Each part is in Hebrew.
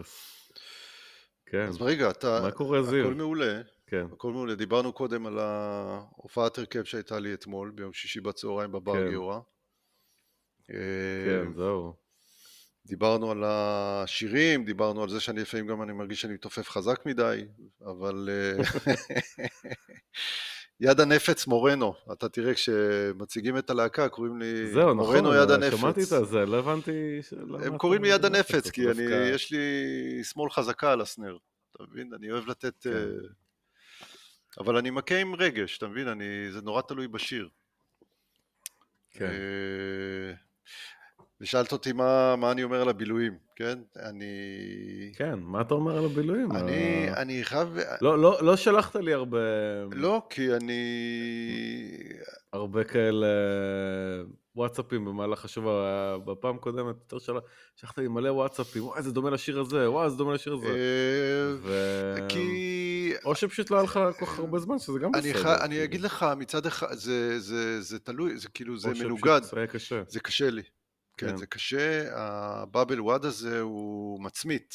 אקספרס. כן. אז רגע, אתה... מה קורה, זיו? הכל מעולה. כן. הכל מעולה. דיברנו קודם על ההופעת הרכב שהייתה לי אתמול, ביום שישי בצהריים בבר כן. גיורא. כן, אה, זהו. דיברנו על השירים, דיברנו על זה שאני לפעמים גם אני מרגיש שאני מתעופף חזק מדי, אבל אה, יד הנפץ מורנו, אתה תראה כשמציגים את הלהקה קוראים לי זהו, נכון, מורנו יד הנפץ. שמעתי את זה, לא הבנתי... הם קוראים לי יד הנפץ, כי אני, יש לי שמאל חזקה על הסנר, אתה מבין? אני אוהב לתת... כן. אה, אבל אני מכה עם רגש, אתה מבין? אני, זה נורא תלוי בשיר. כן. אה, ושאלת אותי מה, מה אני אומר על הבילויים, כן? אני... כן, מה אתה אומר על הבילויים? אני, אה, אני חייב... לא, לא, לא שלחת לי הרבה, לא, כי אני... הרבה כאלה וואטסאפים במהלך השבוע, בפעם הקודמת יותר של... שלחת לי מלא וואטסאפים, וואי זה דומה לשיר הזה, וואי זה דומה לשיר הזה. אה, ו... כי... או שפשוט לא היה לך כל כך הרבה זמן, שזה גם אני, בסדר. ח... אני כאילו. אגיד לך, מצד אחד, זה, זה, זה תלוי, זה כאילו, זה או שפשוט מנוגד, זה היה קשה. זה קשה לי. כן, כן. זה קשה, הבאבל וואד הזה הוא מצמית.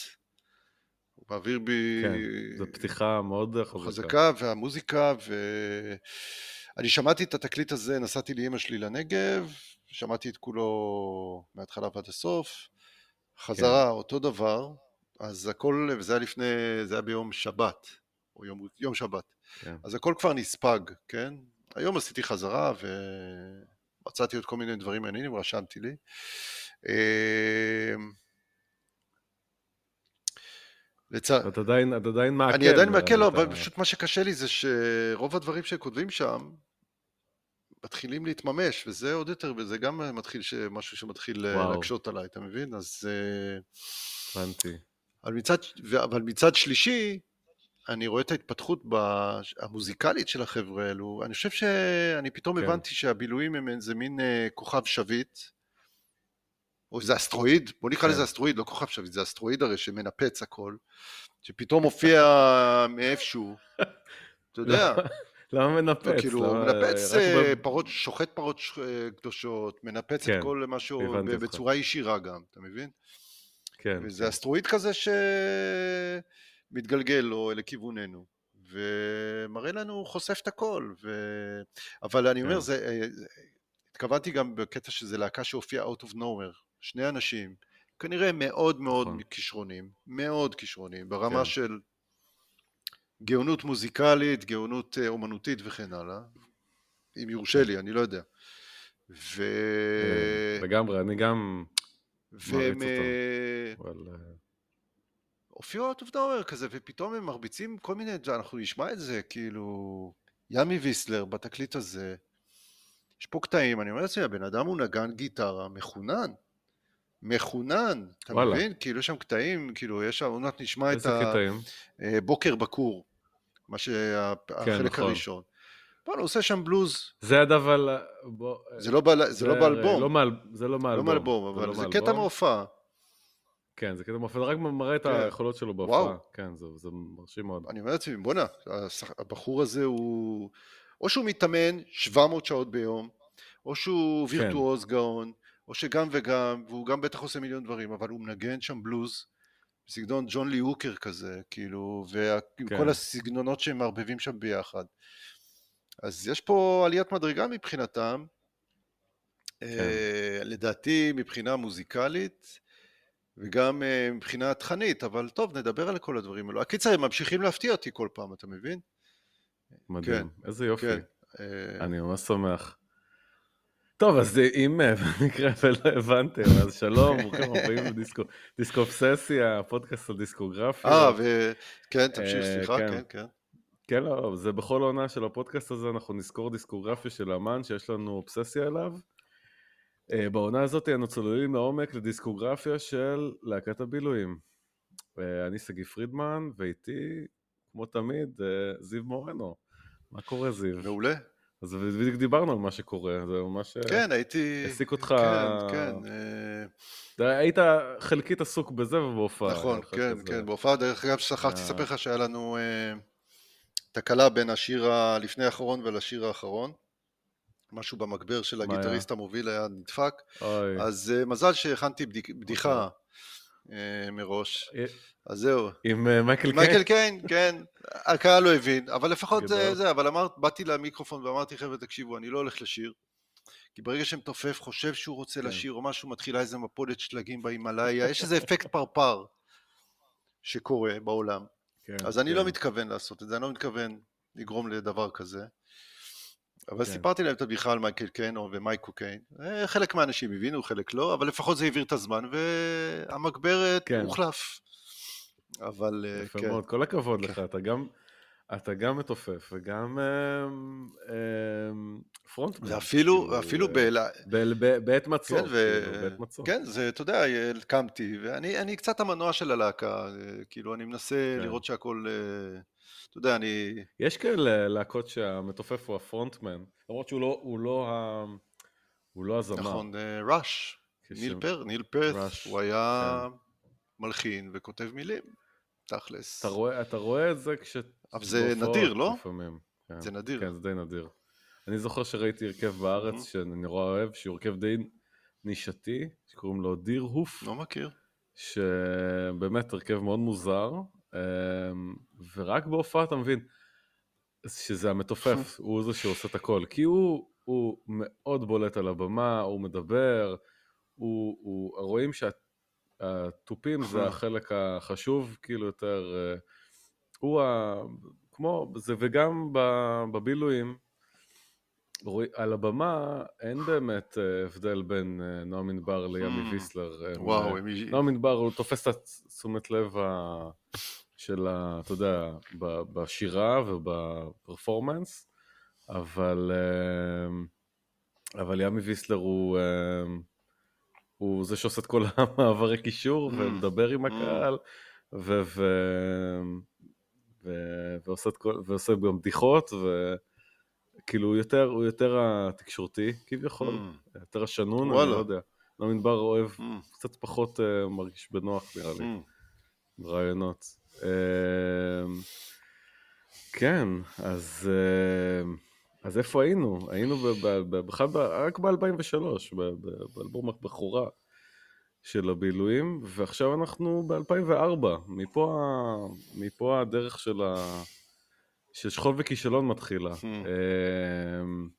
הוא מעביר בי... כן, זו פתיחה מאוד חזקה. חזקה, והמוזיקה, ו... אני שמעתי את התקליט הזה, נסעתי לאימא שלי לנגב, שמעתי את כולו מההתחלה ועד הסוף, חזרה אותו דבר, אז הכל, וזה היה לפני, זה היה ביום שבת, או יום, יום שבת, כן. אז הכל כבר נספג, כן? היום עשיתי חזרה ומצאתי עוד כל מיני דברים מעניינים, רשמתי לי. אמ. אתה עדיין, אתה עדיין מעכל. אני עדיין מעכל, לא, אבל פשוט מה שקשה לי זה שרוב הדברים שכותבים שם מתחילים להתממש, וזה עוד יותר, וזה גם מתחיל, משהו שמתחיל אה, וואו. להקשות עליי, אתה מבין? אז... אה, הבנתי. אבל מצד, ו- אבל מצד שלישי, אני רואה את ההתפתחות ב- המוזיקלית של החבר'ה האלו, אני חושב שאני פתאום כן. הבנתי שהבילויים הם איזה מין אה, כוכב שביט, או איזה אסטרואיד, בוא נקרא כן. לזה אסטרואיד, לא כוכב שביט, זה אסטרואיד הרי שמנפץ הכל, שפתאום מופיע מאיפשהו, אתה יודע, למה מנפץ? לא, כאילו, למה- מנפץ רק אה, פרות, שוחט פרות ש- אה, קדושות, מנפץ כן, את כל מה שהוא. בצורה ישירה גם, אתה מבין? כן. וזה אסטרואיד כזה שמתגלגל לו לכיווננו, ומראה לנו, חושף את הכל, ו... אבל אני אומר, כן. זה, אה, זה- התכוונתי גם בקטע שזה להקה שהופיעה out of nowhere, שני אנשים, כנראה מאוד מאוד נכון. כישרונים, מאוד כישרונים, ברמה כן. של גאונות מוזיקלית, גאונות אה, אומנותית וכן הלאה, אם יורשה לי, אני לא יודע. ו... כן, לגמרי, אני גם... והם מעריץ אבל, אה, הופיעו out of nowhere כזה, ופתאום הם מרביצים כל מיני, אנחנו נשמע את זה, כאילו, ימי ויסלר בתקליט הזה, יש פה קטעים, אני אומר לעצמי, הבן אדם הוא נגן גיטרה מחונן, מחונן, אתה וואלה. מבין? כאילו יש שם קטעים, כאילו יש שם, עוד מעט נשמע את? הבוקר בכור, מה שהחלק נכון. הראשון. בוא, הוא עושה שם בלוז, זה עד אבל... בוא, זה לא לא באלבום, לא זה לא לא מאלבום. זה אבל לא זה. קטע מהופעה. כן, זה מופע, זה רק מראה את כן. היכולות שלו בהופעה. וואו. כן, זה זה מרשים מאוד. אני אומר לעצמי, בואנה, הבחור הזה הוא... או שהוא מתאמן 700 שעות ביום, או שהוא כן. וירטואוז גאון, או שגם וגם, והוא גם בטח עושה מיליון דברים, אבל הוא מנגן שם בלוז, בסגנון ג'ון לי הוקר כזה, כאילו, ועם כן. הסגנונות שהם מערבבים שם ביחד. אז יש פה עליית מדרגה מבחינתם, כן. אה, לדעתי מבחינה מוזיקלית, וגם אה, מבחינה תכנית, אבל טוב, נדבר על כל הדברים האלו. הקיצר, הם ממשיכים להפתיע אותי כל פעם, אתה מבין? מדהים. איזה יופי. כן. אה, אני ממש שמח. טוב, אז אם אה, במקרה ולא הבנתם, אז שלום, ברוכים הבאים לדיסקו דיסקו אובססיה, הפודקאסט על דיסקוגרפיה. אה, וכן, תמשיך, סליחה, כן. כן, כן. כן, לא, זה בכל עונה של הפודקאסט הזה, אנחנו נזכור דיסקוגרפיה של אמן שיש לנו אובססיה אליו. אה, בעונה הזאת אנו צוללים לעומק לדיסקוגרפיה של להקת הבילויים. אה, אני שגיא פרידמן, ואיתי, כמו תמיד, אה, זיו מורנו. מה קורה, זיו? מעולה. אז בדיוק דיברנו על מה שקורה, זה ממש... כן, הייתי... העסיק אותך- כן, כן. היית חלקית עסוק בזה ובהופעה. נכון, כן, כזה- כן. בהופעה, דרך אגב, שכחתי. לספר לך שהיה לנו תקלה בין השיר הלפני האחרון ולשיר האחרון. משהו במגבר של מה היה? הגיטריסט המוביל היה נדפק. אוי, אז אה, מזל שהכנתי בדיק- בדיחה אה, מראש. אה, אז זהו. עם אה, מייקל קיין? מייקל קיין, כן, הקהל לא הבין, אבל לפחות זה. זה, אבל אמרת, באתי למיקרופון ואמרתי, חבר'ה, תקשיבו, אני לא הולך לשיר, כי ברגע שמתופף חושב שהוא רוצה כן. לשיר או משהו, מתחילה איזה מפולת שלגים בהימאליה, יש איזה אפקט פרפר שקורה בעולם, כן, אז אני כן. לא מתכוון לעשות את זה, אני לא מתכוון לגרום לדבר כזה. אבל כן. סיפרתי להם את הבדיחה על מייקל קיין או ומייקו קיין, אה, חלק מהאנשים הבינו, חלק לא, אבל לפחות זה העביר את הזמן, והמגברת כן. הוחלף. אבל אה, יפה כן. מאוד, כל הכבוד כן. לך, אתה גם... אתה גם מתופף וגם אמ, אמ, פרונטמן. ואפילו, כאילו, ואפילו אה, באלה... ב- ב- בעת מצור, כן, ו... כאילו, בעת מצור. כן, זה, אתה יודע, קמתי, ואני אני קצת המנוע של הלהקה, כאילו, אני מנסה כן. לראות שהכל, אתה יודע, אני... יש כאלה להקות שהמתופף הוא הפרונטמן, למרות שהוא לא, הוא לא, ה... הוא לא הזמר. נכון, אה, ראש, ניל פר, ניל פרת, ראש, הוא היה מלחין וכותב מילים, תכלס. אתה רואה, אתה רואה את זה כש... אבל זה נדיר, לא? לפעמים. כן. זה נדיר. כן, זה די נדיר. אני זוכר שראיתי הרכב בארץ, Mhm. שאני נורא אוהב, שהוא הרכב די נישתי, שקוראים לו דיר הוף. לא מכיר. שבאמת הרכב מאוד מוזר, ורק בהופעה אתה מבין שזה המתופף, הוא זה שעושה את הכל, כי הוא, הוא מאוד בולט על הבמה, הוא מדבר, הוא, הוא, רואים שהתופים זה החלק החשוב, כאילו יותר, אה, הוא ה... כמו, זה וגם בבילויים, על הבמה אין באמת אה, הבדל בין אה, נועם ענבר לימי Mm. ויסלר. וואו, אה, הם... נועם ענבר הוא תופס את תשומת לב. של ה... אתה יודע, ב- בשירה ובפרפורמנס, אבל, אבל ימי ויסלר הוא, הוא זה שעושה את כל המעברי קישור Mm. ומדבר עם Mm. הקהל, ו... ו... ו... ועושה, את כל... ועושה גם בדיחות, וכאילו הוא יותר, הוא יותר התקשורתי כביכול, Mm, יותר השנון, אני וואלה. לא יודע. נועם ענבר אוהב mm, קצת פחות uh, מרגיש בנוח נראה לי, mm. ברעיונות. Uh, כן, אז, uh, אז איפה היינו? היינו בכלל רק ב-2003, באלבום הבכורה של הבילויים, ועכשיו אנחנו ב-2004, מפה, מפה הדרך של, ה... של שכול וכישלון מתחילה. Hmm. אמ,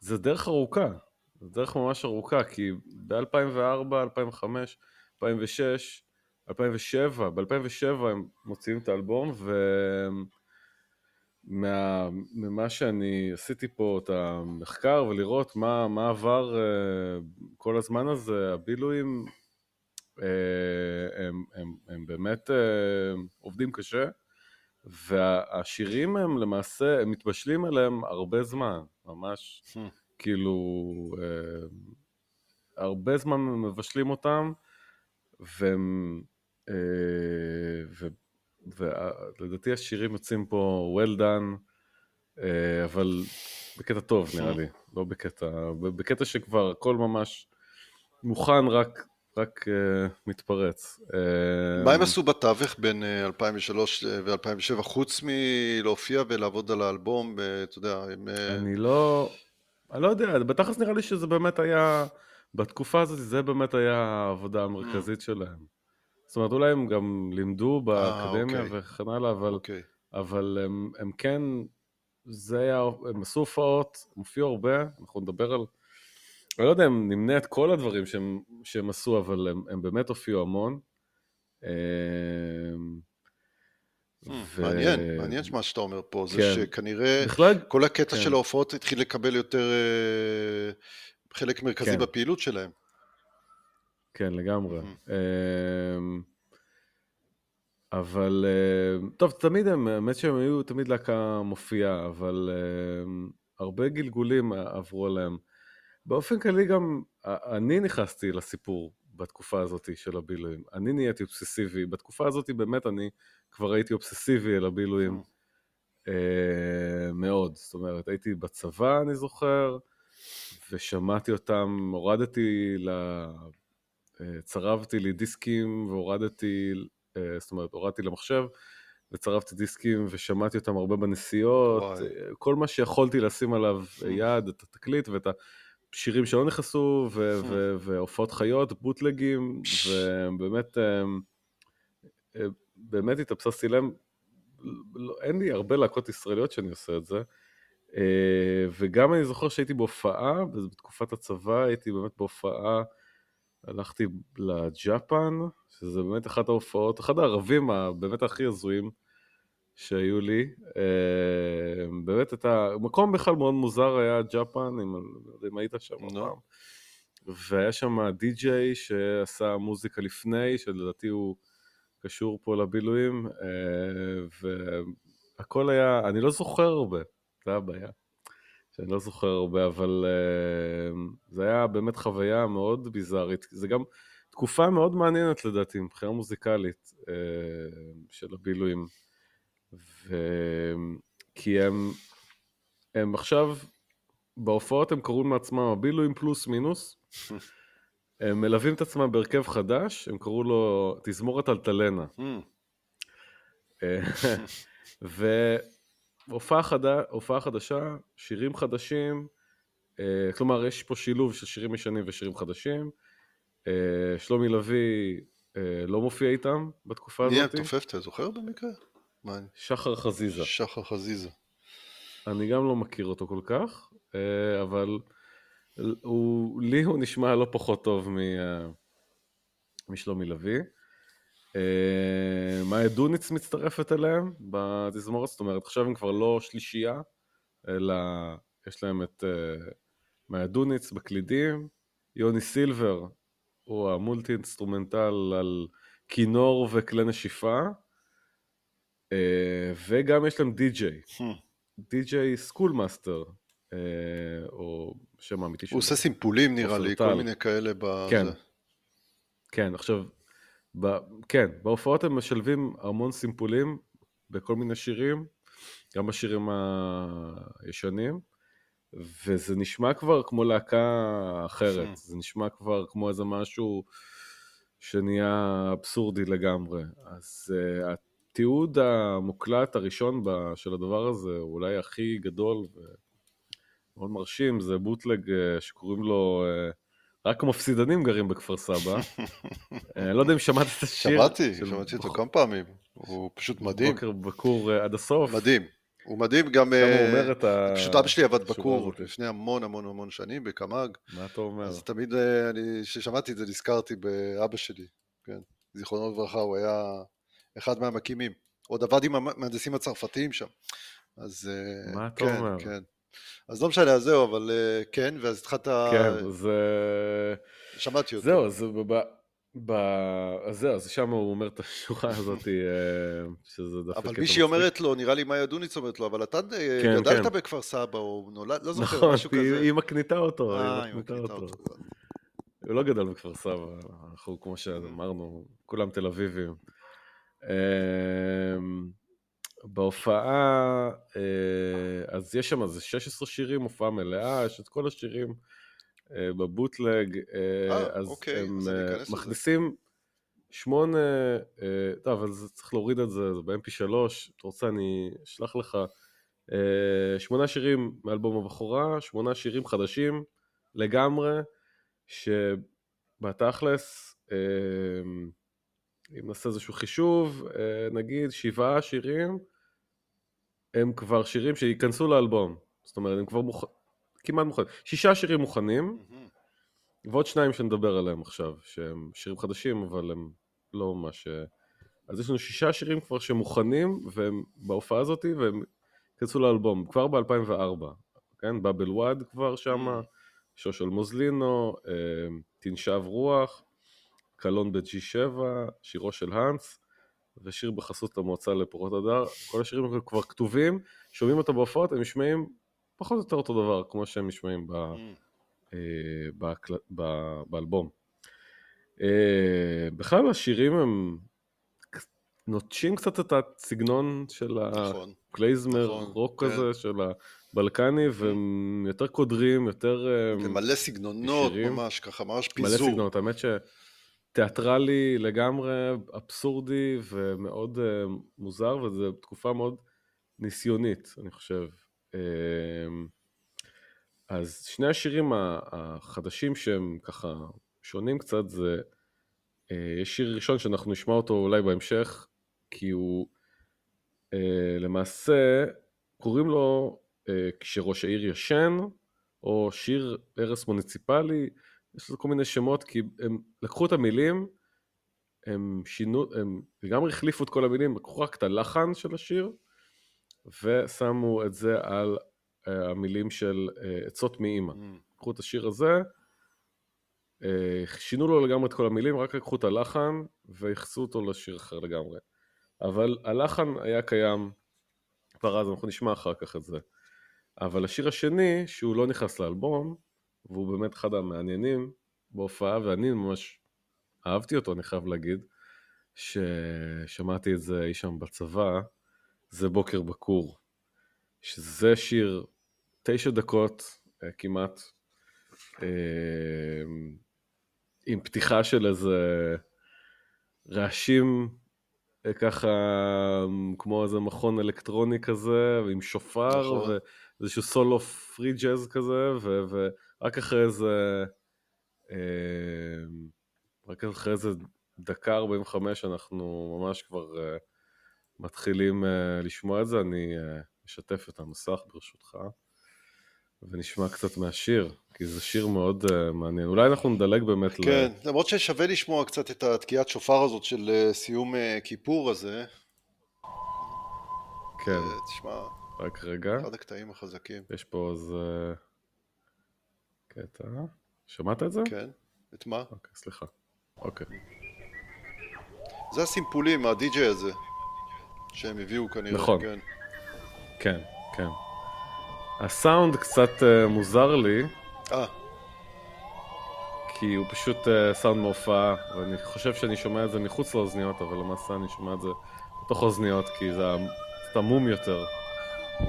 זה דרך ארוכה, זו דרך ממש ארוכה, כי ב-2004, 2005, 2006, 2007, ב-2007 הם מוציאים את האלבום, וממה שאני עשיתי פה את המחקר ולראות מה, מה עבר אה, כל הזמן הזה, הבילויים אה, הם, הם, הם באמת אה, עובדים קשה, והשירים הם למעשה, הם מתבשלים עליהם הרבה זמן, ממש. כאילו, אה, הרבה זמן מבשלים אותם, והם, אה, ו- ולדעתי השירים יוצאים פה well done, אה, אבל בקטע טוב נראה לי, לא בקטע, בקטע שכבר הכל ממש מוכן, רק, רק אה, מתפרץ. אה, מה הם עשו בתווך בין אה, 2003 ו-2007, חוץ מלהופיע ולעבוד על האלבום, אה, אתה יודע, הם... אה, אני לא, אני לא יודע, בתכלס נראה לי שזה באמת היה, בתקופה הזאת זה באמת היה העבודה המרכזית שלהם. זאת אומרת, אולי הם גם לימדו באקדמיה אוקיי. וכן הלאה, אבל, אוקיי. אבל הם, הם כן, זה היה, הם עשו הופעות, הם הופיעו הרבה, אנחנו נדבר על, אני לא יודע אם נמנה את כל הדברים שהם, שהם עשו, אבל הם, הם באמת הופיעו המון. אמ, ו- מעניין, מעניין מה שאתה אומר פה, זה כן. שכנראה בכלל, כל הקטע כן. של ההופעות התחיל לקבל יותר אה, חלק מרכזי כן. בפעילות שלהם. כן, לגמרי. מהמם. אמ, אבל, אמ, טוב, תמיד הם, האמת שהם היו תמיד להקה מופיעה, אבל אמ, הרבה גלגולים עברו עליהם. באופן כללי גם, אני נכנסתי לסיפור בתקופה הזאת של הבילויים. אני נהייתי אובססיבי. בתקופה הזאת באמת אני כבר הייתי אובססיבי אל הבילויים אה, מאוד. זאת אומרת, הייתי בצבא, אני זוכר, ושמעתי אותם, הורדתי ל... אה, צרבתי לי דיסקים והורדתי, אה, זאת אומרת, הורדתי למחשב וצרבתי דיסקים ושמעתי אותם הרבה בנסיעות, וואי. כל מה שיכולתי לשים עליו. יד, את התקליט ואת שירים שלא נכנסו, והופעות חיות, בוטלגים, ובאמת, באמת התאבססתי להם. לא, אין לי הרבה להקות ישראליות שאני עושה את זה. וגם אני זוכר שהייתי בהופעה, בתקופת הצבא הייתי באמת בהופעה, הלכתי לג'אפן, שזה באמת אחת ההופעות, אחד הערבים הבאמת הכי הזויים שהיו לי. אה, באמת את המקום בכלל מאוד מוזר היה ג'אפן, אם, לא אם היית שם no. פעם. והיה שם די-ג'יי שעשה מוזיקה לפני, שלדעתי הוא קשור פה לבילויים, אה, והכל היה, אני לא זוכר הרבה, זה הבעיה. שאני לא זוכר הרבה, אבל uh, זה היה באמת חוויה מאוד ביזארית. זה גם תקופה מאוד מעניינת לדעתי, מבחינה מוזיקלית uh, של הבילויים. ו... כי הם, הם עכשיו, בהופעות הם קוראים לעצמם הבילויים פלוס מינוס. הם מלווים את עצמם בהרכב חדש, הם קראו לו תזמורת אלטלנה. אה, והופעה חדה, חדשה, שירים חדשים, כלומר יש פה שילוב של שירים ישנים ושירים חדשים. שלומי לביא לא מופיע איתם בתקופה הזאת. מי התופף, אתה זוכר במקרה? שחר חזיזה. שחר חזיזה. אני גם לא מכיר אותו כל כך, אה, אבל הוא, לי הוא נשמע לא פחות טוב מ, אה, משלומי לביא. אה, מאיה דוניץ מצטרפת אליהם בתזמורת, זאת אומרת עכשיו הם כבר לא שלישייה, אלא יש להם את מאיה דוניץ בקלידים, יוני סילבר הוא ה multi instrumental על כינור וכלי נשיפה, וגם יש להם די-ג'יי, די-ג'יי סקול מאסטר, או שם האמיתי שלו. הוא עושה סימפולים נראה לי, כל מיני כאלה ב... כן, כן, עכשיו, ב... כן, בהופעות הם משלבים המון סימפולים בכל מיני שירים, גם בשירים הישנים, וזה נשמע כבר כמו להקה אחרת, זה נשמע כבר כמו איזה משהו שנהיה אבסורדי לגמרי. אז uh, התיעוד המוקלט הראשון של הדבר הזה, הוא אולי הכי גדול ומאוד מרשים, זה בוטלג אה, שקוראים לו אה, רק המפסידנים גרים בכפר סבא. אני אה, לא יודע אם שמעת את השיר. שמעתי, שמעתי אותו כמה פעמים, הוא פשוט מדהים. בוקר בקור עד הסוף. מדהים. הוא מדהים גם. פשוט אבא שלי עבד בקור לפני המון המון המון שנים בקמ"ג. מה אתה אומר? אז תמיד, כששמעתי את זה נזכרתי באבא שלי, כן, זיכרונו לברכה, הוא היה אחד מהמקימים. עוד עבד עם המהנדסים הצרפתיים שם. אז אה, מה אתה כן, אומר? כן. אז לא משנה, אז זהו, אבל אה, כן, ואז התחלת... כן, זה... שמעתי אותו. זהו, זה ב... ב... אז זהו, אז שם הוא אומר את השורה הזאת, אה, שזה דווקא אבל מישהי אומרת לו, נראה לי מאיה דוניץ אומרת לו, אבל אתה כן, גדלת כן. בכפר סבא, או נולד, לא זוכר, נכון, משהו כזה. נכון, היא מקניטה אותו, היא מקניטה אותו. הוא לא גדל בכפר סבא, אנחנו, כמו שאמרנו, כולם תל אביבים. אמ, בהופעה, אה, אז יש שם איזה 16 שירים, הופעה מלאה, יש את כל השירים אה, בבוטלג, אה, אז אוקיי, הם אז מכניסים שמונה, טוב, אבל צריך להוריד את זה, זה ב-mp3, אתה רוצה אני אשלח לך, שמונה שירים מאלבום הבכורה, שמונה שירים חדשים לגמרי, שבתכלס, אם נעשה איזשהו חישוב, אה, נגיד שבעה שירים הם כבר שירים שייכנסו לאלבום. זאת אומרת, הם כבר מוכ... כמעט מוכנים. שישה שירים מוכנים, mm-hmm. ועוד שניים שנדבר עליהם עכשיו, שהם שירים חדשים, אבל הם לא ממש... אז יש לנו שישה שירים כבר שמוכנים, והם בהופעה הזאת, והם ייכנסו לאלבום, כבר ב-2004, כן? באבל וואד כבר שמה, mm-hmm. שושל מוזלינו, אה, תנשב רוח, קלון ב-G7, שירו של האנס, ושיר בחסות המועצה לפורות הדר. כל השירים כבר כתובים, שומעים אותם בהופעות, הם נשמעים פחות או יותר אותו דבר, כמו שהם נשמעים ב, mm. אה, בהקל... ב, באלבום. אה, בכלל השירים הם נוטשים קצת את הסגנון של נכון, הקלייזמר נכון, רוק כן. כזה, של הבלקני, והם יותר קודרים, יותר... ומלא אה, סגנונות שירים. ממש, ככה ממש פיזור. מלא סגנונות, האמת ש... תיאטרלי לגמרי, אבסורדי ומאוד uh, מוזר, וזו תקופה מאוד ניסיונית, אני חושב. Uh, אז שני השירים החדשים שהם ככה שונים קצת זה, אה, יש שיר ראשון שאנחנו נשמע אותו אולי בהמשך, כי הוא אה, למעשה, קוראים לו אה, כשראש העיר ישן, או שיר הרס מוניציפלי, יש לזה כל מיני שמות, כי הם לקחו את המילים, הם שינו, הם לגמרי החליפו את כל המילים, לקחו רק את הלחן של השיר, ושמו את זה על uh, המילים של uh, עצות מאימא. Mm. לקחו את השיר הזה, uh, שינו לו לגמרי את כל המילים, רק לקחו את הלחן וייחסו אותו לשיר אחר לגמרי. אבל הלחן היה קיים כבר אז, אנחנו נשמע אחר כך את זה. אבל השיר השני, שהוא לא נכנס לאלבום, והוא באמת אחד המעניינים בהופעה, ואני ממש אהבתי אותו, אני חייב להגיד, ששמעתי את זה אי שם בצבא, זה בוקר בקור. שזה שיר תשע דקות אה, כמעט, אה, עם פתיחה של איזה רעשים ככה כמו איזה מכון אלקטרוני כזה, ועם שופר, נכון. ואיזשהו סולו פרי ג'אז כזה, ו- ורק אחרי איזה... רק אחרי איזה דקה 45 אנחנו ממש כבר uh, מתחילים uh, לשמוע את זה, אני uh, אשתף את המסך ברשותך, ונשמע קצת מהשיר, כי זה שיר מאוד uh, מעניין. אולי אנחנו נדלג באמת כן, ל... כן, למרות ששווה לשמוע קצת את התקיעת שופר הזאת של uh, סיום uh, כיפור הזה. כן. Uh, תשמע, רק רגע. אחד הקטעים החזקים. יש פה איזה קטע. שמעת את זה? כן. את מה? אוקיי, סליחה. אוקיי. זה הסימפולים, הדי-ג'יי הזה, שהם הביאו כנראה. נכון. כן, כן. כן. הסאונד קצת uh, מוזר לי. אה. כי הוא פשוט uh, סאונד מהופעה, ואני חושב שאני שומע את זה מחוץ לאוזניות, אבל למעשה אני שומע את זה בתוך אוזניות, כי זה קצת עמום יותר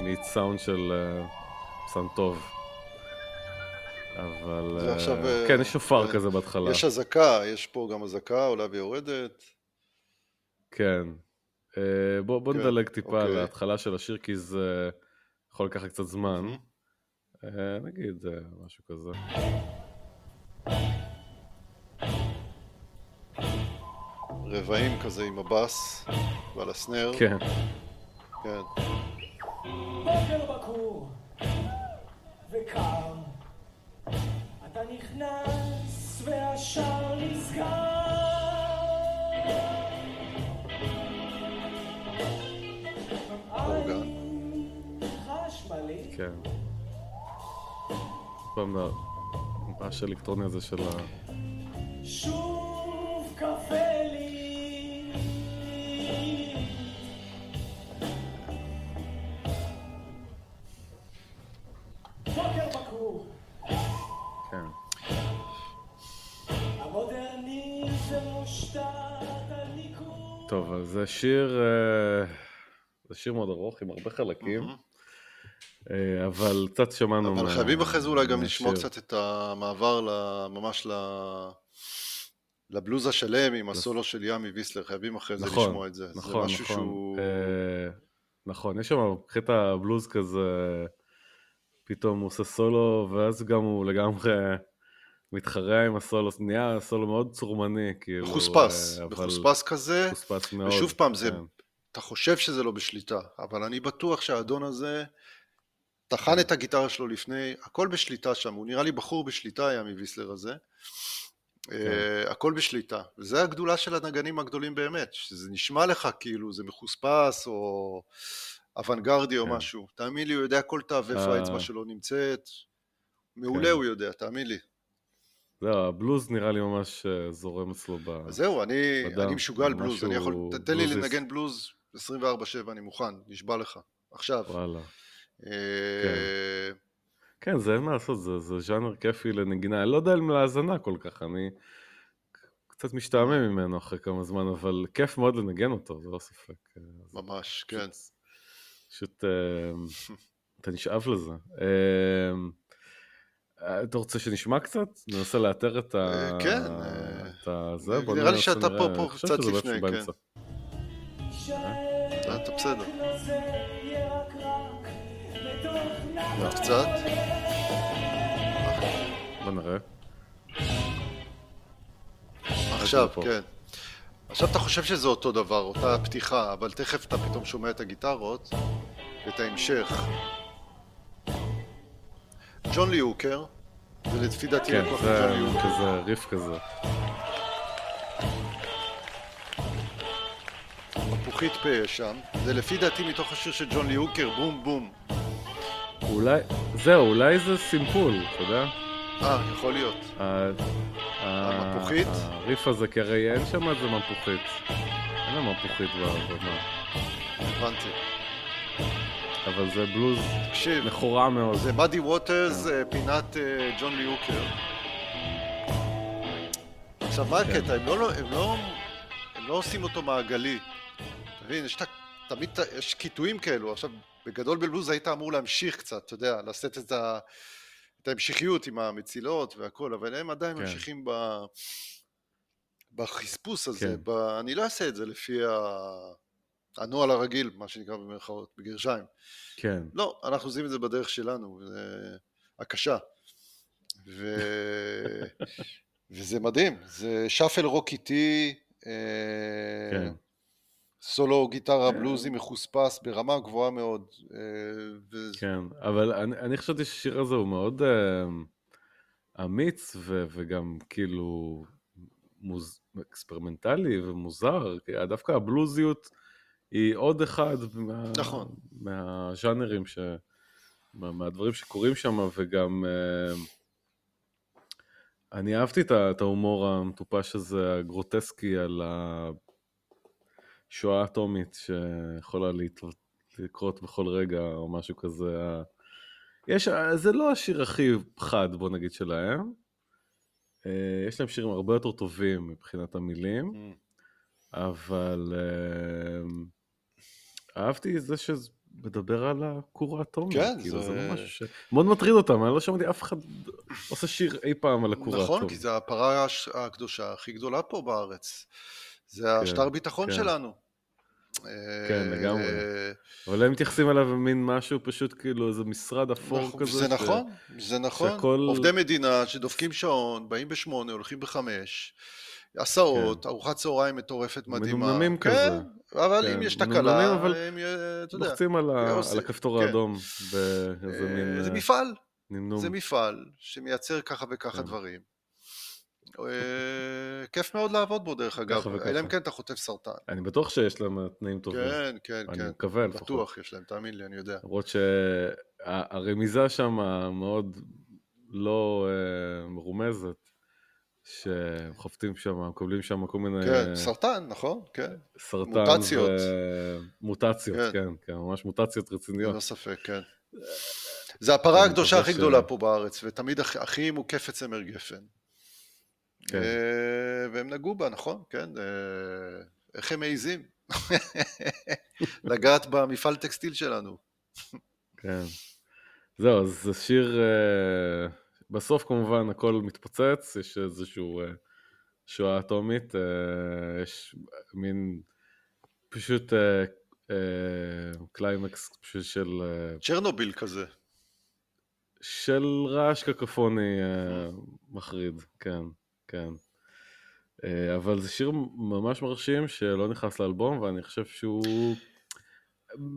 מסאונד של uh, סאונד טוב. אבל זה עכשיו, כן, יש שופר כזה בהתחלה. יש אזעקה, יש פה גם אזעקה, עולה ויורדת. כן. אה, בוא, בוא כן, נדלג טיפה אוקיי. להתחלה של השיר, כי זה יכול לקחת קצת זמן. Mm-hmm. נגיד משהו כזה. רבעים כזה עם הבאס ועל הסנר. כן. כן. בוקר בקור וקר, אתה נכנס והשער נסגר כן. פעם הרעש האלקטרוני הזה של ה... שוב קפה לי בוקר בקור כן. ניקוד טוב, אז זה שיר... אה, זה שיר מאוד ארוך עם הרבה חלקים. Mm-hmm. אה, אבל קצת שמענו... אבל חייבים אחרי זה אולי גם לשמוע קצת את המעבר ממש לבלוז השלם עם הסולו של ימי ויסלר, חייבים אחרי זה נכון, לשמוע את זה. נכון, זה משהו נכון. שהוא... אה, נכון, יש שם קטע בלוז כזה, פתאום הוא עושה סולו, ואז גם הוא לגמרי מתחרע עם הסולו, נהיה סולו מאוד צורמני, כאילו... מחוספס, אה, מחוספס כזה, מחוספס מאוד. ושוב פעם, זה, כן. אתה חושב שזה לא בשליטה, אבל אני בטוח שהאדון הזה... טחן את הגיטרה שלו לפני, הכל בשליטה שם, הוא נראה לי בחור בשליטה היה מוויסלר הזה. כן. Uh, הכל בשליטה, וזה הגדולה של הנגנים הגדולים באמת, שזה נשמע לך כאילו זה מחוספס או אוונגרדי או כן. משהו, תאמין לי הוא יודע כל תו איפה אה. האצבע שלו נמצאת, מעולה כן. הוא יודע, תאמין לי. זהו, הבלוז נראה לי ממש אה, זורם אצלו ב... זהו, אני, אני משוגע על בלוז, אני יכול, תן לי לנגן בלוז 24/7, אני מוכן, נשבע לך, עכשיו. וואלה. כן. אה, כן, זה אין מה לעשות, זה, זה ז'אנר כיפי לנגינה, אני לא יודע אם להאזנה כל כך, אני קצת משתעמם ממנו אחרי כמה זמן, אבל כיף מאוד לנגן אותו, זה לא ספק. אה, ממש, כן. פשוט, אה, אתה נשאב לזה. אתה רוצה שנשמע קצת? ננסה לאתר את ה... כן. את זה? נראה לי שאתה פה, פה קצת לפני, כן. אתה בסדר. עוד קצת. בוא נראה. עכשיו. כן. עכשיו אתה חושב שזה אותו דבר, אותה פתיחה, אבל תכף אתה פתאום שומע את הגיטרות ואת ההמשך. ג'ון לי הוקר, זה לפי דעתי כן, לקוח זה מג'ון לי הוקר. כזה ריף כזה. מפוחית פה שם. זה לפי דעתי מתוך השיר של ג'ון לי הוקר, בום בום. אולי, זהו, אולי זה סימפול, אתה יודע? אה, יכול להיות. המפוחית? הריף הזה, כי הרי אין שם איזה מפוחית. אין לה מפוחית בבמה. הבנתי. אבל זה בלוז תקשיב, מכורה מאוד. זה ווטרס, אה, פינת אה, ג'ון לי הוקר. עכשיו, מה כן. הקטע? הם לא, הם לא, הם לא עושים אותו מעגלי. אתה מבין? יש תמיד, יש קיטויים כאלו. עכשיו, בגדול בלבוז היית אמור להמשיך קצת, אתה יודע, לשאת את, ה, את ההמשכיות עם המצילות והכל, אבל הם עדיין כן. ממשיכים ב... בחספוס הזה. כן. ב... אני לא אעשה את זה לפי ה... הנוהל הרגיל, מה שנקרא במרכאות, בגרשיים. כן, לא, אנחנו עושים את זה בדרך שלנו, זה הקשה. ו... וזה מדהים, זה שאפל רוק איטי, אה, כן. סולו גיטרה בלוזי מחוספס ברמה גבוהה מאוד. אה. כן. אבל אני, אני חשבתי שהשיר הזה הוא מאוד אה, אמיץ, ו, וגם כאילו מוז, אקספרימנטלי ומוזר. דווקא הבלוזיות היא עוד אחד מה, נכון. מהז'אנרים, ש, מה, מהדברים שקורים שם, וגם... אה, אני אהבתי את ה- ההומור המטופש הזה, הגרוטסקי, על השואה האטומית שיכולה לקרות בכל רגע, או משהו כזה. יש, זה לא השיר הכי חד, בוא נגיד, שלהם. אה, יש להם שירים הרבה יותר טובים מבחינת המילים, Mm. אבל אה, אהבתי את זה שזה מדבר על הכור האטומי. כן, כאילו, זה- זה משהו ש... מאוד מטריד אותם, אני לא שמעתי אף אחד עושה שיר אי פעם על הכור האטומי. נכון, כי זו הפרה הקדושה הכי גדולה פה בארץ. זה כן, השטר ביטחון כן. שלנו. כן, אה, לגמרי. אבל הם מתייחסים אליו במין משהו פשוט כאילו איזה משרד אפור נכון, כזה. זה נכון, זה נכון. עובדי מדינה שדופקים שעון, באים בשמונה, הולכים בחמש, הסעות, ארוחת צהריים מטורפת מדהימה. מנומנמים כן, כזה. אבל כן, אם יש תקלה, אבל הם, אה, אתה יודע, לוחצים על ה- על הכפתור כן. האדום באיזה אה, מין זה אה, מפעל, נמנום. זה מפעל שמייצר ככה וככה כן. דברים. אה, כיף מאוד לעבוד בו דרך אגב. אלא אם כן אתה חוטף סרטן. אני בטוח שיש להם תנאים טובים. כן, כן, אני כן. מקווה לפחות. בטוח יש להם, תאמין לי, אני יודע. למרות שהרמיזה שם מאוד לא אה, מרומזת, שהם חופטים שם, מקבלים שם כל מיני כן, סרטן, נכון? כן, סרטן מוטציות. מוטציות, כן. כן, כן, ממש מוטציות רציניות. ללא ספק, כן. זה הפרה אני הקדושה הכי גדולה פה בארץ, ותמיד הכי מוקפת צמר גפן. כן. אה, והם נגעו בה, נכון? כן. אה, איך הם מעיזים? לגעת במפעל טקסטיל שלנו. כן. זהו, אז זה שיר, אה, בסוף כמובן הכל מתפוצץ, יש איזשהו אה, שואה אטומית, יש מין פשוט קליימקס פשוט של, צ'רנוביל כזה. של רעש קקופוני מחריד, כן, כן. אה, אבל זה שיר ממש מרשים שלא נכנס לאלבום, ואני חושב שהוא...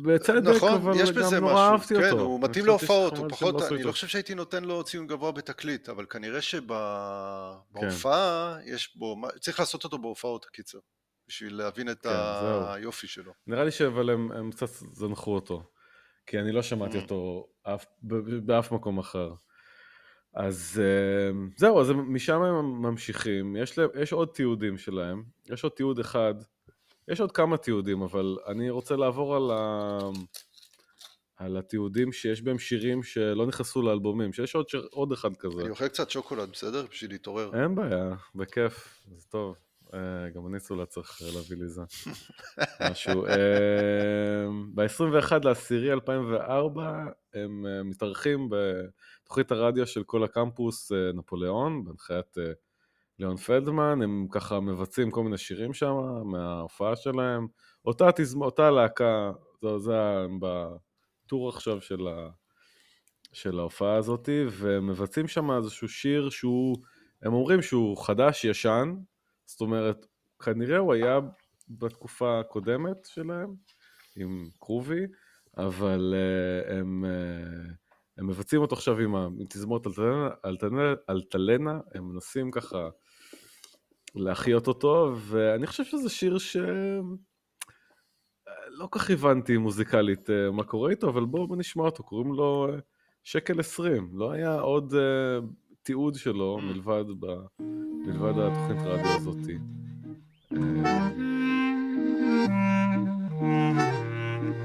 בצדק, נכון, אבל יש גם בזה נורא משהו. אהבתי כן, אותו. הוא אני מתאים להופעות, הוא פחות, לא אני איתו. לא חושב שהייתי נותן לו ציון גבוה בתקליט, אבל כנראה כן. שבהופעה יש בו, צריך לעשות אותו בהופעות, הקיצר, בשביל להבין את כן, זהו. היופי שלו. נראה לי שאבל הם, הם קצת זנחו אותו, כי אני לא שמעתי Mm. אותו אף, באף מקום אחר. אז אה, זהו, אז משם הם ממשיכים, יש, להם, יש עוד תיעודים שלהם, יש עוד תיעוד אחד, יש עוד כמה תיעודים, אבל אני רוצה לעבור על, ה... על התיעודים שיש בהם שירים שלא נכנסו לאלבומים, שיש עוד, שיר, עוד אחד כזה. אני אוכל קצת שוקולד, בסדר? בשביל להתעורר. אין בעיה, בכיף, זה טוב. אה, גם אני אולי צריך להביא לי זה. משהו. ב-21 לעשירי 2004 הם אה, מתארחים בתוכנית הרדיו של כל הקמפוס אה, נפוליאון, בהנחיית אה, ליאון פלדמן, הם ככה מבצעים כל מיני שירים שם מההופעה שלהם. אותה, תזמ... אותה להקה, זה, זה בטור עכשיו של, ה... של ההופעה הזאת, ומבצעים שם איזשהו שיר שהוא, הם אומרים שהוא חדש, ישן, זאת אומרת, כנראה הוא היה בתקופה הקודמת שלהם, עם קרובי, אבל uh, הם, uh, הם מבצעים אותו עכשיו עם, עם תזמורת אלטלנה, אלטלנה, אלטלנה, הם מנסים ככה להחיות אותו, ואני חושב שזה שיר ש... לא כל כך הבנתי מוזיקלית uh, מה קורה איתו, אבל בואו בוא נשמע אותו, קוראים לו uh, שקל עשרים, לא היה עוד uh, תיעוד שלו Mm. מלבד, ב, מלבד התוכנית רדיו הזאתי.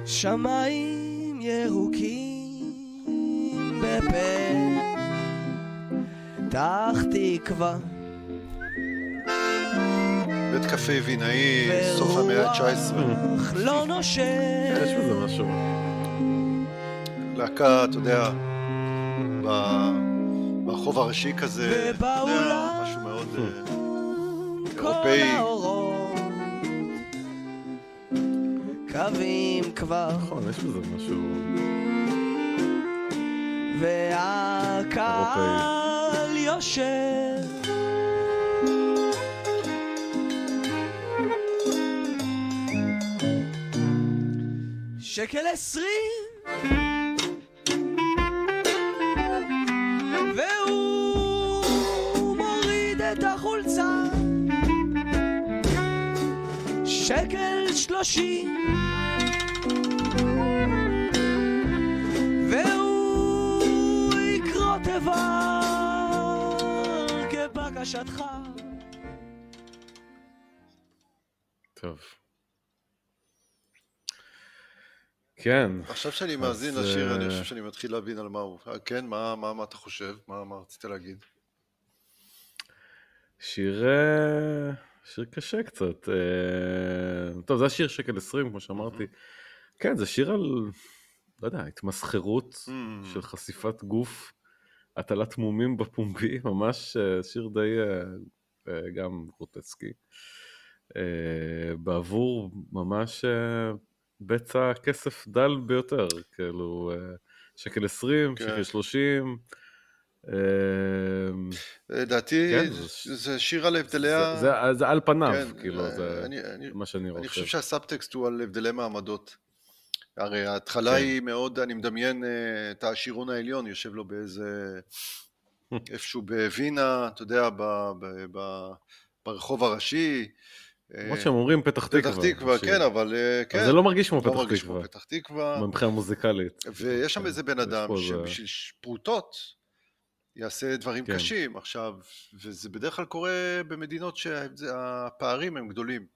שמיים ירוקים בפתח תקווה בית קפה וינאי, סוף המאה ה-19. ורוח לא נושם יש בזה משהו. להקה, אתה יודע, ברחוב הראשי כזה, אתה יודע, משהו מאוד... אה, אירופאי. קווים כבר נכון, יש בזה משהו... והקהל יושב. שקל עשרים. והוא מוריד את החולצה. שקל שלושים כן, עכשיו שאני מאזין אז, לשיר, אני אה, חושב שאני מתחיל להבין על מה הוא. אה, כן, מה- מה מה אתה חושב? מה מה רצית להגיד? שיר... אה, שיר קשה קצת. טוב, זה השיר שקל 20, כמו שאמרתי. כן, זה שיר על, לא יודע, התמסחרות. של חשיפת גוף, הטלת מומים בפומבי, ממש שיר די גם גרוטסקי. בעבור ממש בצע כסף דל ביותר, כאילו אה, שקל 20, כן. שקל 30. אה, לדעתי, כן, זה- זה שיר על הבדלי ה... זה, זה, זה על פניו, כן, כאילו, אה, זה אני- אני- מה שאני אני חושב. חושב שהסאבטקסט הוא על הבדלי מעמדות. הרי ההתחלה כן. היא מאוד, אני מדמיין אה, את העשירון העליון, יושב לו באיזה... איפשהו בווינה, אתה יודע, ב- ב- ב- ברחוב הראשי. אה, שהם אומרים פתח תקווה. פתח תקווה. כן, אבל אה, כן. אז זה לא מרגיש כמו לא פתח מרגיש תקווה, כמו פתח תקווה. מבחינה מוזיקלית. ויש שם כן, איזה בן אדם שבשביל פרוטות יעשה דברים כן. קשים. עכשיו, וזה בדרך כלל קורה במדינות שהפערים הם גדולים.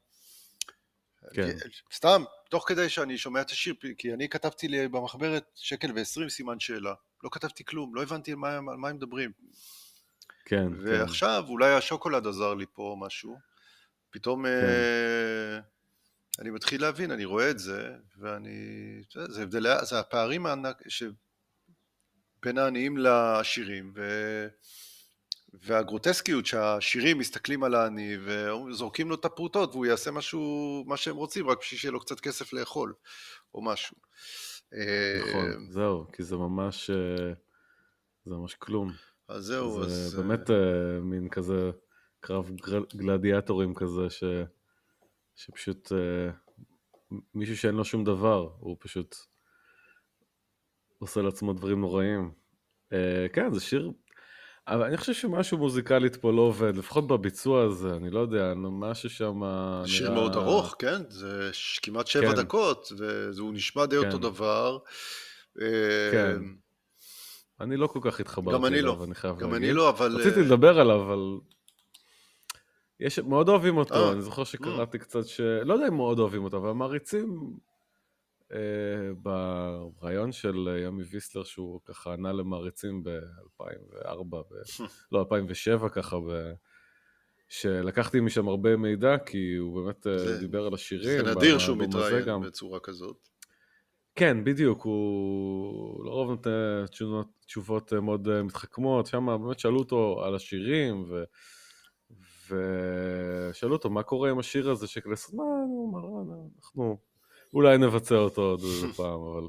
כן. סתם, תוך כדי שאני שומע את השיר, כי אני כתבתי לי במחברת שקל ועשרים סימן שאלה. לא כתבתי כלום, לא הבנתי על מה, על מה הם מדברים. כן, כן. ועכשיו אולי השוקולד עזר לי פה או משהו. פתאום כן. אה, אני מתחיל להבין, אני רואה את זה, ואני... יודע, זה הבדלי... זה הפערים הענק... ש... בין העניים לעשירים, ו... והגרוטסקיות שהעשירים מסתכלים על העני וזורקים לו את הפרוטות והוא יעשה משהו, מה שהם רוצים, רק בשביל שיהיה לו קצת כסף לאכול, או משהו. אה, נכון, זהו, כי זה ממש... אה, זה ממש כלום. אז זהו, אז... זה באמת מין כזה קרב גל- גלדיאטורים כזה, ש... שפשוט אה, מישהו שאין לו שום דבר, הוא פשוט עושה לעצמו דברים נוראים. אה, כן, זה שיר... אבל אני חושב שמשהו מוזיקלית פה לא עובד, לפחות בביצוע הזה, אני לא יודע, משהו שם נראה... שיר מאוד ארוך, כן? זה כמעט שבע כן. דקות, והוא נשמע די אותו כן. דבר. כן. אה, אני לא כל כך התחברתי גם לא. אליו, אני חייב גם להגיד. אני לא, אבל... רציתי אה, לדבר עליו, אבל... יש, מאוד אוהבים אותו, אה. אני זוכר שקראתי קצת ש... לא יודע אם מאוד אוהבים אותו, אבל מעריצים אה, ברעיון של אה, ימי ויסלר, שהוא ככה ענה למעריצים ב-2004, ב... לא, 2007 ככה, ב... שלקחתי משם הרבה מידע, כי הוא באמת אה, זה- דיבר על השירים. זה נדיר שהוא מתראיין. בצורה כזאת. כן, בדיוק, הוא לרוב נותן תשובות, מאוד אה, מתחכמות, שם באמת שאלו אותו על השירים, ו... ושאלו אותו מה קורה עם השיר הזה של קלסון, מה, הוא אמר, "אה, אנחנו אולי נבצע אותו עוד איזה פעם, אבל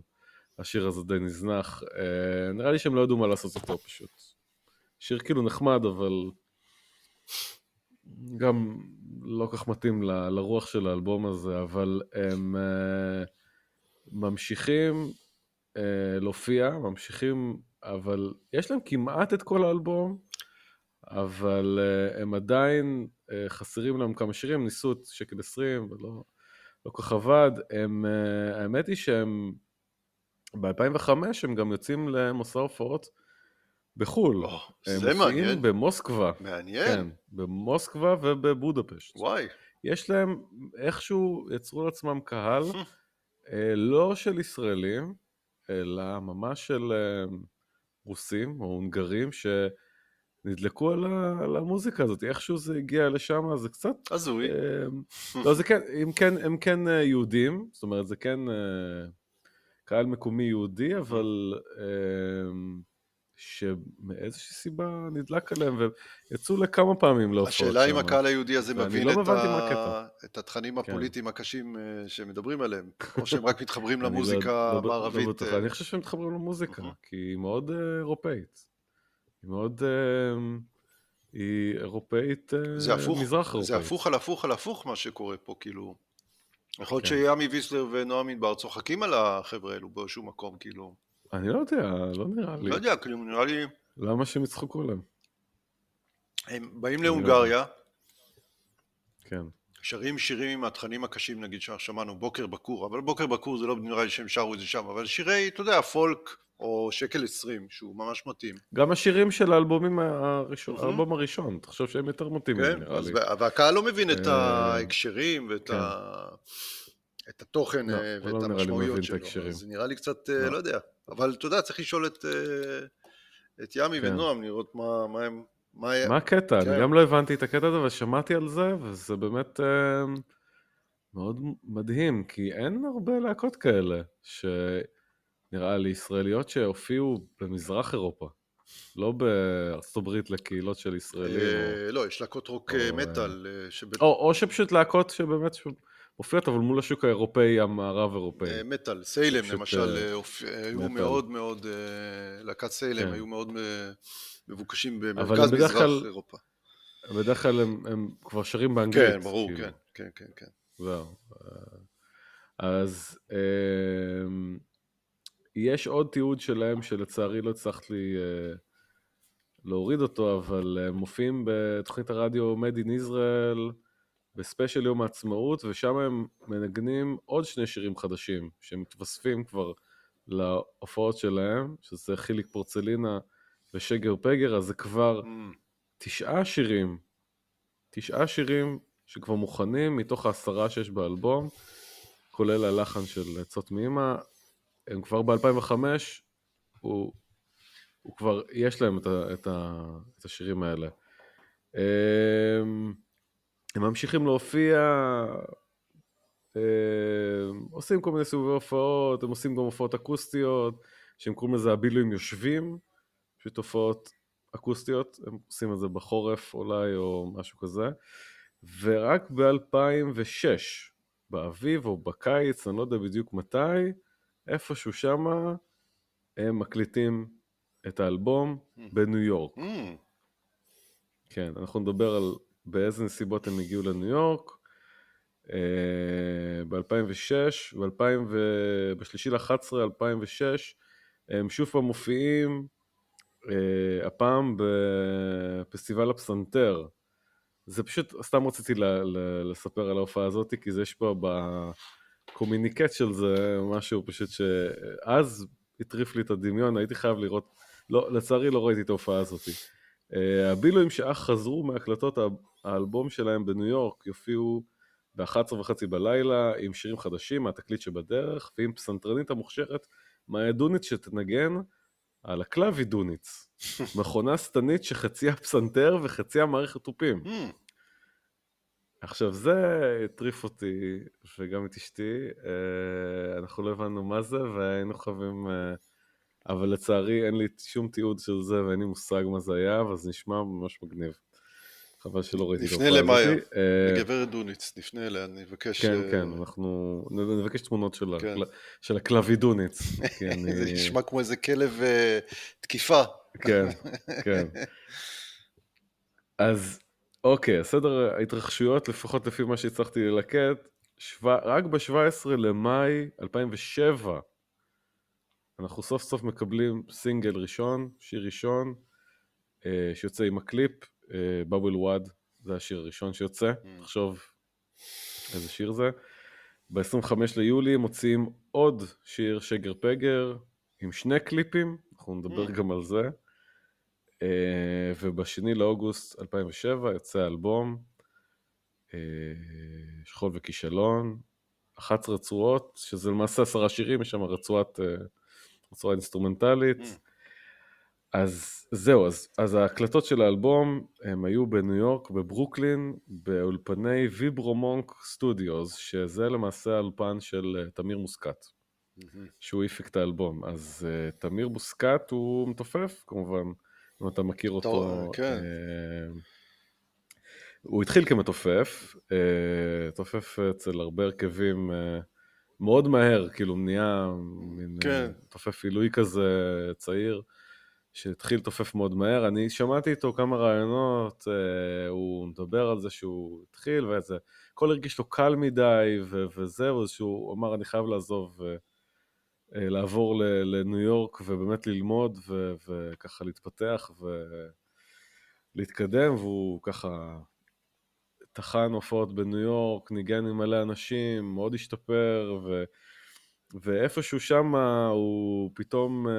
השיר הזה די נזנח. אה, נראה לי שהם לא ידעו מה לעשות איתו פשוט. שיר כאילו נחמד, אבל גם לא כך מתאים ל- לרוח של האלבום הזה, אבל הם אה, ממשיכים אה, להופיע, ממשיכים, אבל יש להם כמעט את כל האלבום, אבל אה, הם עדיין אה, חסרים להם כמה שירים, ניסו את שקל 20 ולא לא כל כך עבד. הם, אה, האמת היא שהם ב-2005 הם גם יוצאים למסע הופעות בחו"ל. הם זה מופיעים מעניין. במוסקבה. מעניין. כן, במוסקבה ובבודפשט. וואי. יש להם, איכשהו יצרו לעצמם קהל, אה, לא של ישראלים, אלא ממש של אה, רוסים או הונגרים שנדלקו על, ה, על המוזיקה הזאת, איכשהו זה הגיע לשם, זה קצת... הזוי. אה, לא, זה כן, הם כן, הם כן אה, יהודים, זאת אומרת, זה כן אה, קהל מקומי יהודי, אבל אה, שמאיזושהי סיבה נדלק עליהם, ויצאו לכמה פעמים להופעות שם. השאלה אם הקהל היהודי הזה מבין לא את, ה... את התכנים כן. הפוליטיים הקשים אה, שמדברים עליהם, או שהם רק מתחברים לא- למוזיקה לא לא המערבית. בטוח. אה, אני חושב שהם מתחברים למוזיקה. כי היא מאוד אירופאית. היא מאוד... אה, היא אירופאית, אה, זה הפוך, מזרח אירופאית. זה הפוך על הפוך על הפוך מה שקורה פה, כאילו. יכול להיות כן. שימי ויסלר ונועם מדבר צוחקים על החבר'ה האלו באיזשהו מקום, כאילו. אני לא יודע, לא נראה לי. לא יודע, כאילו, נראה לי... למה שהם יצחקו עליהם? הם באים לא להונגריה, כן. שרים שירים עם התכנים הקשים, נגיד שאנחנו שמענו, בוקר בקור, אבל בוקר בקור זה לא נראה לי שהם שרו את זה שם, אבל שירי, אתה יודע, פולק, או שקל עשרים, שהוא ממש מתאים. גם השירים של האלבומים הראשון, אהה. האלבום הראשון, תחשוב שהם יותר מתאימים, כן, נראה לי. וה- והקהל לא מבין את אה, ההקשרים ואת כן. ה... את התוכן לא, אה, ואת לא המשמעויות את שלו, זה נראה לי קצת, אה, לא. לא יודע, אבל אתה יודע, צריך לשאול את, את ימי כן. ונועם, לראות מה, מה הם, מה מה הקטע? כן. אני גם לא הבנתי את הקטע הזה, ושמעתי על זה, וזה באמת מאוד מדהים, כי אין הרבה להקות כאלה, שנראה לי ישראליות שהופיעו במזרח אירופה, לא בארצות הברית לקהילות של ישראלים, אה, לא, יש להקות רוק אה, אה, מטאל, או, שפשוט להקות שבאמת מופיעות, אבל מול השוק האירופאי, המערב אירופאי. מטאל, סיילם למשל, היו. מאוד מאוד, להקת סיילם. היו מאוד מבוקשים במרכז מזרח אירופה. בדרך כלל הם, הם כבר שרים באנגלית. כן, ברור, כאילו. כן, כן, כן, כן. זהו. אז יש עוד תיעוד שלהם שלצערי לא הצלחתי אה, להוריד אותו, אבל הם מופיעים בתוכנית הרדיו Made in Israel בספיישל יום העצמאות, ושם הם מנגנים עוד שני שירים חדשים שמתווספים כבר להופעות שלהם, שזה חיליק פורצלינה ושגר פגר, אז זה כבר Mm, תשעה שירים, תשעה שירים שכבר מוכנים מתוך העשרה שיש באלבום, כולל הלחן של עצות מאמא, הם כבר ב-2005, הוא, הוא כבר, יש להם את, ה, את, ה, את השירים האלה. הם, הם ממשיכים להופיע, הם עושים כל מיני סיבובי הופעות, הם עושים גם הופעות אקוסטיות, שהם קוראים לזה הבילויים יושבים, פשוט הופעות אקוסטיות, הם עושים את זה בחורף אולי או משהו כזה, ורק ב-2006, באביב או בקיץ, אני לא יודע בדיוק מתי, איפשהו שמה, הם מקליטים את האלבום בניו יורק. mm, כן, אנחנו נדבר על באיזה נסיבות הם הגיעו לניו יורק. ב-2006, בשלישי ל-11, 2006, הם שוב פעם מופיעים, אה, הפעם בפסטיבל הפסנתר. זה פשוט, סתם רציתי לספר על ההופעה הזאת, כי זה יש פה בקומיניקט של זה משהו פשוט שאז הטריף לי את הדמיון, הייתי חייב לראות, לא, לצערי לא ראיתי את ההופעה הזאת. Uh, הבילויים שאך חזרו מהקלטות האלבום שלהם בניו יורק יופיעו ב-11 וחצי בלילה עם שירים חדשים מהתקליט שבדרך ועם פסנתרנית המוכשרת מאיה דוניץ שתנגן על הקלאבי דוניץ, מכונה שטנית שחציה פסנתר וחציה מערכת תופים. עכשיו זה הטריף אותי וגם את אשתי, אה, אנחנו לא הבנו מה זה והיינו חייבים, אה, אבל לצערי אין לי שום תיעוד של זה ואין לי מושג מה זה היה, אבל זה נשמע ממש מגניב. חבל שלא ראיתי את נפנה ההופעה למאיה. אה, לגברת דוניץ, נפנה אליה, אני אבקש... כן, כן, אנחנו נבקש תמונות של כן. של הקלווידוניץ. כי אני- זה נשמע כמו איזה כלב תקיפה. כן, כן. אז אוקיי, סדר ההתרחשויות, לפחות לפי מה שהצלחתי ללקט, שו... רק ב-17 למאי 2007, אנחנו סוף סוף מקבלים סינגל ראשון, שיר ראשון, אה, שיוצא עם הקליפ, בבל וואד, זה השיר הראשון שיוצא, Mm. תחשוב איזה שיר זה. ב-25 ליולי מוציאים עוד שיר שגר פגר עם שני קליפים, אנחנו נדבר Mm. גם על זה. אה, ובשני לאוגוסט 2007 יוצא האלבום אה, שכול וכישלון, 11 רצועות, שזה למעשה עשרה שירים, יש שם רצועת, אה, רצועה אינסטרומנטלית. Mm. אז זהו, אז, אז ההקלטות של האלבום הם היו בניו יורק, בברוקלין, באולפני Vibromonk Studios, שזה למעשה האולפן של תמיר מוסקט, שהוא הפיק את האלבום. אז uh, תמיר מוסקת הוא מתופף, כמובן, אם אתה מכיר אותו. כן. אה, הוא התחיל כמתופף, אה, תופף אצל הרבה הרכבים אה, מאוד מהר, כאילו נהיה מין כן. תופף עילוי כזה צעיר, שהתחיל לתופף מאוד מהר. אני שמעתי איתו כמה רעיונות, הוא מדבר על זה שהוא התחיל, וזה, הכל הרגיש לו קל מדי, ו- וזהו, שהוא אמר, אני חייב לעזוב, לעבור ל- לניו יורק ובאמת ללמוד, ו- וככה להתפתח ולהתקדם, והוא ככה טחן הופעות בניו יורק, ניגן עם מלא אנשים, מאוד השתפר, ו... ואיפשהו שם הוא פתאום אה,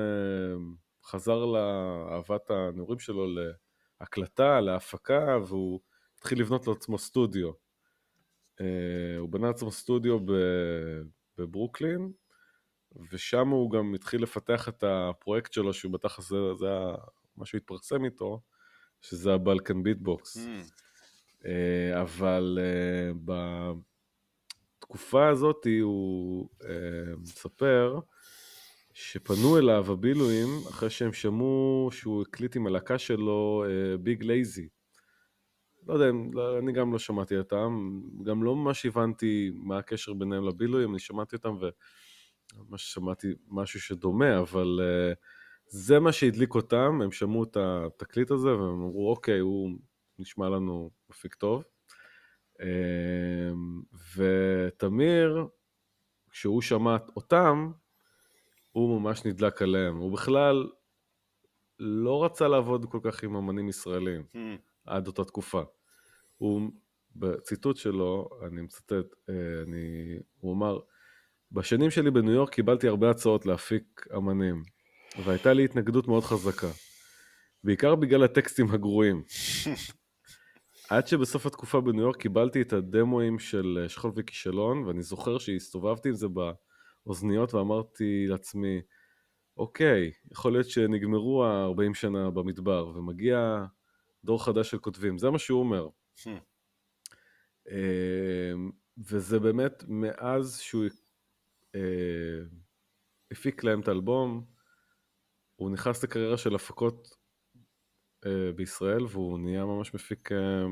חזר לאהבת הנעורים שלו להקלטה, להפקה, והוא התחיל לבנות לעצמו סטודיו. אה, הוא בנה לעצמו סטודיו בברוקלין, ושם הוא גם התחיל לפתח את הפרויקט שלו, שהוא בטח זה, זה היה מה שהוא התפרסם איתו, שזה ה Balkan Beat Box. Mm. אבל אה, בתקופה הזאת הוא אה, מספר שפנו אליו הבילויים אחרי שהם שמעו שהוא הקליט עם הלהקה שלו ביג לייזי. לא יודע, אני גם לא שמעתי אותם, גם לא ממש הבנתי מה הקשר ביניהם לבילויים, אני שמעתי אותם וממש שמעתי משהו שדומה, אבל uh, זה מה שהדליק אותם, הם שמעו את התקליט הזה והם אמרו, אוקיי, הוא נשמע לנו מפיק טוב. אמ, ותמיר, כשהוא שמע אותם, הוא ממש נדלק עליהם. הוא בכלל לא רצה לעבוד כל כך עם אמנים ישראלים Mm. עד אותה תקופה. הוא, בציטוט שלו, אני מצטט, אה, אני, הוא אמר, בשנים שלי בניו יורק קיבלתי הרבה הצעות להפיק אמנים, והייתה לי התנגדות מאוד חזקה. בעיקר בגלל הטקסטים הגרועים. עד שבסוף התקופה בניו יורק קיבלתי את הדמואים של אה, שכול וכישלון, ואני זוכר שהסתובבתי עם זה באוזניות ואמרתי לעצמי, אוקיי, יכול להיות שנגמרו ה-40 שנה במדבר, ומגיע דור חדש של כותבים. זה מה שהוא אומר. Hmm. אה, וזה באמת מאז שהוא הפיק להם את האלבום, הוא נכנס לקריירה של הפקות אה, בישראל, והוא נהיה ממש מפיק, אה,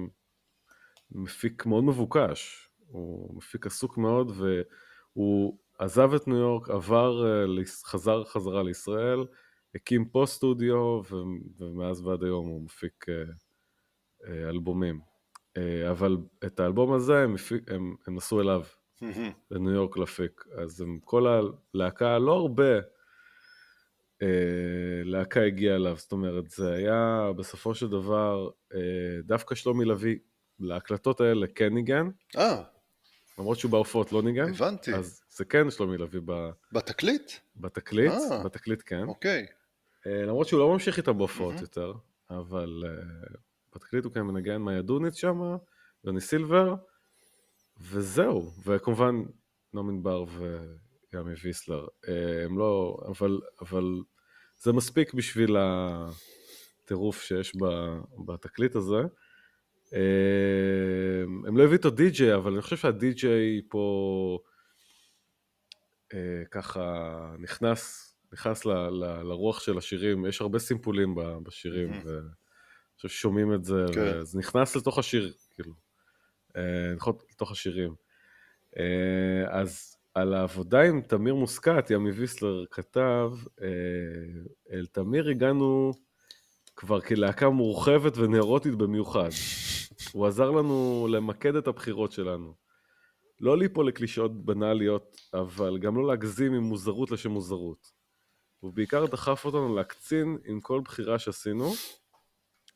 מפיק מאוד מבוקש. הוא מפיק עסוק מאוד, והוא עזב את ניו יורק, עבר, אה, חזר חזרה לישראל, הקים פה סטודיו, ומאז ועד היום הוא מפיק אה, אה, אלבומים. אה, אבל את האלבום הזה הם, הם, הם נסעו אליו, לניו יורק להפיק. אז הם, כל הלהקה, לא הרבה אה, להקה הגיעה אליו, זאת אומרת, זה היה בסופו של דבר, אה, דווקא שלומי לביא, להקלטות האלה כן ניגן, אה, למרות שהוא בהופעות לא ניגן, הבנתי. אז זה כן שלומי לביא ב- בתקליט? בתקליט, אה. בתקליט כן. אוקיי. אה, למרות שהוא לא ממשיך איתם בהופעות מהמם. יותר, אבל אה, בתקליט הוא כן מנגן מאיה דוניץ שם, יוני סילבר, וזהו, וכמובן נעם ענבר וימי ויסלר. אה, הם לא, אבל, אבל זה מספיק בשביל הטירוף שיש בתקליט הזה. אה, הם לא הביאו איתו די-ג'יי, אבל אני חושב שהדי-ג'יי פה אה, ככה נכנס, נכנס ל, ל, לרוח של השירים, יש הרבה סימפולים בשירים, מהמם. ו, חושב ששומעים את זה, כן. וזה נכנס לתוך השיר, כאילו, אה, נכנס לתוך השירים. אה, אז על העבודה עם תמיר מוסקת, ימי ויסלר כתב, אה, אל תמיר הגענו כבר כלהקה מורחבת ונאורוטית במיוחד. הוא עזר לנו למקד את הבחירות שלנו. לא ליפול לקלישאות בנאליות, אבל גם לא להגזים עם מוזרות לשם מוזרות. ובעיקר דחף אותנו להקצין עם כל בחירה שעשינו,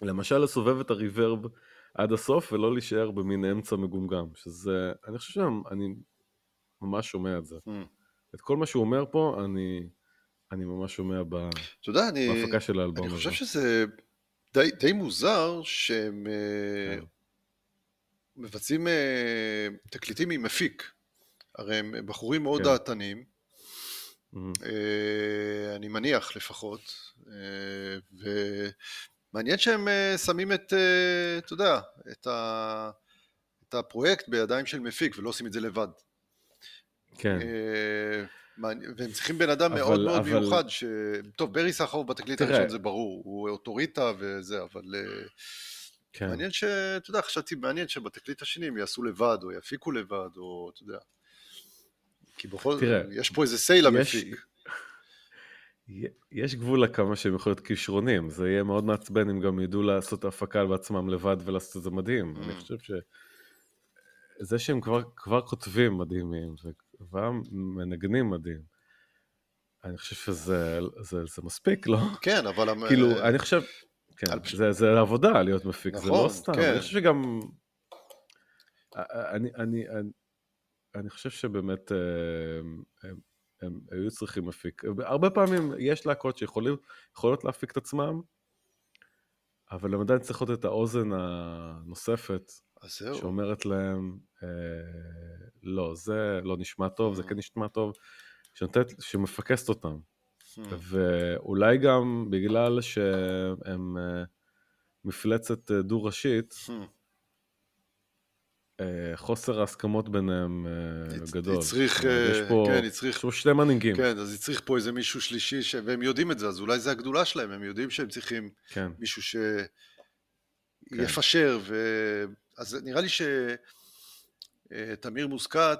למשל לסובב את הריברב עד הסוף ולא להישאר במין אמצע מגומגם, שזה, אני חושב שאני ממש שומע את זה. Mm. את כל מה שהוא אומר פה, אני, אני ממש שומע ב- יודע, אני, בהפקה של האלבום אני הזה. חושב שזה די, די מוזר שהם אה, כן. מבצעים אה, תקליטים עם מפיק. הרי הם בחורים מאוד כן. דעתנים, מהמם. אה, אני מניח לפחות, אה, ומעניין שהם אה, שמים את, אה, אתה יודע, את, ה, את הפרויקט בידיים של מפיק ולא עושים את זה לבד. כן, אה, מעניין- והם צריכים בן אדם אבל- מאוד מאוד אבל- מיוחד, ש... טוב, ברי סחרוף בתקליט תראה. הראשון זה ברור, הוא אוטוריטה וזה, אבל כן. מעניין ש... אתה יודע, חשבתי מעניין שבתקליט השני הם יעשו לבד, או יפיקו לבד, או אתה יודע. כי בכל זאת, יש פה איזה say למפיק. יש גבול לכמה שהם יכולים להיות כישרונים, זה יהיה מאוד מעצבן אם גם ידעו לעשות את ההפקה בעצמם לבד ולעשות את זה מדהים. Mm. אני חושב ש... זה שהם כבר, כבר כותבים מדהימים, וכבר מנגנים מדהים, אני חושב שזה זה, זה מספיק, לא? כן, אבל... כאילו, אה, אני חושב, כן, על זה, זה עבודה להיות מפיק, זה נכון, לא סתם. כן. אני חושב שגם... אני, אני, אני, אני חושב שבאמת אה, הם, היו צריכים מפיק. הרבה פעמים יש להקות שיכולות להפיק את עצמם, אבל הם עדיין צריכות את האוזן הנוספת. שאומרת להם, אה, לא, זה לא נשמע טוב, זה. כן נשמע טוב, שנותנת, שמפקסת אותם. Hmm. ואולי גם בגלל שהם אה, מפלצת אה, דו-ראשית. אה, חוסר ההסכמות ביניהם אה, גדול. הצריך, אה, יש פה כן, הצריך- יש פה שני מנהיגים. כן, אז צריך פה איזה מישהו שלישי, ש... והם יודעים את זה, אז אולי זה הגדולה שלהם, הם יודעים שהם צריכים כן, מישהו כן. שיפשר, ו... אז נראה לי שתמיר מוסקת,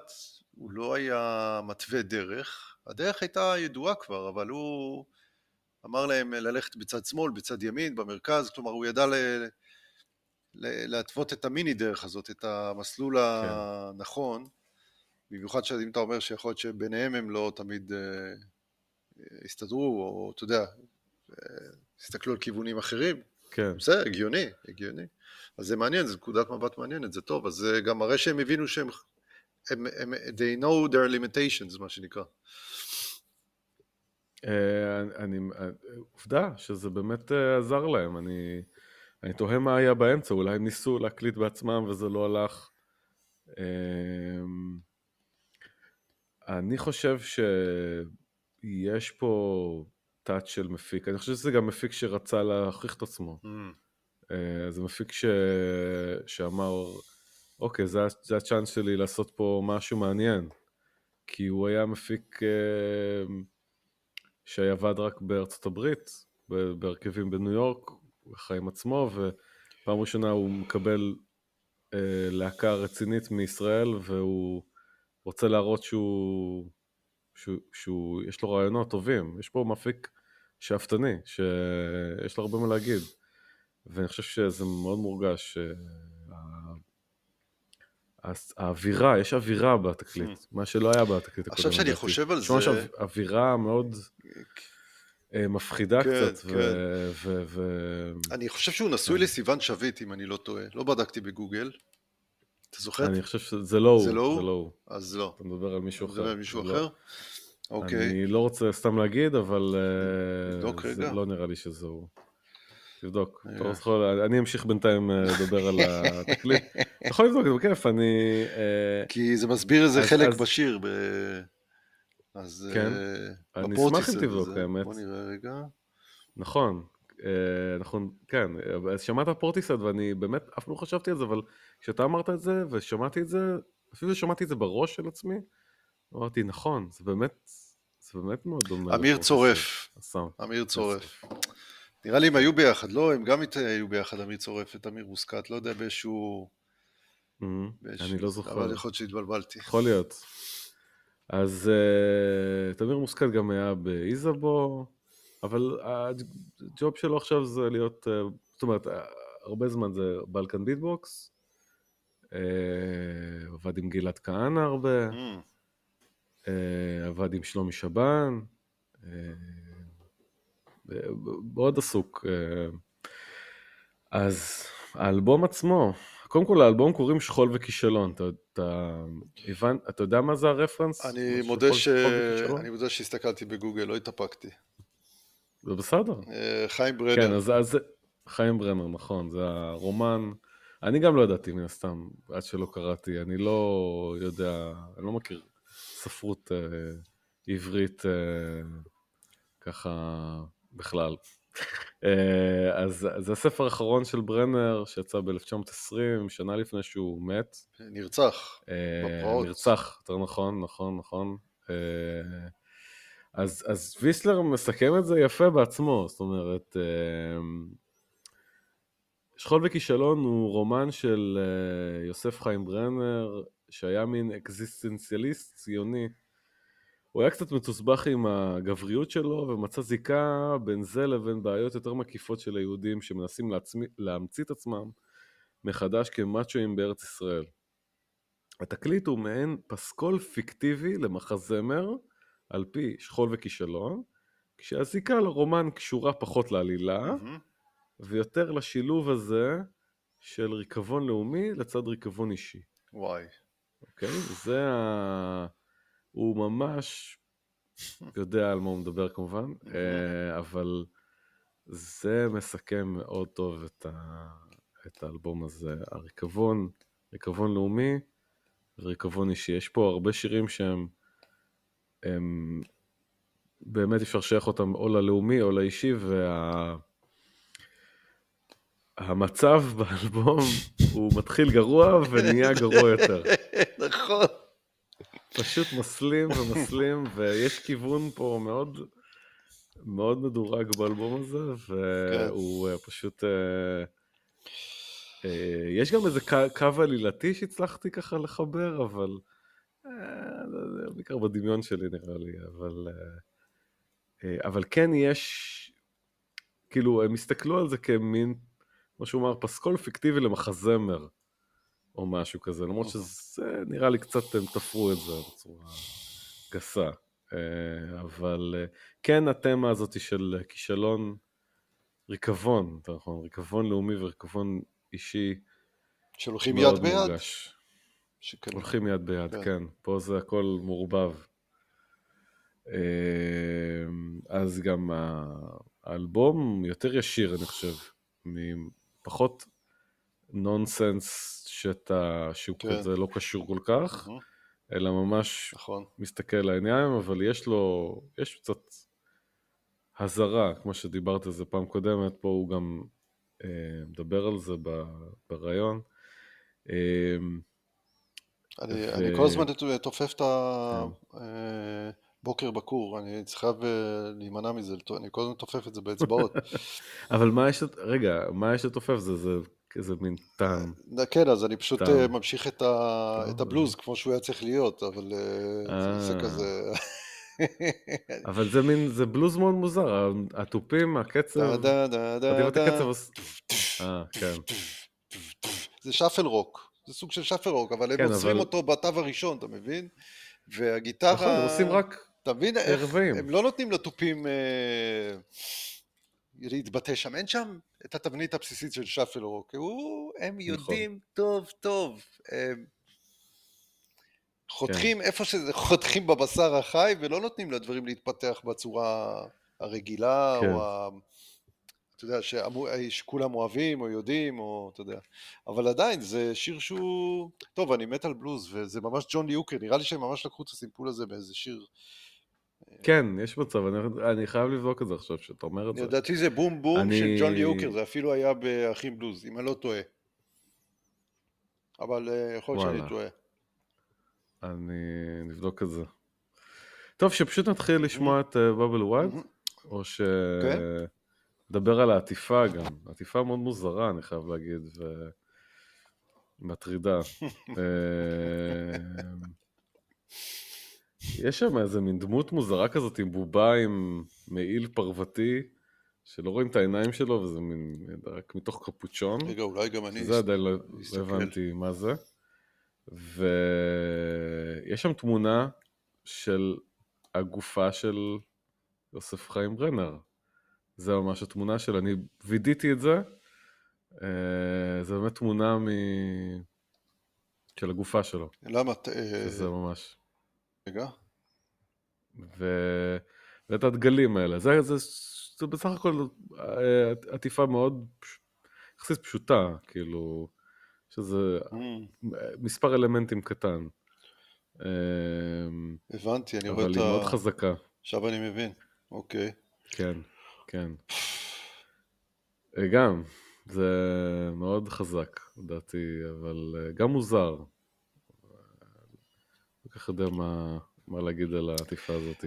הוא לא היה מתווה דרך, הדרך הייתה ידועה כבר, אבל הוא אמר להם ללכת בצד שמאל, בצד ימין, במרכז, כלומר הוא ידע ל... להתוות את המיני דרך הזאת, את המסלול כן. הנכון, במיוחד שאם אתה אומר שיכול להיות שביניהם הם לא תמיד אה, אה, הסתדרו, או אתה יודע, אה, הסתכלו על כיוונים אחרים, כן, בסדר, הגיוני, הגיוני. אז זה מעניין, זו נקודת מבט מעניינת, זה טוב, אז זה גם מראה שהם הבינו שהם, הם, הם, they know their limitations, מה שנקרא. אה, אני, אה, עובדה שזה באמת אה, עזר להם, אני, אני תוהה מה היה באמצע, אולי הם ניסו להקליט בעצמם וזה לא הלך. אה, אני חושב שיש פה טאץ' של מפיק, אני חושב שזה גם מפיק שרצה להוכיח את עצמו. אה, זה מפיק ש... שאמר, אוקיי, זה, זה הצ'אנס שלי לעשות פה משהו מעניין. כי הוא היה מפיק אה, שעבד רק בארצות הברית, בהרכבים בניו יורק, הוא חי עם עצמו, ופעם ראשונה הוא מקבל אה, להקה רצינית מישראל, והוא רוצה להראות שהוא, שהוא, שהוא, יש לו רעיונות טובים. יש פה מפיק שאפתני, שיש לו הרבה מה להגיד. ואני חושב שזה מאוד מורגש. אה, האווירה, יש אווירה בתקליט, מה שלא היה בתקליט הקודם. עכשיו שאני. חושב על יש ממש זה- או- אווירה מאוד אה, מפחידה כן, קצת, כן. ו- ו- ו- אני חושב שהוא נשוי כן. לסיוון שביט, אם אני לא טועה, לא בדקתי בגוגל. אתה זוכר? אני חושב שזה לא הוא, זה לא הוא? זה לא הוא. אז לא. אתה מדבר על מישהו אתה אחר. מדבר על מישהו לא. אחר? אוקיי. אני לא רוצה סתם להגיד, אבל אה, תבדוק זה. לא נראה לי שזה הוא. תבדוק. אה. אתה לא יכול, אני אמשיך בינתיים אה, לדבר על התקליט. אתה יכול לבדוק, זה בכיף, אני... אה, כי זה מסביר איזה חלק בשיר. אז... כן. אה, אני אשמח אם תבדוק. האמת. בוא נראה רגע. נכון, אה, נכון, כן, אז שמעת פורטיסד ואני באמת אף לא חשבתי על זה, אבל כשאתה אמרת את זה ושמעתי את זה, אפילו שמעתי את זה בראש של עצמי, אמרתי, נכון, זה באמת, זה באמת מאוד דומה. אמיר צורף. אמיר צורף. נראה לי הם היו ביחד, לא, הם גם היו ביחד, אמיר צורף ותמיר מוסקת, לא יודע באיזשהו... אמ, באיזשהו- אני לא זוכר. אבל יכול להיות שהתבלבלתי. יכול להיות. אז אה, תמיר מוסקת גם היה באיזבו, אבל הג'וב שלו עכשיו זה להיות, אה, זאת אומרת, אה, הרבה זמן זה בלקן ביטבוקס, אה, עבד עם גלעד כהנא הרבה, אה, עבד עם שלומי שבן, מאוד עסוק. אה. אז האלבום עצמו, קודם כל לאלבום קוראים שכול וכישלון, אתה, אתה, הבנ... אתה יודע מה זה הרפרנס? אני מודה ש... אני מודה שהסתכלתי בגוגל, לא התאפקתי. זה בסדר. אה, חיים כן, ברנר, אז, אז זה- חיים ברנר, נכון, זה הרומן. אני גם לא ידעתי מן הסתם, עד שלא קראתי, אני לא יודע, אני לא מכיר ספרות אה, עברית אה, ככה בכלל. אה, אז זה הספר האחרון של ברנר שיצא ב-1920, שנה לפני שהוא מת. נרצח. אה, בפרעות. נרצח, יותר נכון, נכון, נכון. אה, אז, אז ויסלר מסכם את זה יפה בעצמו, זאת אומרת, שכול וכישלון הוא רומן של יוסף חיים ברנר, שהיה מין אקזיסטנציאליסט ציוני. הוא היה קצת מתוסבך עם הגבריות שלו, ומצא זיקה בין זה לבין בעיות יותר מקיפות של היהודים שמנסים לעצמי, להמציא את עצמם מחדש כמאצ'ואים בארץ ישראל. התקליט הוא מעין פסקול פיקטיבי למחזמר על פי שכול וכישלון, כשהזיקה לרומן קשורה פחות לעלילה, מהמם. ויותר לשילוב הזה של ריקבון לאומי לצד ריקבון אישי, וואי. אוקיי? זה ה... הוא ממש יודע על מה הוא מדבר כמובן, אה, אבל זה מסכם מאוד טוב את, ה... את האלבום הזה. הריקבון, ריקבון לאומי וריקבון אישי. יש פה הרבה שירים שהם הם... באמת אפשר לשייך אותם או ללאומי או לאישי, וה... המצב באלבום הוא מתחיל גרוע ונהיה גרוע יותר. נכון. פשוט מסלים ומסלים, ויש כיוון פה מאוד מאוד מדורג באלבום הזה, והוא אה, פשוט... אה, אה, יש גם איזה קו- עלילתי שהצלחתי ככה לחבר, אבל... בעיקר בדמיון שלי נראה לי, אבל... אבל כן יש... כאילו, הם הסתכלו על זה כמין, כמו שהוא אמר, פסקול פיקטיבי למחזמר, או משהו כזה, למרות שזה נראה לי קצת, הם תפרו את זה בצורה גסה. אה, אבל אה, כן התמה הזאת של כישלון, ריקבון, יותר נכון, ריקבון לאומי וריקבון אישי, שהולכים יד ביד. מורגש. שכן. הולכים יד ביד, כן. כן. פה זה הכל מעורבב. אה, אז גם האלבום יותר ישיר, אני חושב, מפחות נונסנס שאתה, שהוא כן. כזה לא קשור כל כך, מהמם. אלא ממש נכון. מסתכל לעיניים, אבל יש לו, יש קצת הזרה, כמו שדיברת על זה פעם קודמת, פה הוא גם אה, מדבר על זה בריאיון. אה, אני, ו- אני כל הזמן תופף את כן. הבוקר בכור, אני צריך אה, להימנע מזה, אני כל הזמן תופף את זה באצבעות. אבל מה יש, רגע, מה יש לתופף? זה, זה כזה מין טעם. כן, אז אני פשוט טעם. אה, ממשיך את, ה... את הבלוז כמו שהוא היה צריך להיות, אבל אה, זה- זה אה. כזה... אבל זה מין, זה בלוז מאוד מוזר, התופים, הקצב, חטיבת דה. הקצב, אה, כן, זה shuffle rock, זה סוג של shuffle rock, אבל הם כן, עוצרים אותו בתו הראשון, אתה מבין? והגיטרה... נכון, הם עושים רק אתה מבין איך... הם לא נותנים לתופים אה, להתבטא שם, אין שם את התבנית הבסיסית של שאפל רוק. הוא, הם נכון. יודעים טוב טוב. הם חותכים כן. איפה שזה, חותכים בבשר החי ולא נותנים לדברים להתפתח בצורה הרגילה, כן. או ה... אתה יודע, שאמו- שכולם אוהבים או יודעים, או אתה יודע. אבל עדיין, זה שיר שהוא... טוב, אני מת על בלוז, וזה ממש ג'ון ליוקר, נראה לי שהם ממש לקחו את הסימפול הזה באיזה שיר. כן, יש מצב, אני, אני חייב לבדוק את זה עכשיו, שאתה אומר את זה. לדעתי זה בום בום אני- של ג'ון ליוקר, זה אפילו היה באחים בלוז, אם אני לא טועה. אבל אה, יכול להיות שאני. טועה. אני נבדוק את זה. טוב, שפשוט נתחיל לשמוע את בבל וואד, מהמם. או ש... כן. לדבר על העטיפה גם. העטיפה מאוד מוזרה, אני חייב להגיד, ומטרידה. יש שם איזה מין דמות מוזרה כזאת עם בובה עם מעיל פרוותי, שלא רואים את העיניים שלו, וזה מין, רק מתוך קפוצ'ון. רגע, אולי גם אני... זה עדיין לא, אסתכל. הבנתי מה זה. ויש שם תמונה של הגופה של יוסף חיים ברנר. זה ממש התמונה של, אני וידאתי את זה. אה, זה באמת תמונה מ... של הגופה שלו. למה? אה, זה ממש. רגע. ו... ואת הדגלים האלה. זה, זה, זה בסך הכל אה, עטיפה מאוד פש... יחסית פשוטה, כאילו, שזה Mm, מספר אלמנטים קטן. אה, הבנתי, אני רואה אבל את היא ה... מאוד חזקה, עכשיו אני מבין. אוקיי. כן, כן. אה, גם, זה מאוד חזק, לדעתי, אבל אה, גם מוזר. כל כך יודע מה, מה להגיד על העטיפה הזאת.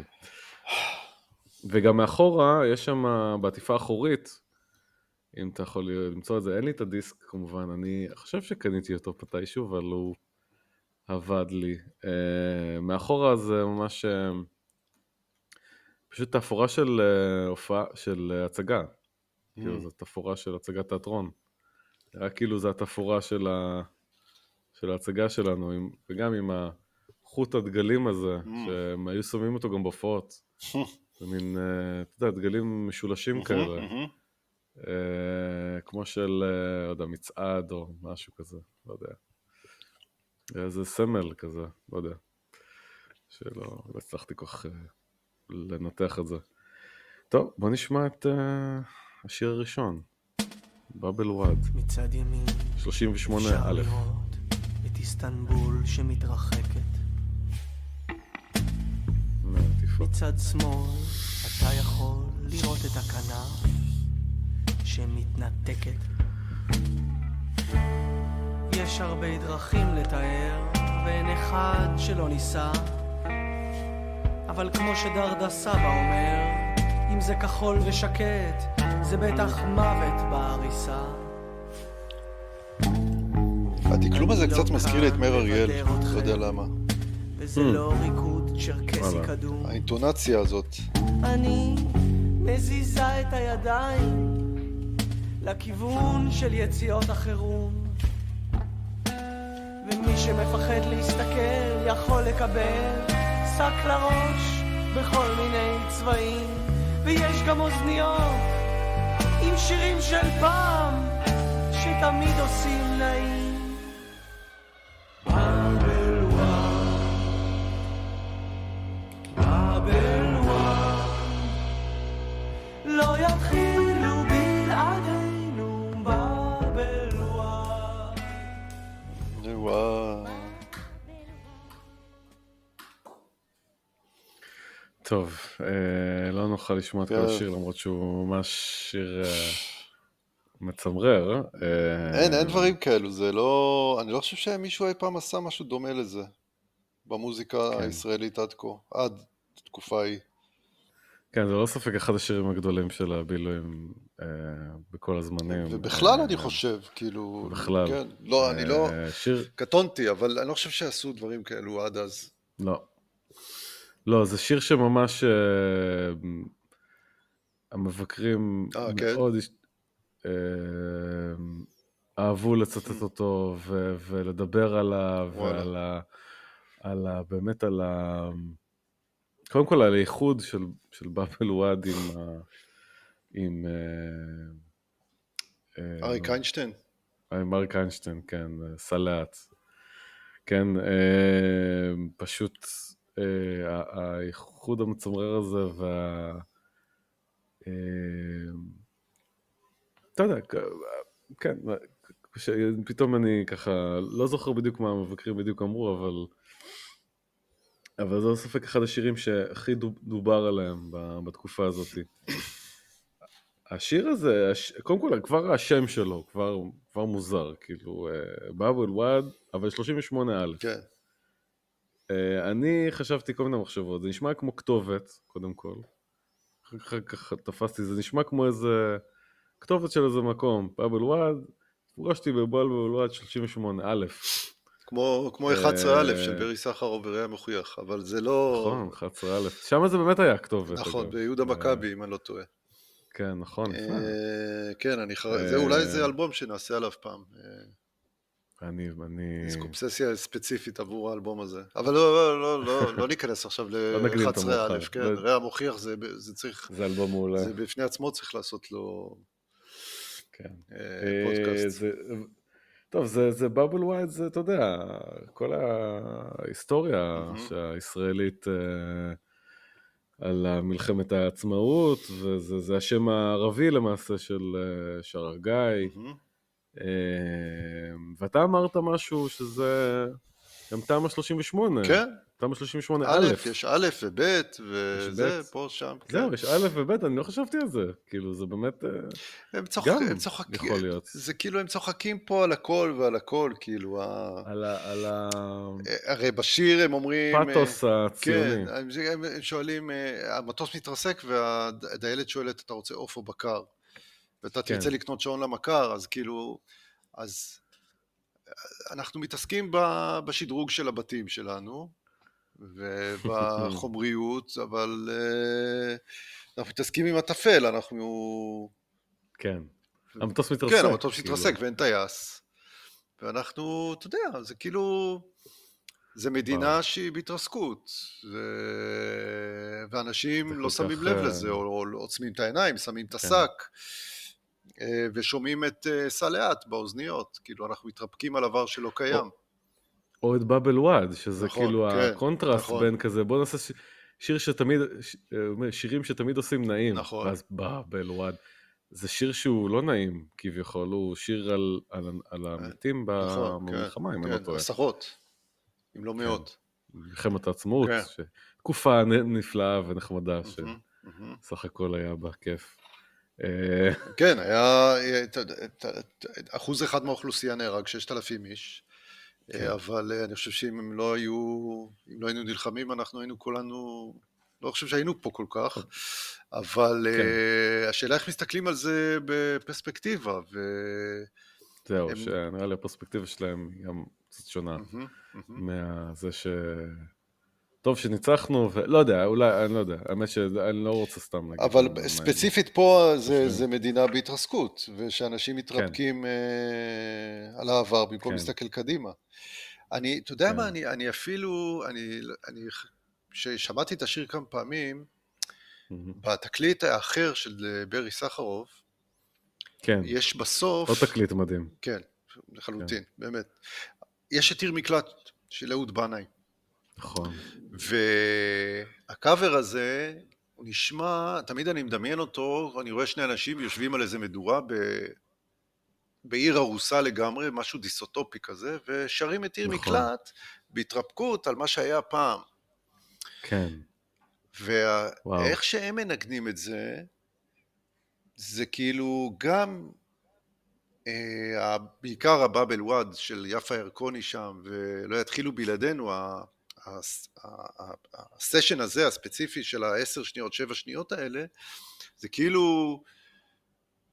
וגם מאחורה, יש שם, בעטיפה האחורית, אם אתה יכול למצוא את זה, אין לי את הדיסק כמובן, אני חושב שקניתי אותו מתישהו, אבל הוא עבד לי. Uh, מאחורה זה ממש uh, פשוט תפאורה של uh, הופעה, של הצגה. Mm. כאילו, זו תפאורה של הצגת תיאטרון. נראה כאילו זו התפאורה של, ה... של ההצגה שלנו, עם... וגם עם החוט הדגלים הזה, Mm. שהם היו שמים אותו גם בהופעות. זה מין, אה, אתה יודע, דגלים משולשים כאלה, מהמם. אה, כמו של, אה, לא יודע, מצעד או משהו כזה, לא יודע. איזה סמל כזה, לא יודע. שלא לא הצלחתי כל כך לנתח את זה. טוב, בוא נשמע את השיר הראשון, באבל וואד, מצד ימין 38 אפשר. לראות את איסטנבול שמתרחקת. מצד שמאל אתה יכול לראות את הכנף שמתנתקת. יש הרבה דרכים לתאר, ואין אחד שלא ניסה. אבל כמו שדרדה סבא אומר, אם זה כחול ושקט, זה בטח מוות בעריסה. הדקלום הזה לא קצת מזכיר לי את מאיר אריאל, לא יודע. למה. וזה Hmm. לא ריקוד צ'רקסי. קדום. האינטונציה הזאת. אני מזיזה את הידיים לכיוון של יציאות החירום. ומי שמפחד להסתכל יכול לקבל שק לראש בכל מיני צבעים. ויש גם אוזניות עם שירים של פעם שתמיד עושים נעים. טוב, אה, לא נוכל לשמוע את כל. השיר למרות שהוא ממש שיר אה, מצמרר. אה, אין, אין דברים כאלו, זה לא... אני לא חושב שמישהו אי פעם עשה משהו דומה לזה. במוזיקה כן. הישראלית עד כה, עד התקופה ההיא. כן, זה לא ספק אחד השירים הגדולים של הבילויים אה, בכל הזמנים. ובכלל אה, אני חושב, כאילו... בכלל. כן, לא, אני לא... אה, שיר, קטונתי, אבל אני לא חושב שעשו דברים כאלו עד אז. לא. לא, זה שיר שממש אה, המבקרים אה, כן? מאוד אה, אהבו לצטט אותו ו- ולדבר עליו וואלה. ועל ה... על ה... באמת על ה... קודם כל על האיחוד של, של באבל וואד עם, ה... עם אריק איינשטיין? עם אריק איינשטיין, כן, סלט. כן, פשוט האיחוד המצמרר הזה וה... אה, אתה יודע, כן, ש- פתאום אני ככה, לא זוכר בדיוק מה המבקרים בדיוק אמרו, אבל... אבל זה לא ספק אחד השירים שהכי דוב- דובר עליהם בתקופה הזאת. השיר הזה, הש... קודם כל, כבר השם שלו, כבר, כבר מוזר, כאילו, באבל וואד, אבל 38 א'. כן. אה, אני חשבתי כל מיני מחשבות, זה נשמע כמו כתובת, קודם כל. אחר כך תפסתי, זה נשמע כמו איזה כתובת של איזה מקום, בבל וואד, פגשתי בבבל וואד 38, א', כמו, כמו 11א של ברי סחרוב וראם מחוייך, אבל זה לא... נכון, 11 א', שם זה באמת היה הכתובת. נכון. ביהודה אה, מכבי, אם אני לא טועה. כן, נכון. אה, כן, אני חר... זה אולי זה אלבום שנעשה עליו פעם. אני, אני... יש קובססיה ספציפית עבור האלבום הזה. אבל לא, לא, לא, לא, לא ניכנס עכשיו את ל-11א, המאוחר. כן, לא- רע מוכיח זה, זה צריך, זה אלבום מעולה. זה בפני עצמו צריך לעשות לו כן. אה, אה, פודקאסט. זה- טוב, זה, זה בבל ווייד, זה, אתה יודע, כל ההיסטוריה. הישראלית אה, על מלחמת העצמאות, וזה זה השם הערבי למעשה של. מהמם. אה, ואתה אמרת משהו שזה גם תמ"א 38. כן, תמ"א 38 א'. יש א' וב' וזה. פה, שם. כן. זהו, יש א' וב', אני לא חשבתי על זה. כאילו, זה באמת... אה, הם צוחקים, יכול להיות. זה כאילו הם צוחקים פה על הכל ועל הכל, כאילו, ה- על ה- על הרי בשיר הם אומרים... הפתוס הציוני. כן, הם- שואלים, אה, המטוס מתרסק והדיילת שואלת, אתה רוצה עוף או בקר? ואתה כן. תרצה לקנות שעון למכר, אז כאילו, אז אנחנו מתעסקים בשדרוג של הבתים שלנו, ובחומריות, אבל אה, אנחנו מתעסקים עם הטפל, אנחנו... כן. המטוס מתרסק. כן, המטוס כאילו. מתרסק ואין טייס, ואנחנו, אתה יודע, זה כאילו... זה מדינה. שהיא בהתרסקות, ו... ואנשים לא שמים לב אה, לזה, או, עוצמים את העיניים, שמים את כן. השק, אה, ושומעים את אה, סע לאט באוזניות, כאילו אנחנו מתרפקים על עבר שלא קיים. או את באב אל וואד, שזה נכון, כאילו כן, הקונטרסט נכון. בין כזה, בוא נעשה ש- שיר שתמיד, ש- אה, שירים שתמיד עושים נעים. נכון. ואז באב אל וואד. זה שיר שהוא לא נעים, כביכול, הוא שיר על, על, על המתים נכון, במלחמה, כן, אם אני לא כן, טועה. עשרות, אם לא מאות. מלחמת העצמאות, כן. ש- תקופה נפלאה ונחמדה, מהמם. שסך הכל היה בה כיף. אה, כן, היה, את- אחוז אחד מהאוכלוסייה נהרג, 6,000 איש, כן. אבל אה, אני חושב שאם הם לא היו, אם לא היינו נלחמים, אנחנו היינו כולנו, לא חושב שהיינו פה כל כך, אבל כן. אה, השאלה איך מסתכלים על זה בפרספקטיבה, ו... זהו, הם- שנראה לי הפרספקטיבה שלהם גם קצת שונה מהמם, מהמם. מזה ש... טוב שניצחנו, ולא יודע, אולי, אני לא יודע, האמת שאני לא רוצה סתם להגיד. אבל מה- מה- ספציפית פה זה. זה מדינה בהתרסקות, ושאנשים מתרפקים אה, על העבר במקום כן. להסתכל קדימה. אני, אתה יודע כן. מה, אני, אני אפילו, אני, אני, כששמעתי את השיר כמה פעמים. בתקליט האחר של אה, ברי סחרוף, כן, יש בסוף, עוד תקליט מדהים. כן, לחלוטין, באמת, יש את עיר מקלט של אהוד בנאי, נכון. והקאבר הזה, הוא נשמע, תמיד אני מדמיין אותו, אני רואה שני אנשים יושבים על איזה מדורה ב... בעיר הרוסה לגמרי, משהו דיסוטופי כזה, ושרים את עיר נכון. מקלט בהתרפקות על מה שהיה פעם. כן. ואיך שהם מנגנים את זה, זה כאילו גם, אה, בעיקר הבאבל וואד של יפה ירקוני שם, ולא יתחילו בלעדינו, הסשן הזה, הספציפי של העשר שניות, שבע שניות האלה, זה כאילו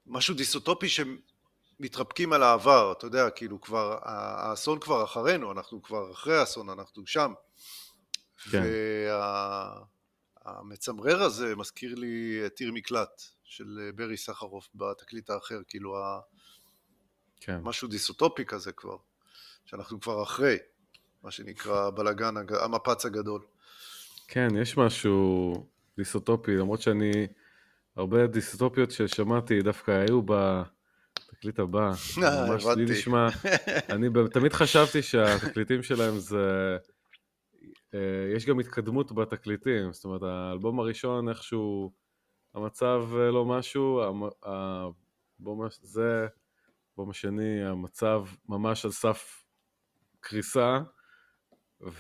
משהו דיסוטופי שמתרפקים על העבר, אתה יודע, כאילו כבר, האסון כבר אחרינו, אנחנו כבר אחרי האסון, אנחנו שם. כן. והמצמרר הזה מזכיר לי את עיר מקלט של ברי סחרוף בתקליט האחר, כאילו כן. משהו דיסוטופי כזה כבר, שאנחנו כבר אחרי, מה שנקרא הג- המפץ הגדול. כן, יש משהו דיסוטופי, למרות שאני, הרבה דיסוטופיות ששמעתי דווקא היו בתקליט הבא. אה, ממש לי. נשמע, אני תמיד חשבתי שהתקליטים שלהם זה... אה, יש גם התקדמות בתקליטים, זאת אומרת, האלבום הראשון איכשהו, המצב אה, לא משהו, האלבום זה, האלבום השני, המצב ממש על סף קריסה,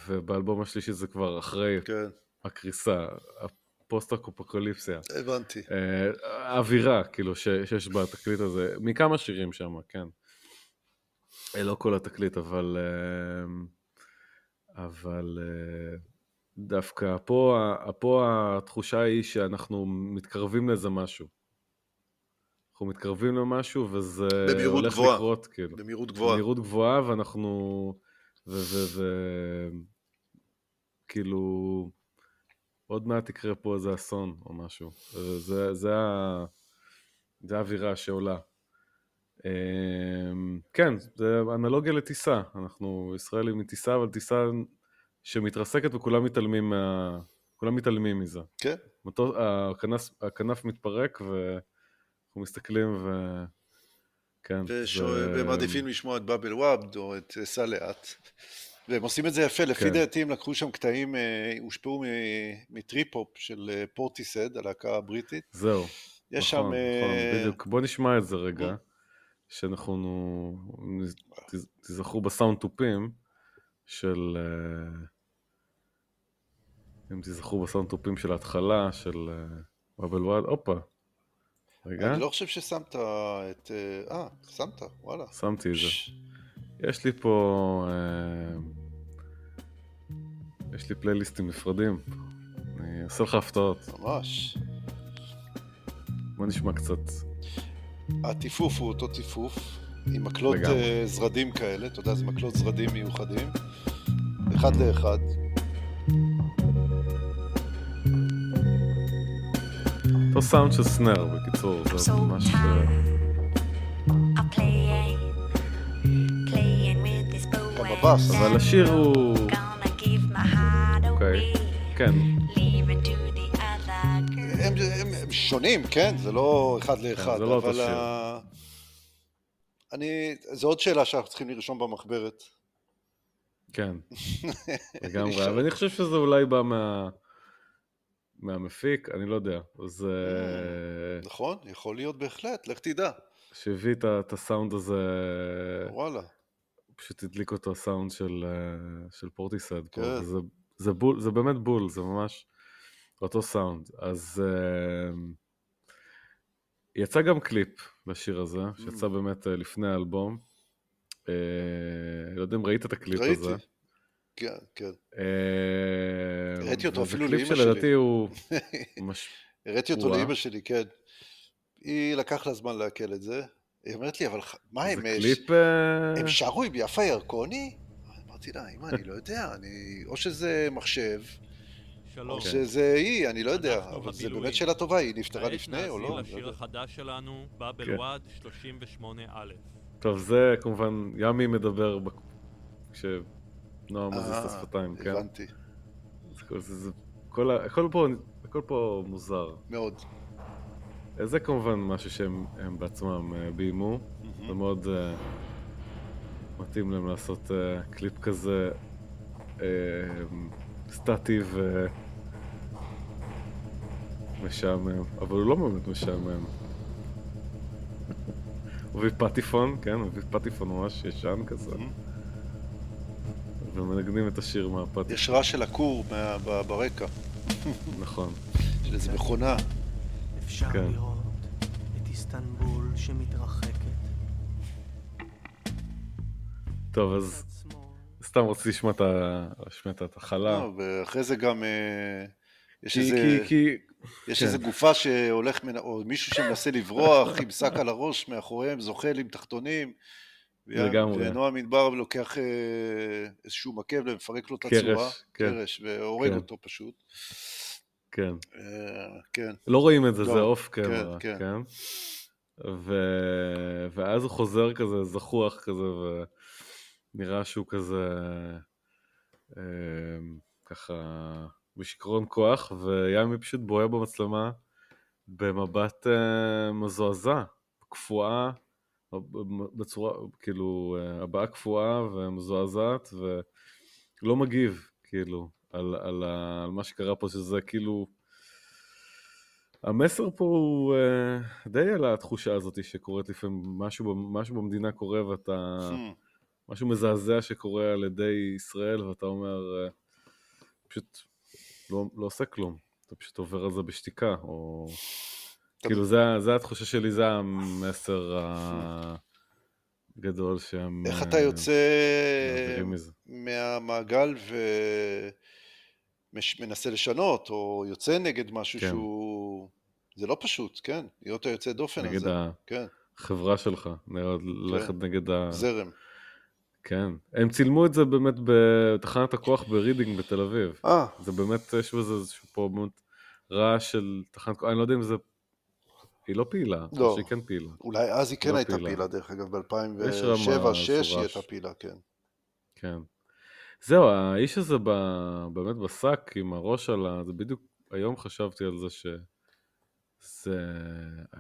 ובאלבום השלישי זה כבר אחרי כן, הקריסה, הפוסט-אפוקליפסיה. הבנתי. אה, האווירה, כאילו, ש- שיש בתקליט הזה, מכמה שירים שם, כן. אה, לא כל התקליט, אבל... אה, אבל אה, דווקא פה, פה התחושה היא שאנחנו מתקרבים לאיזה משהו. אנחנו מתקרבים למשהו וזה הולך גבוהה. לקרות, כאילו. במהירות גבוהה. במהירות גבוהה, ואנחנו... ו... ו... ו... כאילו... עוד מעט יקרה פה איזה אסון או משהו. זה, זה, ה... זה האווירה שעולה. אמ, כן, זה אנלוגיה לטיסה. אנחנו ישראלים מטיסה, אבל טיסה שמתרסקת וכולם מתעלמים מה... כולם מתעלמים מזה. כן. מטוס, הכנף, הכנף מתפרק ואנחנו מסתכלים ו... כן. ושו... זה- לשמוע את באב אל וואד או את אה, סע לאט. והם עושים את זה יפה, לפי כן. דעתי הם לקחו שם קטעים, אה, הושפעו מ trip-hop של אה, פורטיסד, הלהקה הבריטית. זהו. יש שם... נכון, אה, נכון, בדיוק. בוא נשמע את זה רגע. שאנחנו תיזכרו בסאונד תופים של... אם תיזכרו בסאונד תופים של ההתחלה של בבל וואד, הופה. רגע, אני לא חושב ששמת את... אה, שמת, וואלה. שמתי את זה. יש לי פה... אה, יש לי פלייליסטים נפרדים. אני אעשה לך הפתעות. ממש. בוא נשמע קצת. הטיפוף הוא אותו טיפוף, עם מקלות. אה, זרדים כאלה, אתה יודע, זה מקלות זרדים מיוחדים, אחד לאחד. אותו סאונד של סנר, בקיצור, זה ממש... אה. אבל השיר הוא... אוקיי. כן, leave it to the other girl. הם, הם, הם שונים, כן? זה לא אחד לאחד, זה לא אותו אבל שיר. ה... אני... זו עוד שאלה שאנחנו צריכים לרשום במחברת. כן, לגמרי. אבל אני חושב שזה אולי בא מה... מהמפיק, אני לא יודע. זה... נכון, יכול להיות בהחלט, לך תדע. שהביא את הסאונד הזה, וואלה. פשוט הדליק אותו הסאונד של, אה, של פורטיסד. פה, כן. וזה, זה, בול, זה באמת בול, זה ממש אותו סאונד. אז אה, יצא גם קליפ לשיר הזה, שיצא באמת אה, לפני האלבום. אה, לא יודע אם ראית את הקליפ ראיתי. הזה. כן, כן. אה, הראיתי אותו אפילו קליפ לאמא שלדעתי שלי. הוא... מש... הראיתי אותו. לאימא שלי, כן. היא לקח לה זמן לעכל את זה. היא אומרת לי, אבל מה הם... זה אה, קליפ... אה, הם שרו עם יפה ירקוני? אמרתי לה, אמא, אני לא יודע, אני... או שזה מחשב, או שלום. כן. שזה היא, אני לא יודע, אבל זה הבילויים. באמת שאלה טובה, היא נפטרה כעת לפני או לא? נאזין אני לא לשיר יודע. החדש שלנו, כן. באבל וואד 38א. טוב, זה כמובן, ימי מדבר כשנועם מזיז את השפתיים, כן? הבנתי, זה- זה- זה- כל ה- הכל פה- הכל פה מוזר. מאוד. זה כמובן משהו שהם הם בעצמם אה, ביימו, זה מאוד אה, מתאים להם לעשות אה, קליפ כזה סטטי ומשעמם, אבל הוא לא באמת משעמם. הוא מביא פטיפון, כן, הוא מביא פטיפון ממש ישן כזה, ומנגנים את השיר מהפטיפון, יש רעש של הכור ברקע, נכון. של איזה מכונה. אפשר כן. לראות את איסטנבול שמתרחקת. טוב, אז סתם רציתי לשמוע את ההתחלה. לא, ואחרי זה גם אה, יש כי, איזה... כי, כי, יש כן. איזה גופה שהולך, מנ- או מישהו שמנסה לברוח עם שק על הראש מאחוריהם, זוחל עם תחתונים. לגמרי. ונועם מדבר לוקח אה, איזשהו מקל ומפרק לו את קרש, הצורה, כן. קרש, והורג כן. אותו פשוט. כן. אה, כן, לא רואים את זה, לא, זה אוף כן, קמרה, כן. כן? ו... ואז הוא חוזר כזה זחוח כזה, ונראה שהוא כזה, אה, ככה, בשיכרון כוח, ויאמי פשוט בוהה במצלמה במבט מזועזע, קפואה, בצורה, כאילו, הבעה קפואה ומזועזעת, ולא מגיב, כאילו, על, על, ה- על מה שקרה פה, שזה כאילו... המסר פה הוא uh, די על התחושה הזאת שקורית לפעמים, משהו, משהו במדינה קורה ואתה... Hmm, משהו מזעזע שקורה על ידי ישראל ואתה אומר, uh, פשוט לא, לא עושה כלום, אתה פשוט עובר על זה בשתיקה, או... כאילו זה, זה התחושה שלי, זה המסר הגדול שהם... איך אה, אתה יוצא מעבירים מזה. מהמעגל ומנסה לשנות, או יוצא נגד משהו כן. שהוא זה לא פשוט, כן, להיות היוצא דופן נגד הזה, כן, החברה שלך, ללכת נגד ה... זרם. כן. הם צילמו את זה באמת בתחנת הכוח ברידינג בתל אביב. אה, זה באמת, יש בזה איזשהו פה באמת רעש של תחנת כוח, אני לא יודע אם זה... היא לא פעילה, לא. שהיא כן פעילה. אולי אז היא כן לא הייתה פעילה. פעילה, דרך אגב, יש רמה, ב-2007-2006 היא. הייתה פעילה, כן. כן. זהו, האיש הזה ב... באמת בשק עם הראש על ה... זה בדיוק, היום חשבתי על זה ש... זה...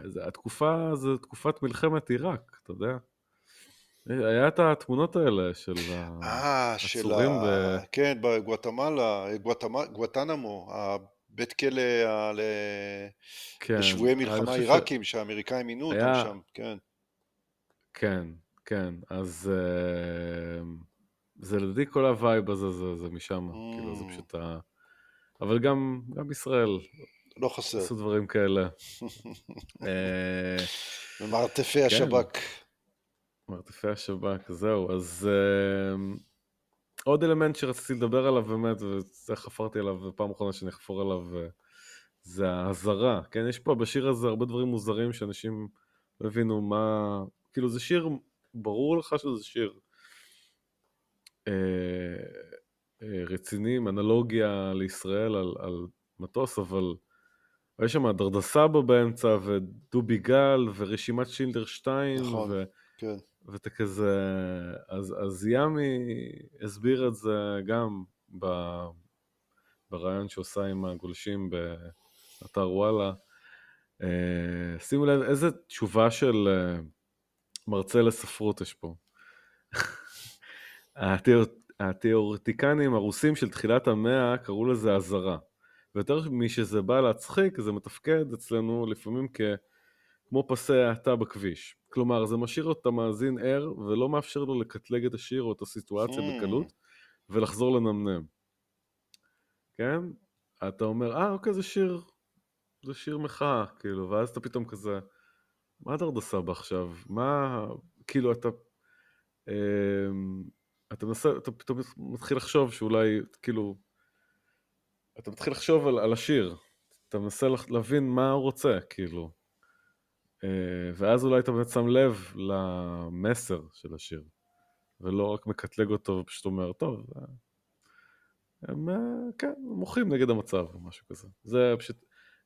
זה... התקופה, זה תקופת מלחמת עיראק, אתה יודע? היה את התמונות האלה של ה... אה, של עצורים ה... ב- כן, בגואטמלה, גואטמ- גואנטנמו, הבית כלא ה- ל- כן. לשבויי מלחמה חושב ש- עיראקים שהאמריקאים מינו אותם היה- שם, כן. כן, כן, אז אה, זה לדעתי כל ה vibe הזה זה, זה משם, Mm. כאילו זה פשוט ה... אבל גם, גם ישראל לא חסר. עשו דברים כאלה. אה, ומרתפי כן. השב"כ. מרתפי השב"כ, זהו, אז אה, עוד אלמנט שרציתי לדבר עליו באמת, וזה חפרתי עליו בפעם אחרונה שאני אחפור עליו, אה, זה האזהרה, כן? יש פה בשיר הזה הרבה דברים מוזרים שאנשים לא הבינו מה... כאילו זה שיר, ברור לך שזה שיר אה, אה, רציני, עם אנלוגיה לישראל על, על מטוס, אבל יש שם דרדסבא באמצע, ודובי גל, ורשימת שינדלר 2, נכון. ו... כן. ואתה כזה, אז, אז ימי הסביר את זה גם ב, ברעיון שהוא עושה עם הגולשים באתר וואלה. אה, שימו לב איזה תשובה של אה, מרצה לספרות יש פה. התיאור, התיאורטיקנים הרוסים של תחילת המאה קראו לזה אזהרה. ויותר משזה בא להצחיק, זה מתפקד אצלנו לפעמים כ... כמו פסי האטה בכביש. כלומר, זה משאיר את המאזין ער ולא מאפשר לו לקטלג את השיר או את הסיטואציה Hmm. בקלות ולחזור לנמנם. כן? אתה אומר, אה, אוקיי, זה שיר, זה שיר מחאה, כאילו, ואז אתה פתאום כזה, מה דרדסה בה עכשיו? מה, כאילו, אתה, אמ, אתה מנסה, אתה פתאום מתחיל לחשוב שאולי, כאילו, אתה מתחיל לחשוב על, על השיר, אתה מנסה להבין מה הוא רוצה, כאילו. אה, ואז אולי אתה באמת שם לב למסר של השיר, ולא רק מקטלג אותו ופשוט אומר, טוב, אה, הם, אה, כן, מוחים נגד המצב או משהו כזה. זה פשוט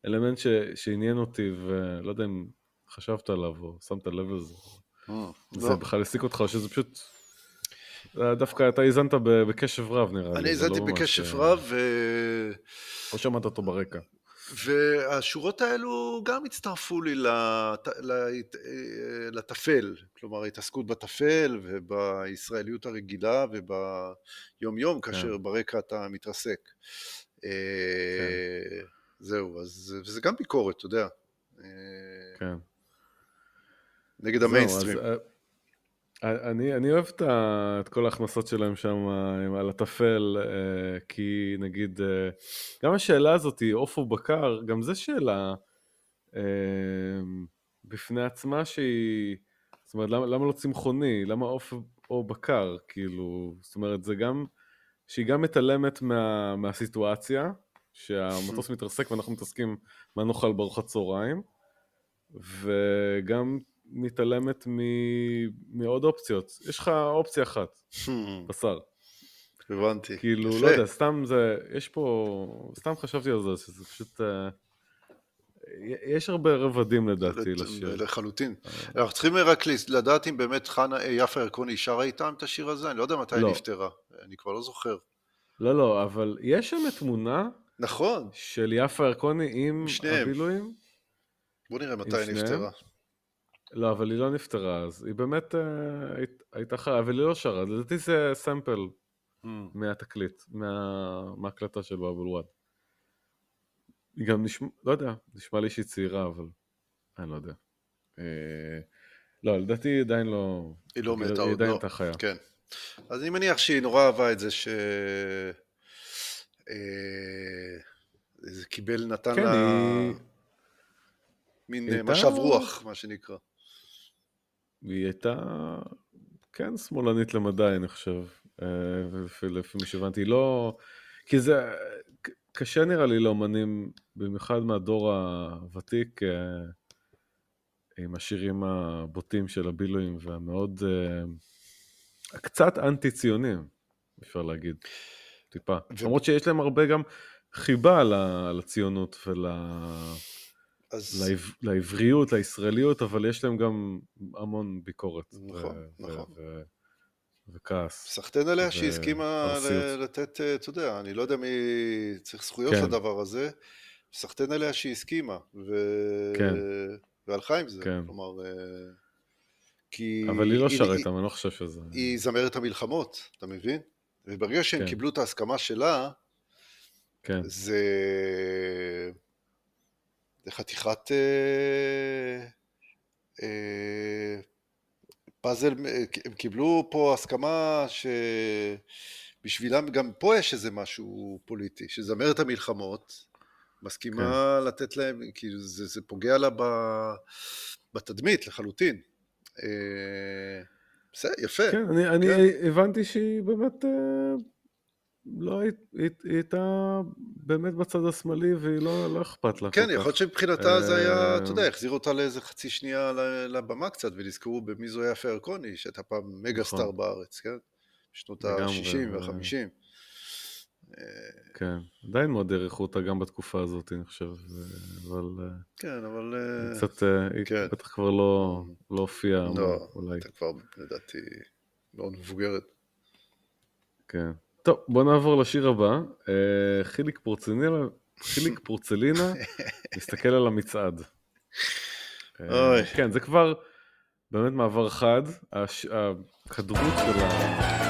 אלמנט ש, שעניין אותי, ולא יודע אם חשבת עליו או שמת לב לזה. אה, זה לא. בכלל העסיק אותך, או שזה פשוט... דווקא אתה האזנת בקשב רב נראה לי. אני האזנתי לא בקשב רב, ו... או שמעת אותו ברקע. והשורות האלו גם הצטרפו לי לת... לת... לטפל, כלומר ההתעסקות בטפל ובישראליות הרגילה וביום-יום, כאשר ברקע אתה מתרסק. אה, זהו, אז וזה גם ביקורת, אתה יודע, אה, כן. נגד זהו, המיינסטרים. אז, אה, אני, אני אוהב את, ה, את כל ההכנסות שלהם שם על הטפל, אה, כי נגיד, אה, גם השאלה הזאת עוף או בקר, גם זו שאלה אה, בפני עצמה שהיא, זאת אומרת, למה, למה לא צמחוני? למה עוף או בקר? כאילו, זאת אומרת, זה גם, שהיא גם מתעלמת מה, מהסיטואציה, שהמטוס מתרסק ואנחנו מתעסקים מה נאכל בארוחת צהריים, וגם מתעלמת מ... מעוד אופציות. יש לך אופציה אחת, בשר. הבנתי. כאילו, יפה. לא יודע, סתם זה, יש פה, סתם חשבתי על זה, שזה פשוט, אה, יש הרבה רבדים לדעתי לשיר. לחלוטין. אנחנו צריכים רק לדעת אם באמת חנה, אה, יפה ירקוני שרה איתם את השיר הזה, אני לא יודע מתי היא לא. נפטרה, אני כבר לא זוכר. לא, לא, אבל יש שם תמונה נכון, של יפה ירקוני עם. הבילויים. בוא נראה מתי היא? נפטרה. לא, אבל היא לא נפטרה אז. היא באמת אה, היית- הייתה חיה, אבל היא לא שרה. לדעתי זה סמפל מהתקליט, מה... מההקלטה של באבל וואד. היא גם נשמע, לא יודע, נשמע לי שהיא צעירה, אבל אני לא יודע. אה, לא, לדעתי היא עדיין לא... היא לא מתה היא עוד, עדיין לא. הייתה חיה. כן. אז אני מניח שהיא נורא אהבה את זה ש... אה, זה קיבל, נתן כן, לה היא... מין היא אה, הייתה- משב רוח, מה שנקרא. היא הייתה, כן, שמאלנית למדי, אני חושב. אה, לפי מה שהבנתי, היא לא... כי זה... קשה נראה לי לאומנים, במיוחד מהדור הוותיק, אה, עם השירים הבוטים של הבילויים והמאוד, אה, קצת אנטי-ציונים, אפשר להגיד, טיפה. למרות שיש להם הרבה גם חיבה לציונות ול... אז לעב... לעבריות, לישראליות, אבל יש להם גם המון ביקורת. נכון, ו... נכון. ו... ו... וכעס. סחטיין עליה שהיא הסכימה. ל- לתת, אה, אתה יודע, אני לא יודע מי צריך זכויות כן. לדבר הזה, סחטיין עליה שהיא הסכימה, ו... כן. והלכה עם זה, כן. כלומר, אה, כי... אבל היא לא שרה איתם, אני לא חושב שזה... היא זמרת המלחמות, אתה מבין? וברגע שהם כן. קיבלו את ההסכמה שלה, כן, זה... זה חתיכת אה, אה, פאזל, אה, הם קיבלו פה הסכמה שבשבילם גם פה יש איזה משהו פוליטי, שזמרת המלחמות מסכימה כן. לתת להם, כאילו זה, זה פוגע לה ב, בתדמית לחלוטין. אה, בסדר, יפה. כן, אני, אני כן. הבנתי שהיא באמת... אה, לא, היא, היא, היא הייתה באמת בצד השמאלי והיא לא, לא אכפת לה כן, יכול. להיות שמבחינתה זה היה, אתה יודע, אה, החזיר אותה לאיזה חצי שנייה לבמה קצת, ונזכרו במי זו יפה ירקוני, שהייתה פעם מגה נכון. סטאר בארץ, כן? בשנות לגמרי, ה-60 ו- וה-50. כן, עדיין מאוד העריכו אותה גם בתקופה הזאת, אני חושב, ו- אבל אה, כן, אבל... אה, קצת, אה, היא כן. בטח כבר לא לא הופיעה, לא, אולי, הייתה כבר, לדעתי, מאוד מבוגרת. כן. טוב, בוא נעבור לשיר הבא. אה, חיליק פורצלינה, חיליק פורצלינה מסתכל על המצעד. אה. כן, זה כבר באמת מעבר חד. הכדרות של ה...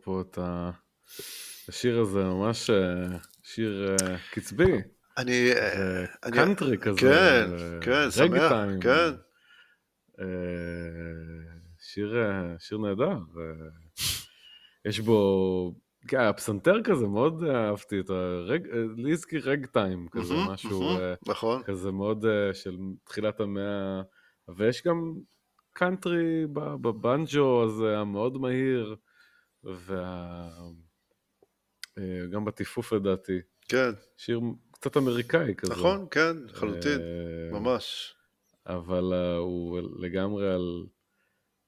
פה את. השיר הזה, ממש אה, שיר אה, קצבי. אני... אה, קאנטרי כזה. כן, כן, שמח, רגטיים. כן. אה, שיר, שיר נהדר. יש בו, כן, הפסנתר כזה, מאוד אהבתי את הרג... לי הזכיר רגטיים כזה, מהמם, משהו מהמם, אה, נכון. כזה מאוד אה, של תחילת המאה, ויש גם קאנטרי בבנג'ו הזה המאוד מהיר, וגם בטיפוף לדעתי. כן, שיר קצת אמריקאי כזה. נכון, כן, לחלוטין, אה, ממש. אבל uh, הוא לגמרי על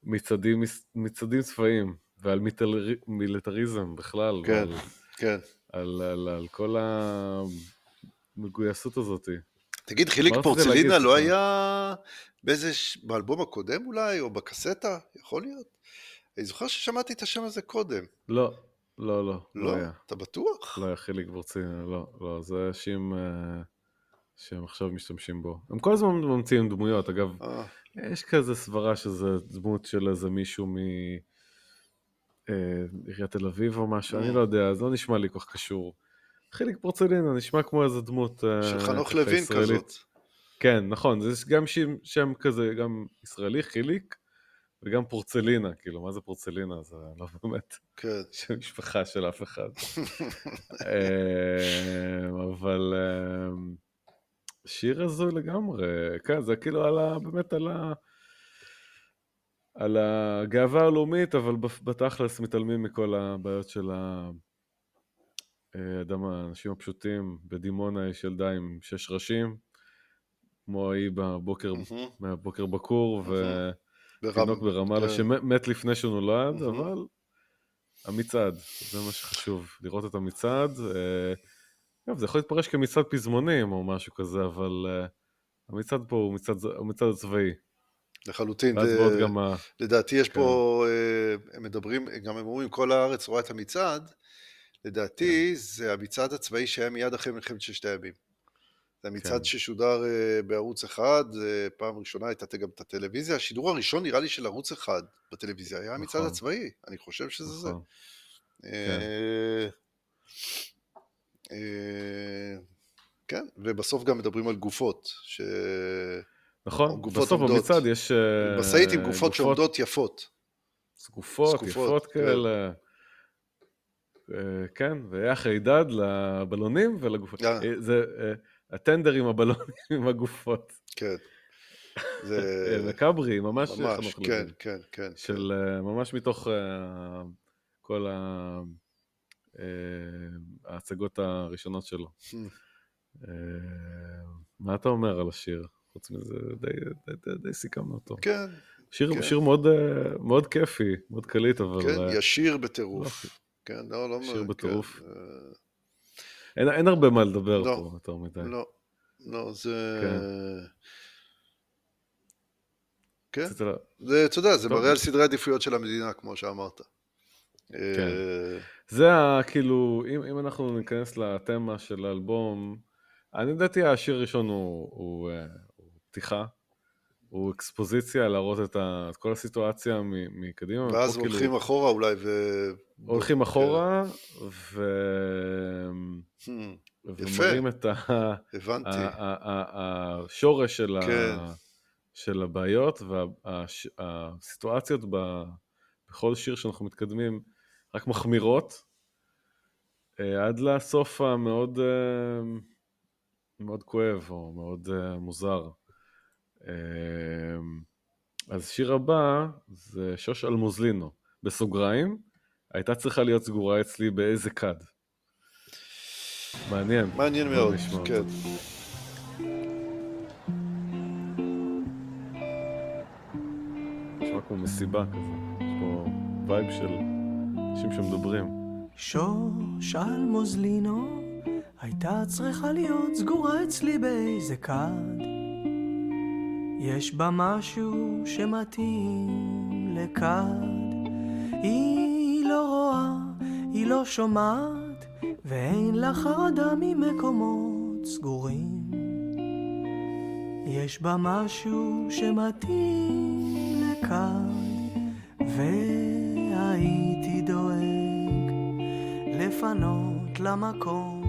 מצעדים, מצעדים צבאיים ועל מיטל, מיליטריזם בכלל, כן. ועל, כן. על, על, על כל המגויסות הזאת. תגיד, חיליק פורצלינה? לא היה באיזה... באלבום הקודם אולי, או בקסטה? יכול להיות. אני זוכר ששמעתי את השם הזה קודם. לא, לא, לא, לא, לא? היה. אתה בטוח? לא היה חיליק ברצינה, לא, לא, זה אנשים uh, שהם עכשיו משתמשים בו. הם כל הזמן ממציאים דמויות, אגב, אה, יש כזה סברה שזה דמות של איזה מישהו מעיריית תל אביב או משהו, אני Mm. לא יודע, זה לא נשמע לי כל כך קשור. חיליק פורצלינה נשמע כמו איזה דמות אה, של חנוך לוין. כזאת. כן, נכון, זה גם שם, שם כזה, גם ישראלי, חיליק, וגם פורצלינה, כאילו, מה זה פורצלינה? זה לא באמת כן. שם משפחה של אף אחד. אה, אבל אה, שיר הזוי לגמרי, כן, זה כאילו על ה... באמת על ה... על הגאווה הלאומית, אבל בתכלס מתעלמים מכל הבעיות של ה... אה, האנשים הפשוטים, בדימונה יש ילדה עם שש ראשים, כמו ההיא בבוקר. מהבוקר בכור, ברם- ותינוק ברמאללה כן. שמת לפני שהוא נולד. אבל המצעד, זה מה שחשוב, לראות את המצעד. אה, זה יכול להתפרש כמצעד פזמונים או משהו כזה, אבל אה, המצעד פה הוא מצעד, הצבאי. לחלוטין. גם ה... לדעתי יש כן. פה, אה, הם מדברים, גם הם אומרים, כל הארץ רואה את המצעד, לדעתי כן. זה המצעד הצבאי שהיה מיד אחרי מלחמת ששת הימים. זה המצעד כן. ששודר אה, בערוץ אחד, פעם ראשונה הייתה גם את הטלוויזיה, השידור הראשון נראה לי של ערוץ אחד בטלוויזיה, היה המצעד נכון. הצבאי, אני חושב שזה זה. נכון. אה, אה, כן, ובסוף גם מדברים על גופות, ש... נכון, גופות בסוף עומדות. במצעד יש... משאית עם גופות שעומדות יפות. זקופות, זקופות, יפות כן. כאלה. אה, כן, והיה חידד לבלונים ולגופות. אה, זה הטנדר עם הבלונים עם הגופות. כן. זה וכברי, ממש ממש, כן, לוין. כן, כן. של אה, ממש מתוך אה, כל ה- אה, ההצגות הראשונות שלו. Hmm. מה אתה אומר על השיר? חוץ מזה, די, די, די, די סיכמנו אותו. כן, שיר, כן. שיר מאוד, מאוד כיפי, מאוד קליט, אבל כן, ישיר בטירוף. כן, לא, לא... שיר כן, בטירוף. אה, אין, אין הרבה מה לדבר לא, פה יותר מדי. לא, לא, זה... כן. כן, זה, אתה יודע, זה. מראה על סדרי עדיפויות של המדינה, כמו שאמרת. כן. אה, זה ה... כאילו, אם, אם אנחנו ניכנס לתמה של האלבום, אני לדעתי השיר הראשון הוא, הוא, אה, הוא פתיחה, הוא אקספוזיציה להראות את, ה, את כל הסיטואציה מ- מקדימה. ואז כאילו הולכים אחורה אולי ו... הולכים אחורה, ו... Hmm, ומראים את ה... הבנתי. ה- ה- ה- השורש של, כן. ה... של הבעיות והסיטואציות בכל שיר שאנחנו מתקדמים רק מחמירות אה, עד לסוף המאוד אה, מאוד כואב או מאוד אה, מוזר. אה, אז שיר הבא זה שוש אלמוזלינו, בסוגריים, הייתה צריכה להיות סגורה אצלי באיזה כד. מעניין. מעניין מאוד, כן. אותו. נשמע כמו מסיבה כזה, יש פה וייב של אנשים שמדברים. שוש על מוזלינו הייתה צריכה להיות סגורה אצלי באיזה כד. יש בה משהו שמתאים לכד. היא לא רואה, היא לא שומעת, ואין לה חרדה ממקומות סגורים. יש בה משהו שמתאים לכד, והייתי דואג לפנות למקום.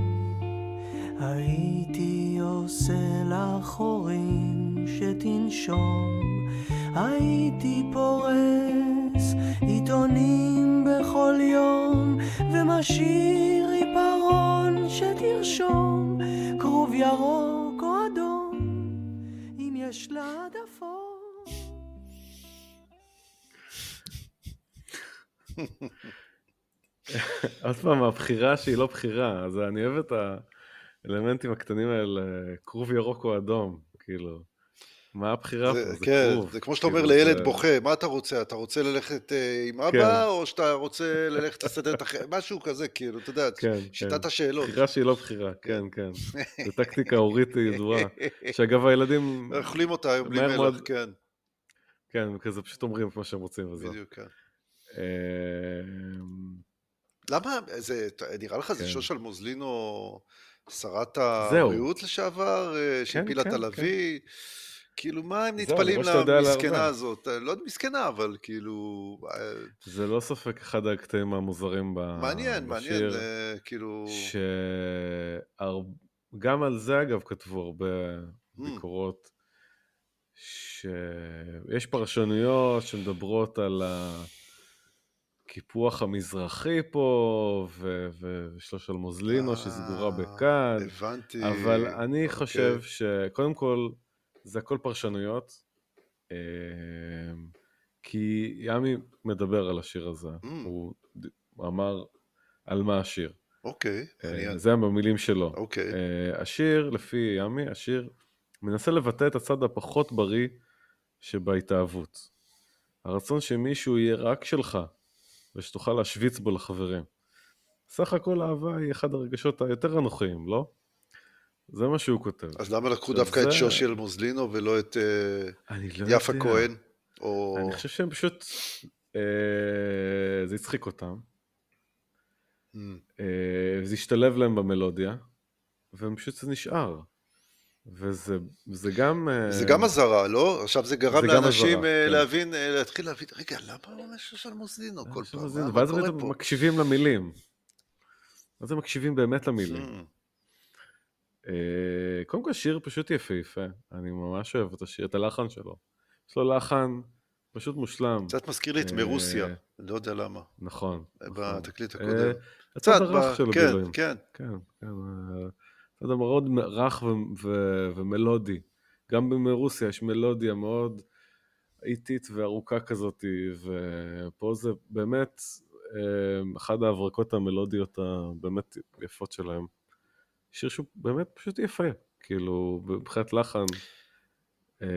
הייתי עושה לה חורים שתנשום, הייתי פורס עיתונים בכל יום, ומשאיר עיפרון שתרשום, כרוב ירוק או אדום, אם יש לה העדפות. עוד פעם, הבחירה שהיא לא בחירה, אז אני אוהב את האלמנטים הקטנים האלה, כרוב ירוק או אדום, כאילו, מה הבחירה? זה, זה כן, כרוב. זה כמו שאתה כאילו, אומר לילד זה- בוכה, מה אתה רוצה? אתה רוצה ללכת אה, עם אבא, כן. או שאתה רוצה ללכת לסדר את החיים? משהו כזה, כאילו, אתה יודע, כן, שיטת כן. השאלות. בחירה שהיא לא בחירה, כן, כן. זו טקטיקה הורית ידועה, שאגב הילדים, אוכלים אותה היום בלי מלח, מאוד- כן, כן, כזה פשוט אומרים את מה שהם רוצים וזהו. בדיוק, כן. אמ, למה, זה, נראה לך זה כן. שוש אלמוזלינו, שרת זהו. הבריאות לשעבר, אה, שהפילה את כן, הלוי? כאילו, מה הם נטפלים למסכנה. הזאת? אה, לא מסכנה, אבל כאילו... אה, זה לא ספק אחד הקטעים המוזרים ב- מעניין, מעניין, בשיר. אה, כאילו... שגם על זה אגב כתבו הרבה Hmm. ביקורות, שיש פרשנויות שמדברות על הקיפוח המזרחי פה, ו- ושלוש על מוזלינו שסגורה בכד, הבנתי. אבל אני אוקיי. חושב שקודם כל זה הכל פרשנויות, אה, כי ימי מדבר על השיר הזה, Mm. הוא אמר על מה השיר. אוקיי, אה, מעניין. זה היה במילים שלו. אוקיי. אה, השיר, לפי ימי, השיר מנסה לבטא את הצד הפחות בריא שבהתאהבות. הרצון שמישהו יהיה רק שלך, ושתוכל להשוויץ בו לחברים. סך הכל אהבה היא אחד הרגשות היותר אנוכיים, לא? זה מה שהוא כותב. אז למה לקחו דווקא את זה- שושי אלמוזלינו ולא את אה, לא יפה יודע. כהן? או... אני חושב שהם פשוט, אה, זה הצחיק אותם, Mm. אה, זה השתלב להם במלודיה, והם פשוט זה נשאר. וזה זה גם... אה, זה גם אזהרה, לא? עכשיו זה גרם זה לאנשים אזהרה, אה, כן. להבין, אה, להתחיל להבין, רגע, למה הוא אומר של מוסלינו כל פעם? ואז הם? מקשיבים למילים. אז הם מקשיבים באמת למילים. אה, קודם כל שיר פשוט יפהפה, אני ממש אוהב את השיר, את הלחן שלו. יש לו לחן פשוט מושלם. קצת מזכיר לי את אה, מרוסיה, לא יודע למה, נכון. נכון. בתקליט אה, הקודם. הצד קצת, הרך ב- של כן, הבילויים. כן. כן, כן. אה, הצד המאוד מ- רך ומלודי. גם במרוסיה יש מלודיה מאוד איטית וארוכה כזאת, ופה זה באמת אה, אחת ההברקות המלודיות הבאמת יפות שלהם. שיר שהוא באמת פשוט יפה, כאילו, מבחינת לחן. אה,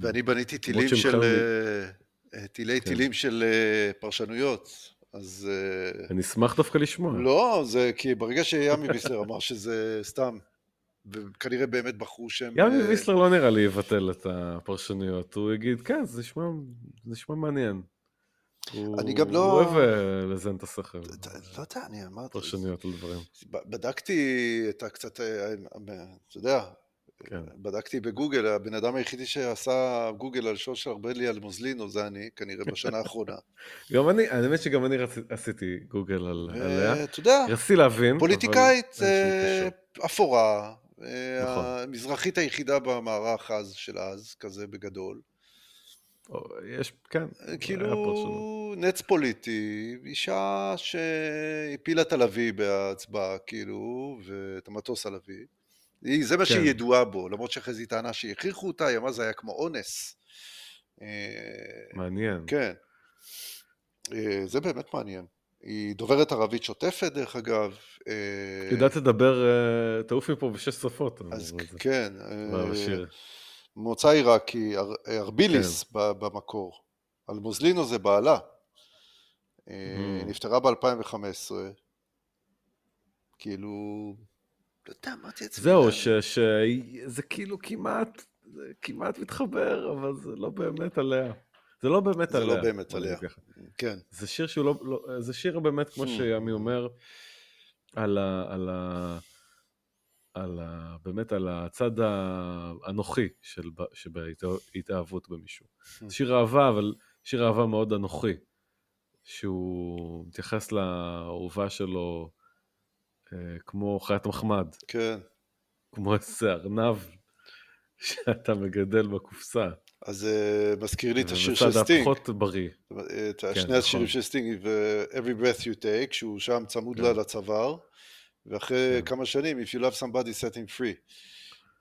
ואני בניתי טילים של... אה, אה, טילי כן. טילים של אה, פרשנויות, אז... אני אשמח דווקא לשמוע. לא, זה כי ברגע שימי ויסלר אמר שזה סתם, וכנראה באמת בחרו שהם... ימי ויסלר לא נראה לי יבטל את הפרשנויות, הוא יגיד, כן, זה נשמע, זה נשמע מעניין. אני גם לא- הוא אוהב אה, לזן את השכל, לא יודע, אני אמרתי... פרשנויות לדברים. ב- בדקתי את הקצת, אה, אה, אתה יודע, כן. בדקתי בגוגל, הבן אדם היחידי שעשה גוגל על שוש ארבלי על מוזלינו זה אני, כנראה בשנה האחרונה. גם אני, האמת שגם אני עשיתי גוגל על, עליה. ואתה יודע, רציתי להבין, פוליטיקאית אבל. אפורה, נכון. המזרחית היחידה במערך אז של אז, כזה בגדול. יש, כן, היה כאילו. נץ פוליטי, אישה שהפילה את הלוי בהצבעה, כאילו, ואת המטוס הלוי. היא- זה מה כן. שהיא ידועה בו, למרות שאחרי זה היא טענה שהכריחו אותה, היא אמרה זה היה כמו אונס. אה, מעניין. כן. אה, זה באמת מעניין. היא דוברת ערבית שוטפת, דרך אגב. אה, יודעת לדבר, אה, תעוף מפה בשש שפות. אז. כן. אה, בשיר. מוצא עיראקי, אר- ארביליס כן. ב- במקור. אלמוזלינו זה בעלה. אה, Mm. נפטרה ב-2015. כאילו... לא יודע, אמרתי לעצמי... זהו? ש- שזה כאילו כמעט, זה כמעט מתחבר, אבל זה לא באמת עליה. זה לא באמת זה עליה. לא באמת עליה. כן. זה שיר שהוא לא, לא זה שיר באמת, כמו Hmm. שימי אומר, על ה... על ה... על ה... באמת על הצד האנוכי של, שבהתאהבות במישהו. Hmm. שיר אהבה, אבל שיר אהבה מאוד אנוכי, שהוא מתייחס לאהובה שלו אה, כמו חיית מחמד, כן. כמו איזה ארנב שאתה מגדל בקופסה. אז זה מזכיר לי את השיר של ובצד סטינג. הפחות בריא. את כן, שני השירים נכון. של סטינג, ו-Every Breath You Take, שהוא שם צמוד כן. לה לצוואר, ואחרי כן. כמה שנים, If you love somebody, set them free.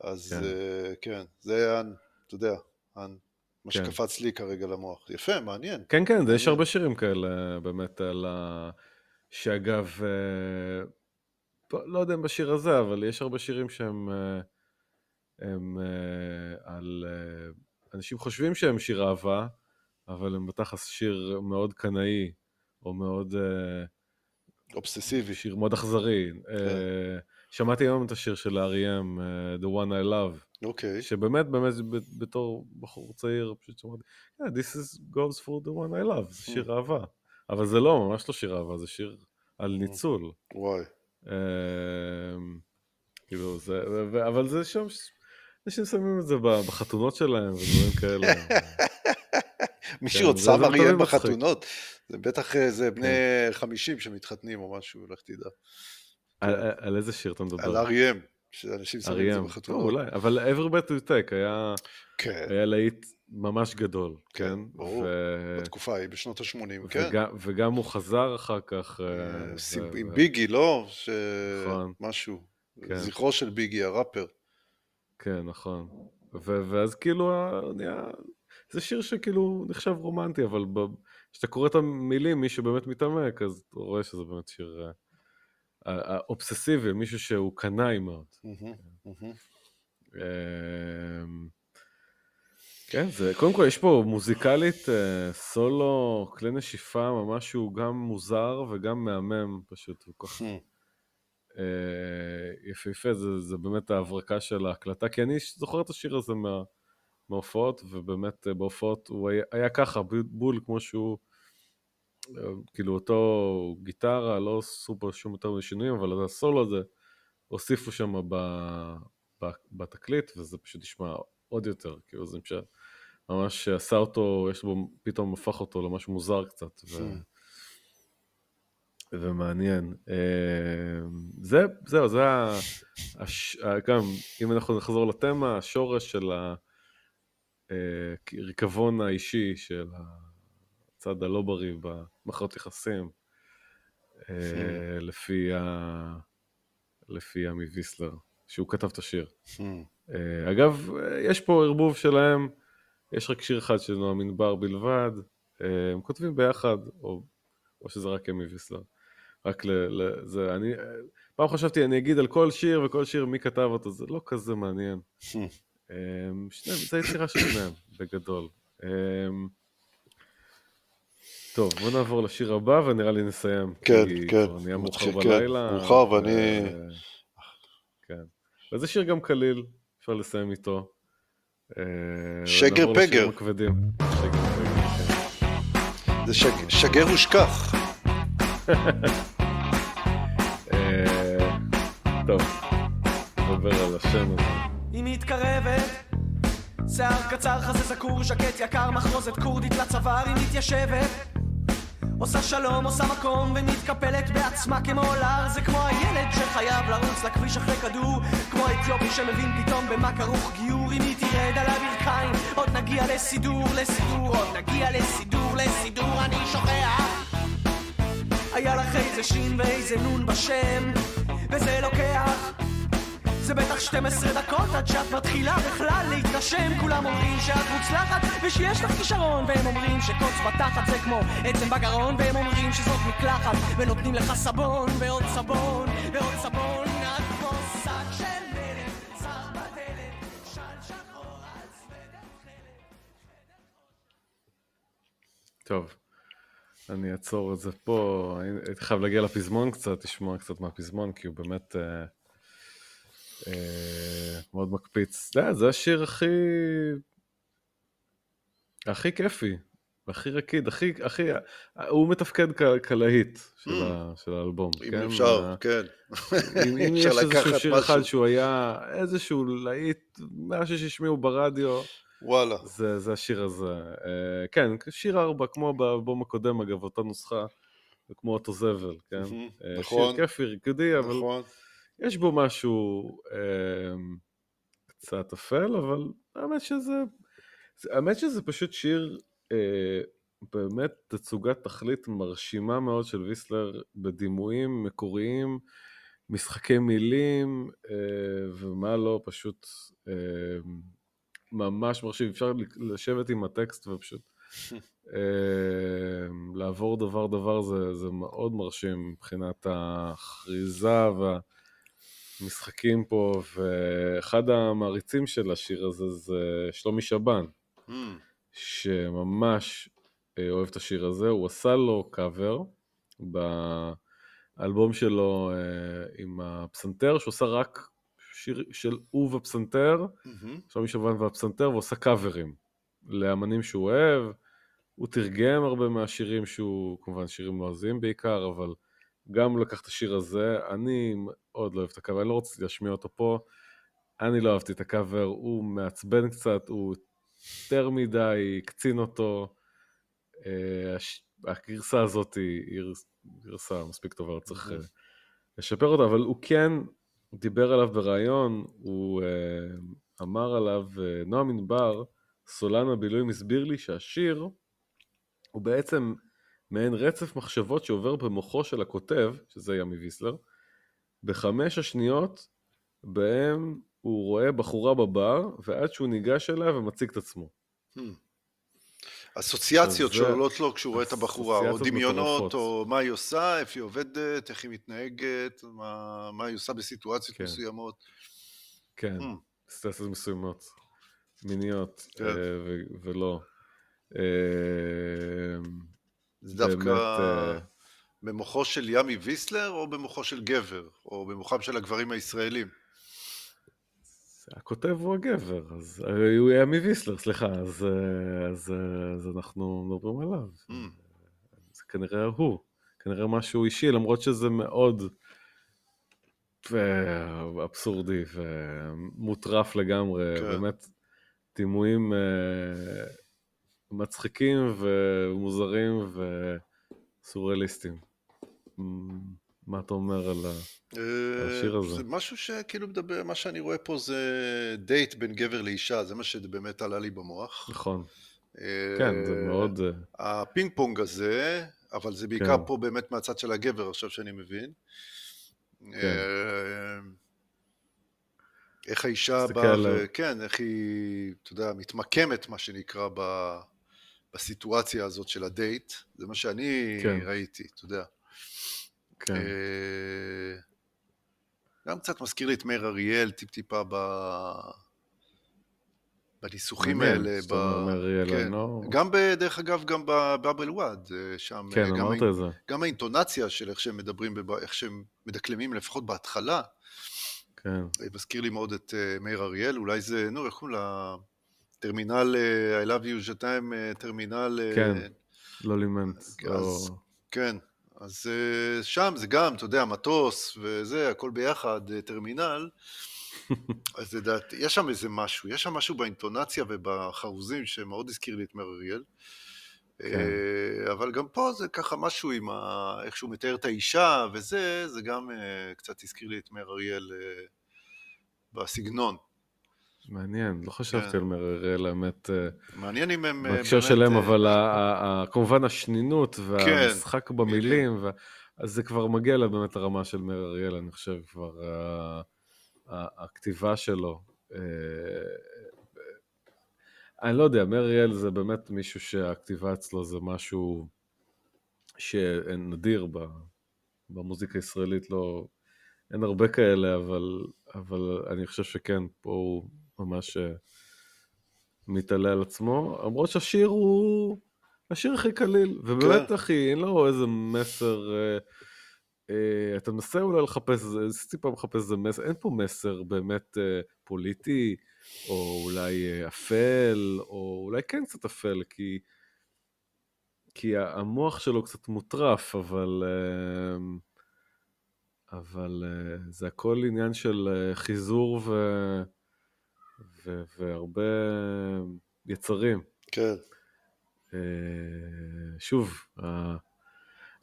אז כן. אה, כן, זה היה, אתה יודע, מה כן. שקפץ לי כרגע למוח. יפה, מעניין. כן, כן, זה יש מעניין. הרבה שירים כאלה, באמת, על ה... שאגב, אה, לא- לא יודע אם בשיר הזה, אבל יש הרבה שירים שהם אה, הם על... אנשים חושבים שהם שיר אהבה, אבל הם בתכלס שיר מאוד קנאי, או מאוד... אה, אובססיבי. שיר מאוד אכזרי. אה, שמעתי היום את השיר של R.E.M, אה, The One I Love, אוקיי. שבאמת, באמת, בתור בחור צעיר, פשוט שמעתי, yeah, This is goes for the one I love, זה שיר אהבה. אבל זה לא, ממש לא שיר אהבה, זה שיר על ניצול. וואי. אמ, כאילו, זה, אבל זה שם, אנשים שמים את זה בחתונות שלהם ודברים כאלה. מישהו כן, עוד שם אריה. בחתונות? זה בטח איזה כן. בני 50 שמתחתנים או משהו, לך תדע. על, איזה שיר אתה מדבר? על R.E.M, שאנשים שמים את זה R.E.M. בחתונות. אולי, אבל Every Bet You Take היה, כן, היה להיט ממש גדול, כן, כן? ברור. בתקופה ההיא, בשנות ה-80, כן. וגם, הוא חזר אחר כך. אה, אה, עם ביגי, לא? נכון. משהו. כן. זכרו של ביגי, הראפר. כן, נכון. ו- ואז כאילו נהיה... זה שיר שכאילו נחשב רומנטי, אבל כשאתה קורא את המילים, מי שבאמת מתעמק, אז אתה רואה שזה באמת שיר אה, אובססיבי, מישהו שהוא קנאי מאוד. מהמם. אמ, כן, זה, קודם כל יש פה מוזיקלית, אה, סולו, כלי נשיפה, ממש שהוא גם מוזר וגם מהמם פשוט, הוא כל כך. אה, יפהפה, זה, זה באמת ההברקה של ההקלטה, כי אני זוכר את השיר הזה מה, מההופעות, ובאמת אה, בהופעות הוא היה, היה ככה, בול- כמו שהוא, אה, כאילו אותו גיטרה, לא סופר שום יותר שינויים, אבל הסולו הזה הוסיפו שם ב, ב, בתקליט, וזה פשוט נשמע עוד יותר, כאילו זה פשוט ממש עשה אותו, יש בו, פתאום הפך אותו למשהו מוזר קצת. ו... Hmm. ומעניין. אה, זה, זהו, זה ה... הש... ה- גם, אם אנחנו נחזור לתמה, השורש של הריקבון האישי של הצד הלא בריא במערכות יחסים, אה, לפי, ה... לפי עמי ויסלר, שהוא כתב את השיר. Hmm. אה, אגב, אה, יש פה ערבוב שלהם, יש רק שיר אחד של נועם ענבר בלבד, אה, הם כותבים ביחד, או, או שזה רק אמי ויסלר. רק ל... ל זה, אני... אה, פעם חשבתי, אני אגיד על כל שיר וכל שיר מי כתב אותו, זה לא כזה מעניין. אה, שניהם, זה יצירה של שניהם, בגדול. אה, טוב, בוא נעבור לשיר הבא ונראה לי נסיים. כן, כי כן, כבר נהיה מאוחר כן, בלילה. מאוחר ואני- ו- כן. וזה שיר גם קליל, אפשר לסיים איתו. אה, שגר פגר. הכבדים. שגר פגר, כן. זה שג- שגר ושכח. אה, טוב, נדבר על השם הזה. היא מתקרבת. שיער קצר, חזה זקור, ז'קט יקר, מחרוזת כורדית לצוואר, היא מתיישבת. עושה שלום, עושה מקום, ומתקפלת בעצמה כמו לאר זה כמו הילד שחייב לרוץ לכביש אחרי כדור כמו האתיופי שמבין פתאום במה כרוך גיור. אם היא תרד על הברכיים עוד נגיע לסידור, לסידור, עוד נגיע לסידור, לסידור, אני שוכח. היה לך איזה שין ואיזה נון בשם וזה לוקח זה בטח 12 דקות עד שאת מתחילה בכלל להתרשם. כולם אומרים שאת מוצלחת ושיש לך כישרון והם אומרים שקוץ בתחת זה כמו עצם בגרון והם אומרים שזאת מקלחת ונותנים לך סבון ועוד סבון ועוד סבון. טוב, אני אעצור את זה פה. הייתי חייב להגיע לפזמון קצת, לשמוע קצת מהפזמון, כי הוא באמת אה, מאוד מקפיץ. זה, זה השיר הכי... הכי כיפי, הכי רקיד, הכי... הכי הוא מתפקד כ- כלהיט של, Mm. ה, של האלבום. אם כן? אפשר, ה- כן. אם, אם יש איזשהו שיר משהו. אחד שהוא היה איזשהו להיט, משהו שהשמיעו ברדיו, וואלה. זה, זה השיר הזה. Uh, כן, שיר ארבע, כמו באלבום הקודם, אגב, אותה נוסחה, וכמו אותו זבל, כן? אה, נכון. שיר כיפי, ריקודי, אבל נכון. יש בו משהו uh, קצת אפל, אבל האמת שזה... זה- האמת שזה פשוט שיר uh, באמת תצוגת תכלית מרשימה מאוד של ויסלר בדימויים מקוריים, משחקי מילים, uh, ומה לא, פשוט uh, ממש מרשים. אפשר לשבת עם הטקסט ופשוט אה, לעבור דבר דבר זה, זה מאוד מרשים מבחינת האחיזה והמשחקים פה, ואחד המעריצים של השיר הזה זה שלומי שבן, Hmm. שממש אה, אוהב את השיר הזה, הוא עשה לו קאבר באלבום שלו אה, עם הפסנתר, שהוא עשה רק שיר של הוא ופסנתר, מהמם. שלומי שבן והפסנתר, ועושה קאברים לאמנים שהוא אוהב. הוא תרגם הרבה מהשירים שהוא, כמובן שירים לועזיים בעיקר, אבל גם לקח את השיר הזה. אני מאוד לא אוהב את הקאבר, אני לא רציתי להשמיע אותו פה. אני לא אהבתי את הקאבר, הוא מעצבן קצת, הוא יותר מדי, הקצין אותו. אה, הגרסה הזאת היא גרסה מספיק טובה, צריך אה, לשפר אותה, אבל הוא כן דיבר עליו בריאיון, הוא אה, אמר עליו, נועם ענבר, סולן הבילויים, הסביר לי שהשיר הוא בעצם מעין רצף מחשבות שעובר במוחו של הכותב, שזה ימי ויסלר, בחמש השניות בהם הוא רואה בחורה בבר, ועד שהוא ניגש אליה ומציג את עצמו. Hmm. אסוציאציות שעולות לו כשהוא רואה את הבחורה, או דמיונות. או מה היא עושה, איפה היא עובדת, איך היא מתנהגת, מה, מה היא עושה בסיטואציות כן. מסוימות. כן, Hmm. סטסיות מסוימות, מיניות, כן. אה, ו- ולא. אה, זה באמת, דווקא אה, במוחו של ימי ויסלר, או במוחו של גבר, או במוחם של הגברים הישראלים. הכותב הוא הגבר, אז אה, הוא היה מוויסלר, סליחה, אז, אה, אז, אז אנחנו מדברים עליו. Mm. זה כנראה הוא, כנראה משהו אישי, למרות שזה מאוד אבסורדי ומוטרף לגמרי, כן. באמת דימויים מצחיקים ומוזרים וסוריאליסטיים. מ, מה אתה אומר על. אה, השיר הזה. זה משהו שכאילו מדבר, מה שאני רואה פה זה דייט בין גבר לאישה, זה מה שבאמת עלה לי במוח. נכון, אה, כן, זה מאוד... אה, הפינג פונג הזה, אבל זה בעיקר כן. פה באמת מהצד של הגבר עכשיו שאני מבין. כן. איך האישה באה, כן, איך היא, אתה יודע, מתמקמת, מה שנקרא, ב- בסיטואציה הזאת של הדייט. זה מה שאני כן. ראיתי, אתה יודע. כן, אה, גם קצת מזכיר לי את מאיר אריאל, טיפ-טיפה ב... בניסוחים האלה. ב- אריאל, כן. אני לא- גם, ב, דרך אגב, גם בבאבל וואד, אה, שם, כן, אה, גם, אמרת את זה. גם האינטונציה של איך שהם מדברים, בב- איך שהם מדקלמים, לפחות בהתחלה, כן, מזכיר לי מאוד את מאיר אריאל, אולי זה, נו, איך קוראים לה? טרמינל אה, I love you ז'תיים, אה, טרמינל... אה, כן. לא לימנט. אז- או- כן, אז שם זה גם, אתה יודע, מטוס וזה, הכל ביחד, טרמינל. אז לדעתי, יש שם איזה משהו, יש שם משהו באינטונציה ובחרוזים שמאוד הזכיר לי את מאיר אריאל. כן. אבל גם פה זה ככה משהו עם ה... איך שהוא מתאר את האישה וזה, זה גם קצת הזכיר לי את מאיר אריאל בסגנון. מעניין, לא חשבתי כן. על אריאל, האמת, אה, מעניין אם הם... אה, בהקשר שלהם, אה, אבל כמובן השנינות והמשחק כן, במילים, אז זה כבר מגיע לה באמת לרמה של אריאל, אני חושב, כבר הכתיבה שלו. אני לא יודע, מאיר אריאל זה באמת מישהו שהכתיבה אצלו זה משהו שנדיר במוזיקה הישראלית, לא, אין הרבה כאלה, אבל, אבל אני חושב שכן, פה הוא ממש אה, מתעלה על עצמו, למרות שהשיר הוא השיר הכי קליל, ובאמת כן. אחי, אין לו איזה מסר, אה, אה, אתה מנסה אולי לחפש, ניסיתי פעם לחפש איזה מסר, אין פה מסר באמת אה, פוליטי, או אולי אה, אפל, או אולי כן קצת אפל, כי, כי המוח שלו קצת מוטרף, אבל... אה, אבל אה, זה הכל עניין של אה, חיזור ו... ו... והרבה יצרים. כן. אה, שוב, ה...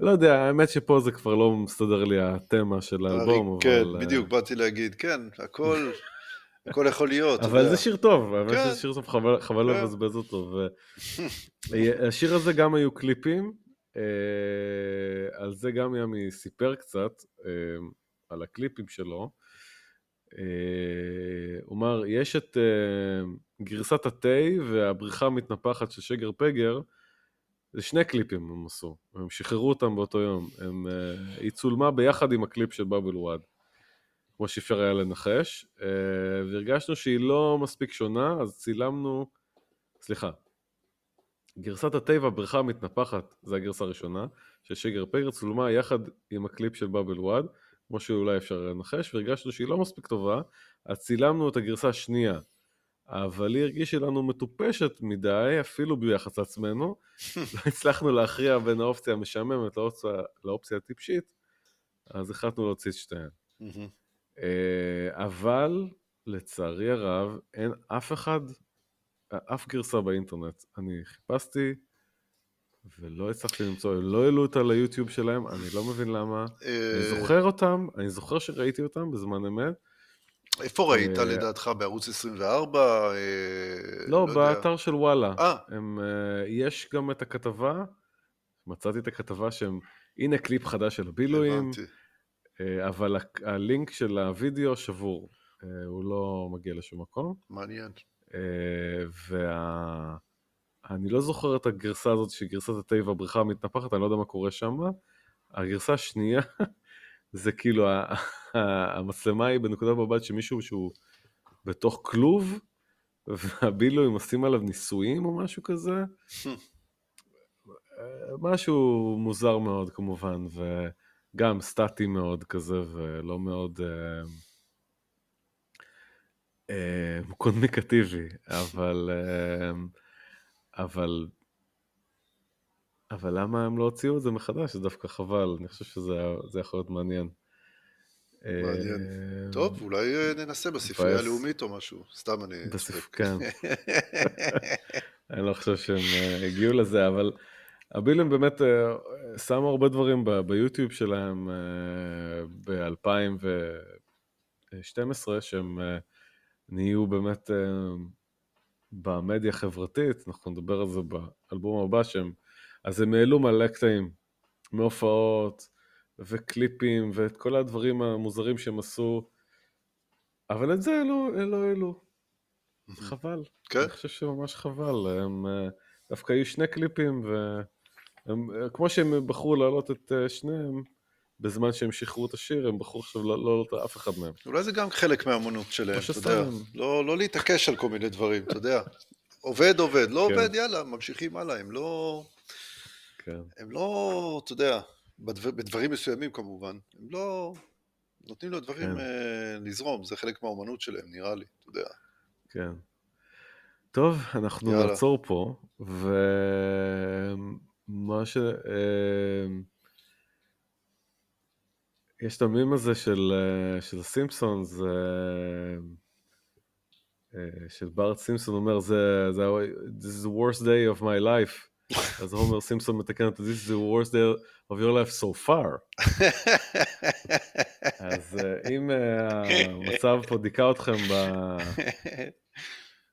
לא יודע, האמת שפה זה כבר לא מסתדר לי התמה של האלבום, כן, אבל... אה, בדיוק, באתי להגיד, כן, הכל, הכל יכול להיות. אבל. זה שיר טוב, האמת כן. שזה שיר טוב, חבל, חבל כן. לבזבז אותו. והשיר הזה גם היו קליפים, אה, על זה גם ימי סיפר קצת, אה, על הקליפים שלו. אה, הוא אמר, יש את אה, גרסת התה והבריחה המתנפחת של שגר פגר, זה שני קליפים הם עשו, הם שחררו אותם באותו יום, הם, אה, היא צולמה ביחד עם הקליפ של בבל וואד, כמו שאפשר היה לנחש, והרגשנו שהיא לא מספיק שונה, אז צילמנו, סליחה, גרסת התה והבריכה המתנפחת, זה הגרסה הראשונה, של שגר פגר צולמה יחד עם הקליפ של בבל וואד, כמו שאולי אפשר לנחש, והרגשנו שהיא לא מספיק טובה, אז צילמנו את הגרסה השנייה. אבל היא הרגישה לנו מטופשת מדי, אפילו ביחס לעצמנו. לא הצלחנו להכריע בין האופציה המשעממת לאופציה, לאופציה הטיפשית, אז החלטנו להוציא את שתיהן. אה, אבל לצערי הרב, אין אף אחד, אף גרסה באינטרנט. אני חיפשתי ולא הצלחתי למצוא, הם לא העלו אותה ליוטיוב שלהם, אני לא מבין למה. אני אה, זוכר אותם, אני זוכר שראיתי אותם בזמן אמת. איפה ראית אה, לדעתך? בערוץ 24? אה, לא, יודע. באתר של וואלה. יש גם את הכתבה, מצאתי את הכתבה שהם, הנה קליפ חדש של הבילויים, אבל הלינק של הוידאו שבור, הוא לא מגיע לשום מקום. מעניין. ואני לא זוכר את הגרסה הזאת שהיא גרסת התה והבריכה המתנפחת, אני לא יודע מה קורה שם. הגרסה השנייה זה כאילו המצלמה היא בנקודת מבט של מישהו שהוא בתוך כלוב, והבילויים עושים עליו ניסויים או משהו כזה. משהו מוזר מאוד כמובן, וגם סטטי מאוד כזה, ולא מאוד... אה, אה, הוא קומוניקטיבי, אבל... אה, אבל... אבל למה הם לא הוציאו את זה מחדש? זה דווקא חבל, אני חושב שזה זה יכול להיות מעניין. מעניין. אה, טוב, אולי אה, ננסה בספרייה. הלאומית או משהו. סתם אני... כן. אני לא חושב שהם אה, הגיעו לזה, אבל הבילים באמת שמו הרבה דברים ביוטיוב שלהם ב-2012, שהם נהיו באמת במדיה החברתית, אנחנו נדבר על זה באלבום הבא, שהם, אז הם העלו מלא קטעים מהופעות וקליפים ואת כל הדברים המוזרים שהם עשו, אבל את זה לא לא העלו. חבל. כן? אני חושב שממש חבל. הם אה, דווקא היו שני קליפים, וכמו שהם בחרו להעלות את אה, שניהם, בזמן שהם שחררו את השיר, הם בחרו עכשיו לא לא להעלות אף אחד מהם. אולי זה גם חלק מהאמנות שלהם, אתה יודע. לא לא להתעקש על כל מיני דברים, אתה יודע. עובד, עובד. לא כן. עובד, יאללה, ממשיכים הלאה. הם לא... כן, הם לא, אתה יודע, בדבר, בדברים מסוימים כמובן, הם לא... נותנים לדברים כן. אה, לזרום, זה חלק מהאומנות שלהם, נראה לי, אתה יודע. כן. טוב, אנחנו יאללה. נעצור פה, ומה ש... אה, יש את המים הזה של, אה, של הסימפסונס, אה, אה, של בארט סימפסון אומר, זה, זה, this is the worst day of my life. אז הומר סימפסון מתקן אותו, this is the worst day of your life so far. אז אם המצב פה דיכא אתכם ב...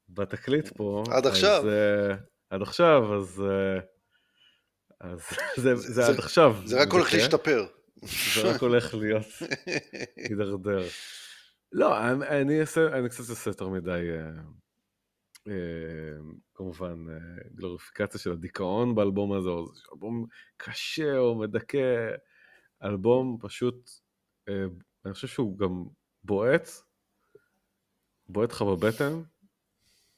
בתקליט פה, עד עכשיו. אז, עד עכשיו, אז, אז זה, זה, זה- עד עכשיו. זה רק הולך מדכא. להשתפר. זה רק הולך להיות, הידרדר. לא, אני, אני, אעשה, אני קצת אעשה יותר מדי, אה, אה, כמובן, אה, גלוריפיקציה של הדיכאון באלבום הזה, או זה אלבום קשה או מדכא, אלבום פשוט, אה, אני חושב שהוא גם בועט, בועט לך בבטן,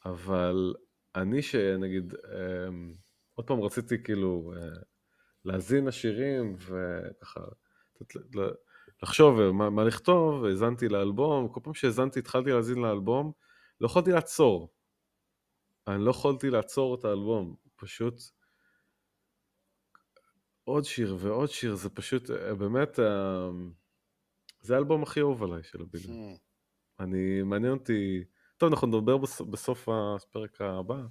אבל אני שנגיד, אה, עוד פעם רציתי כאילו אה, להאזין לשירים וככה, לחשוב אה, מה, מה לכתוב, האזנתי לאלבום, כל פעם שהאזנתי התחלתי להאזין לאלבום, לא יכולתי לעצור. אני לא יכולתי לעצור את האלבום, פשוט עוד שיר ועוד שיר, זה פשוט, אה, באמת, אה, זה האלבום הכי אהוב עליי של הבילים. אני, מעניין אותי, טוב, אנחנו נדבר בס, בסוף הפרק הבא,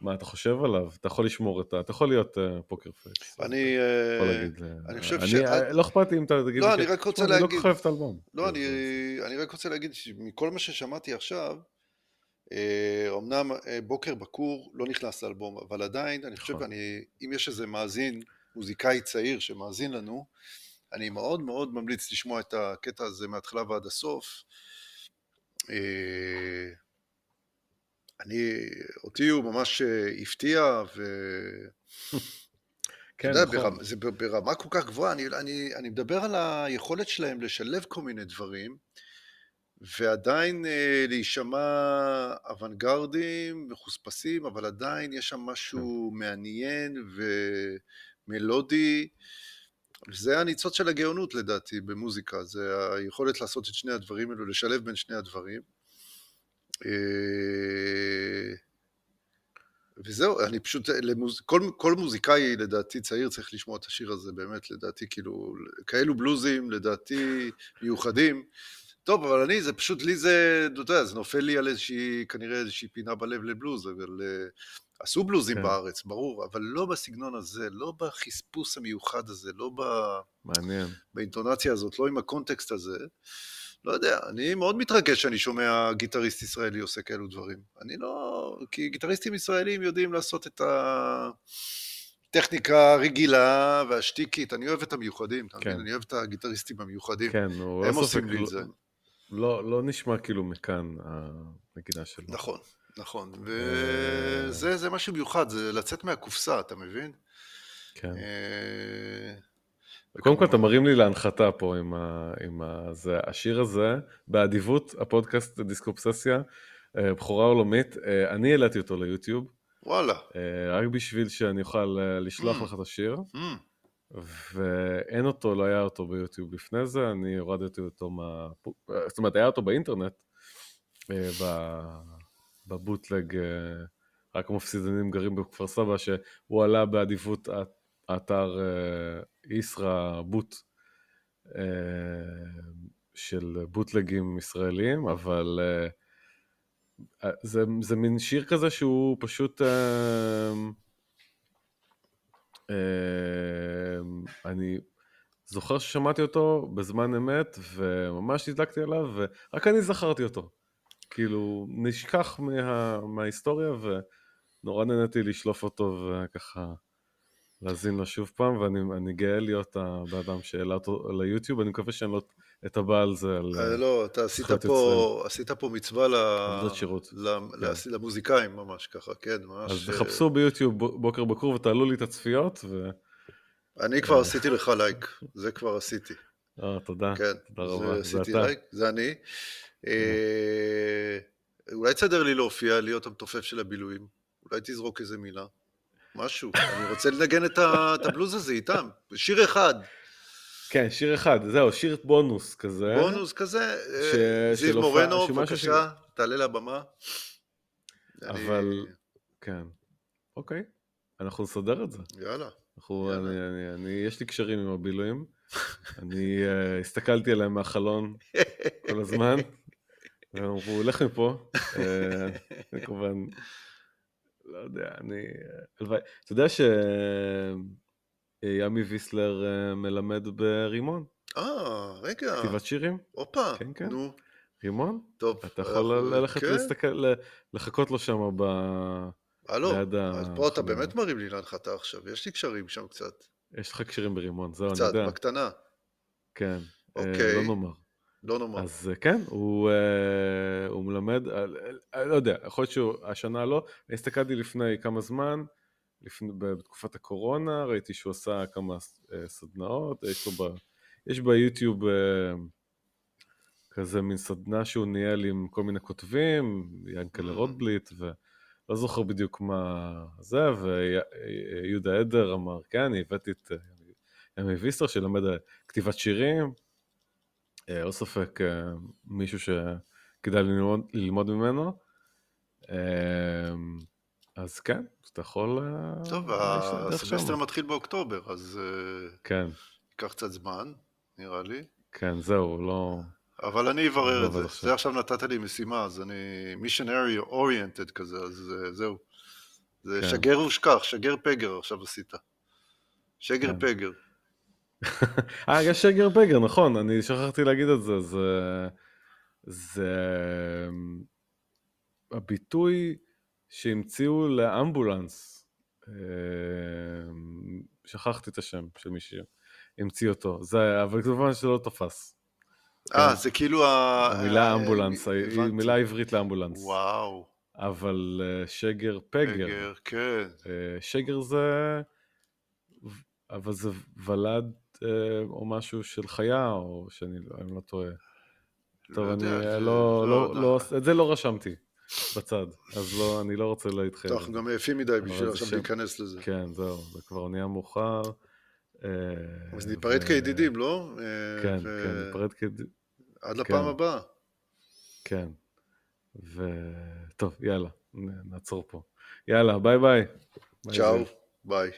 מה אתה חושב עליו, אתה יכול לשמור את ה... אתה יכול להיות uh, פוקר פייס. אני... אה, להגיד, אה, אני חושב ש- אה, לא אכפת לי אם אתה תגיד, לא, אני רק רוצה "תשמע, אני להגיד- לא כל אוהב את האלבום. לא, אני, זה- אני רק רוצה להגיד שמכל מה ששמעתי עכשיו, אה, אמנם אה, בוקר בקור לא נכנס לאלבום, אבל עדיין, אני חושב, נכון. אם יש איזה מאזין, מוזיקאי צעיר שמאזין לנו, אני מאוד מאוד ממליץ לשמוע את הקטע הזה מההתחלה ועד הסוף. אני, אותי הוא ממש אה, הפתיע, ו... כן, יודע, נכון. ברמה, זה ברמה כל כך גבוהה, אני, אני, אני מדבר על היכולת שלהם לשלב כל מיני דברים, ועדיין אה, להישמע אוונגרדים, מחוספסים, אבל עדיין יש שם משהו מעניין ומלודי. זה הניצוץ של הגאונות לדעתי במוזיקה, זה היכולת לעשות את שני הדברים האלו, לשלב בין שני הדברים. אה, וזהו, אני פשוט, למוז... כל, כל מוזיקאי לדעתי צעיר צריך לשמוע את השיר הזה, באמת, לדעתי, כאילו, כאלו בלוזים, לדעתי, מיוחדים. טוב, אבל אני, זה פשוט, לי זה, אתה יודע, זה נופל לי על איזושהי, כנראה איזושהי פינה בלב לבלוז, אבל uh, עשו בלוזים. כן. בארץ, ברור, אבל לא בסגנון הזה, לא בחספוס המיוחד הזה, לא ב... מעניין. באינטונציה הזאת, לא עם הקונטקסט הזה. לא יודע, אני מאוד מתרגש שאני שומע גיטריסט ישראלי עושה כאלו דברים. אני לא... כי גיטריסטים ישראלים יודעים לעשות את הטכניקה הרגילה והשטיקית. אני אוהב את המיוחדים, אתה כן. מבין? אני אוהב את הגיטריסטים המיוחדים. כן, הוא הם עושים לי לא- את זה. לא, לא נשמע כאילו מכאן הנגינה שלו. נכון, נכון. אה. וזה זה משהו מיוחד, זה לצאת מהקופסה, אתה מבין? כן. קודם כל אתה מרים לי להנחתה פה עם, ה, עם ה, זה, השיר הזה, באדיבות, הפודקאסט דיסקופססיה, אה, בכורה עולמית, אה, אני העליתי אותו ליוטיוב, וואלה. אה, רק בשביל שאני אוכל לשלוח Mm. לך את השיר, Mm, ואין אותו, לא היה אותו ביוטיוב לפני זה, אני הורדתי אותו מה... זאת אומרת, היה אותו באינטרנט, בבוטלג, רק המפסידנים גרים בכפר סבא, שהוא עלה באדיבות הא- האתר אה, ישרא בוט אה, של בוטלגים ישראלים, אבל אה, זה, זה מין שיר כזה שהוא פשוט... אני זוכר ששמעתי אותו בזמן אמת, וממש הדלקתי עליו, ורק אני זכרתי אותו. כאילו, נשכח מה, מההיסטוריה, ונורא נהניתי לשלוף אותו וככה להאזין לו שוב פעם, ואני אני גאה להיות הבן אדם שהעלה אותו ליוטיוב, אני מקווה שאני לא אתבע על זה, על אה, לא, אתה עשית פה, עשית פה מצווה ל- שירות. כן. למוזיקאים ממש ככה, כן, ממש. אז אה, תחפשו ביוטיוב ב- בוקר בקור ותעלו לי את הצפיות, ו... אני כבר עשיתי לך לייק, זה כבר עשיתי. אה, תודה, כן, תודה רבה, זה אתה. לייק, זה אני. אה, אולי תסדר לי להופיע, להיות המתופף של הבילויים. אולי תזרוק איזה מילה. משהו. אני רוצה לנגן את הבלוז הזה איתם. שיר אחד, כן, שיר אחד, זהו, שיר בונוס כזה. בונוס כזה. אה, ש- זיו מורנו, בבקשה, תעלה לבמה. אבל, כן. אוקיי, אנחנו נסדר את זה. יאללה. אנחנו, יאללה. אני, אני, אני, יש לי קשרים עם הבילויים. אני uh, הסתכלתי עליהם מהחלון כל הזמן, והם אמרו, לך מפה. אני כמובן, לא יודע, אני... הלוואי. אתה יודע שימי ויסלר אה, מלמד ברימון, אה, רגע. כתיבת שירים? הופה. כן, כן. נו, רימון? טוב. אתה יכול אנחנו- ללכת כן. להסתכל, לחכות לו שם ב... הלו, ליד אז פה אתה. באמת מרים לי להנחתה עכשיו, יש לי קשרים שם קצת. יש לך קשרים ברימון, זהו, אני קצת, יודע. בקטנה. כן. אה, אוקיי. לא נאמר. לא נאמר. אז אה, כן, הוא, אה, הוא מלמד, אה, לא יודע, יכול להיות שהשנה לא, אני הסתכלתי לפני כמה זמן, לפני, בתקופת הקורונה, ראיתי שהוא עשה כמה סדנאות, יש ב... יש ביוטיוב כזה מין סדנה שהוא ניהל עם כל מיני כותבים, ינקלה Mm. רוטבליט, ולא זוכר בדיוק מה זה, ויהודה עדר אמר, כן, אני הבאתי את ימי ויסטר שלמד כתיבת שירים, לא ספק אה, מישהו שכדאי ללמוד, ללמוד ממנו. אה, אז כן, אתה יכול... טוב, הסמסטר. מתחיל באוקטובר, אז כן, ייקח קצת זמן, נראה לי. כן, זהו, לא... אבל אני אברר לא את זה. עכשיו. זה עכשיו נתת לי משימה, אז אני מישנרי אוריינטד כזה, אז זהו. זה כן. שגר ושכח, שגר פגר עכשיו עשית. שגר כן. פגר. אה, יש שגר בגר, נכון, אני שכחתי להגיד את זה, זה... זה... הביטוי שהמציאו לאמבולנס, אה, שכחתי את השם של מי שהמציא אותו, זה, אבל כמובן שלא תפס. אה, כן. זה כאילו ה... המילה אה, אמבולנס, היא הבנתי. מילה עברית לאמבולנס. וואו, אבל אה, שגר פגר, פגר, כן. אה, שגר זה... אבל זה ולד אה, או משהו של חיה, או שאני לא- אני לא טועה. טוב, אני אה, לא, לא, יודע. לא, את זה לא רשמתי בצד, אז לא, אני לא רוצה להתחייב. טוב, אנחנו גם עייפים מדי בשביל עכשיו. להיכנס לזה. כן, זהו, זה כבר נהיה מאוחר. אה, אז ניפרד כידידים, לא? אה, כן, כן, ניפרד כידידים, עד לפעם כן. הבאה. כן. וטוב, יאללה, נעצור פה. יאללה, ביי ביי. צ'או. ביי.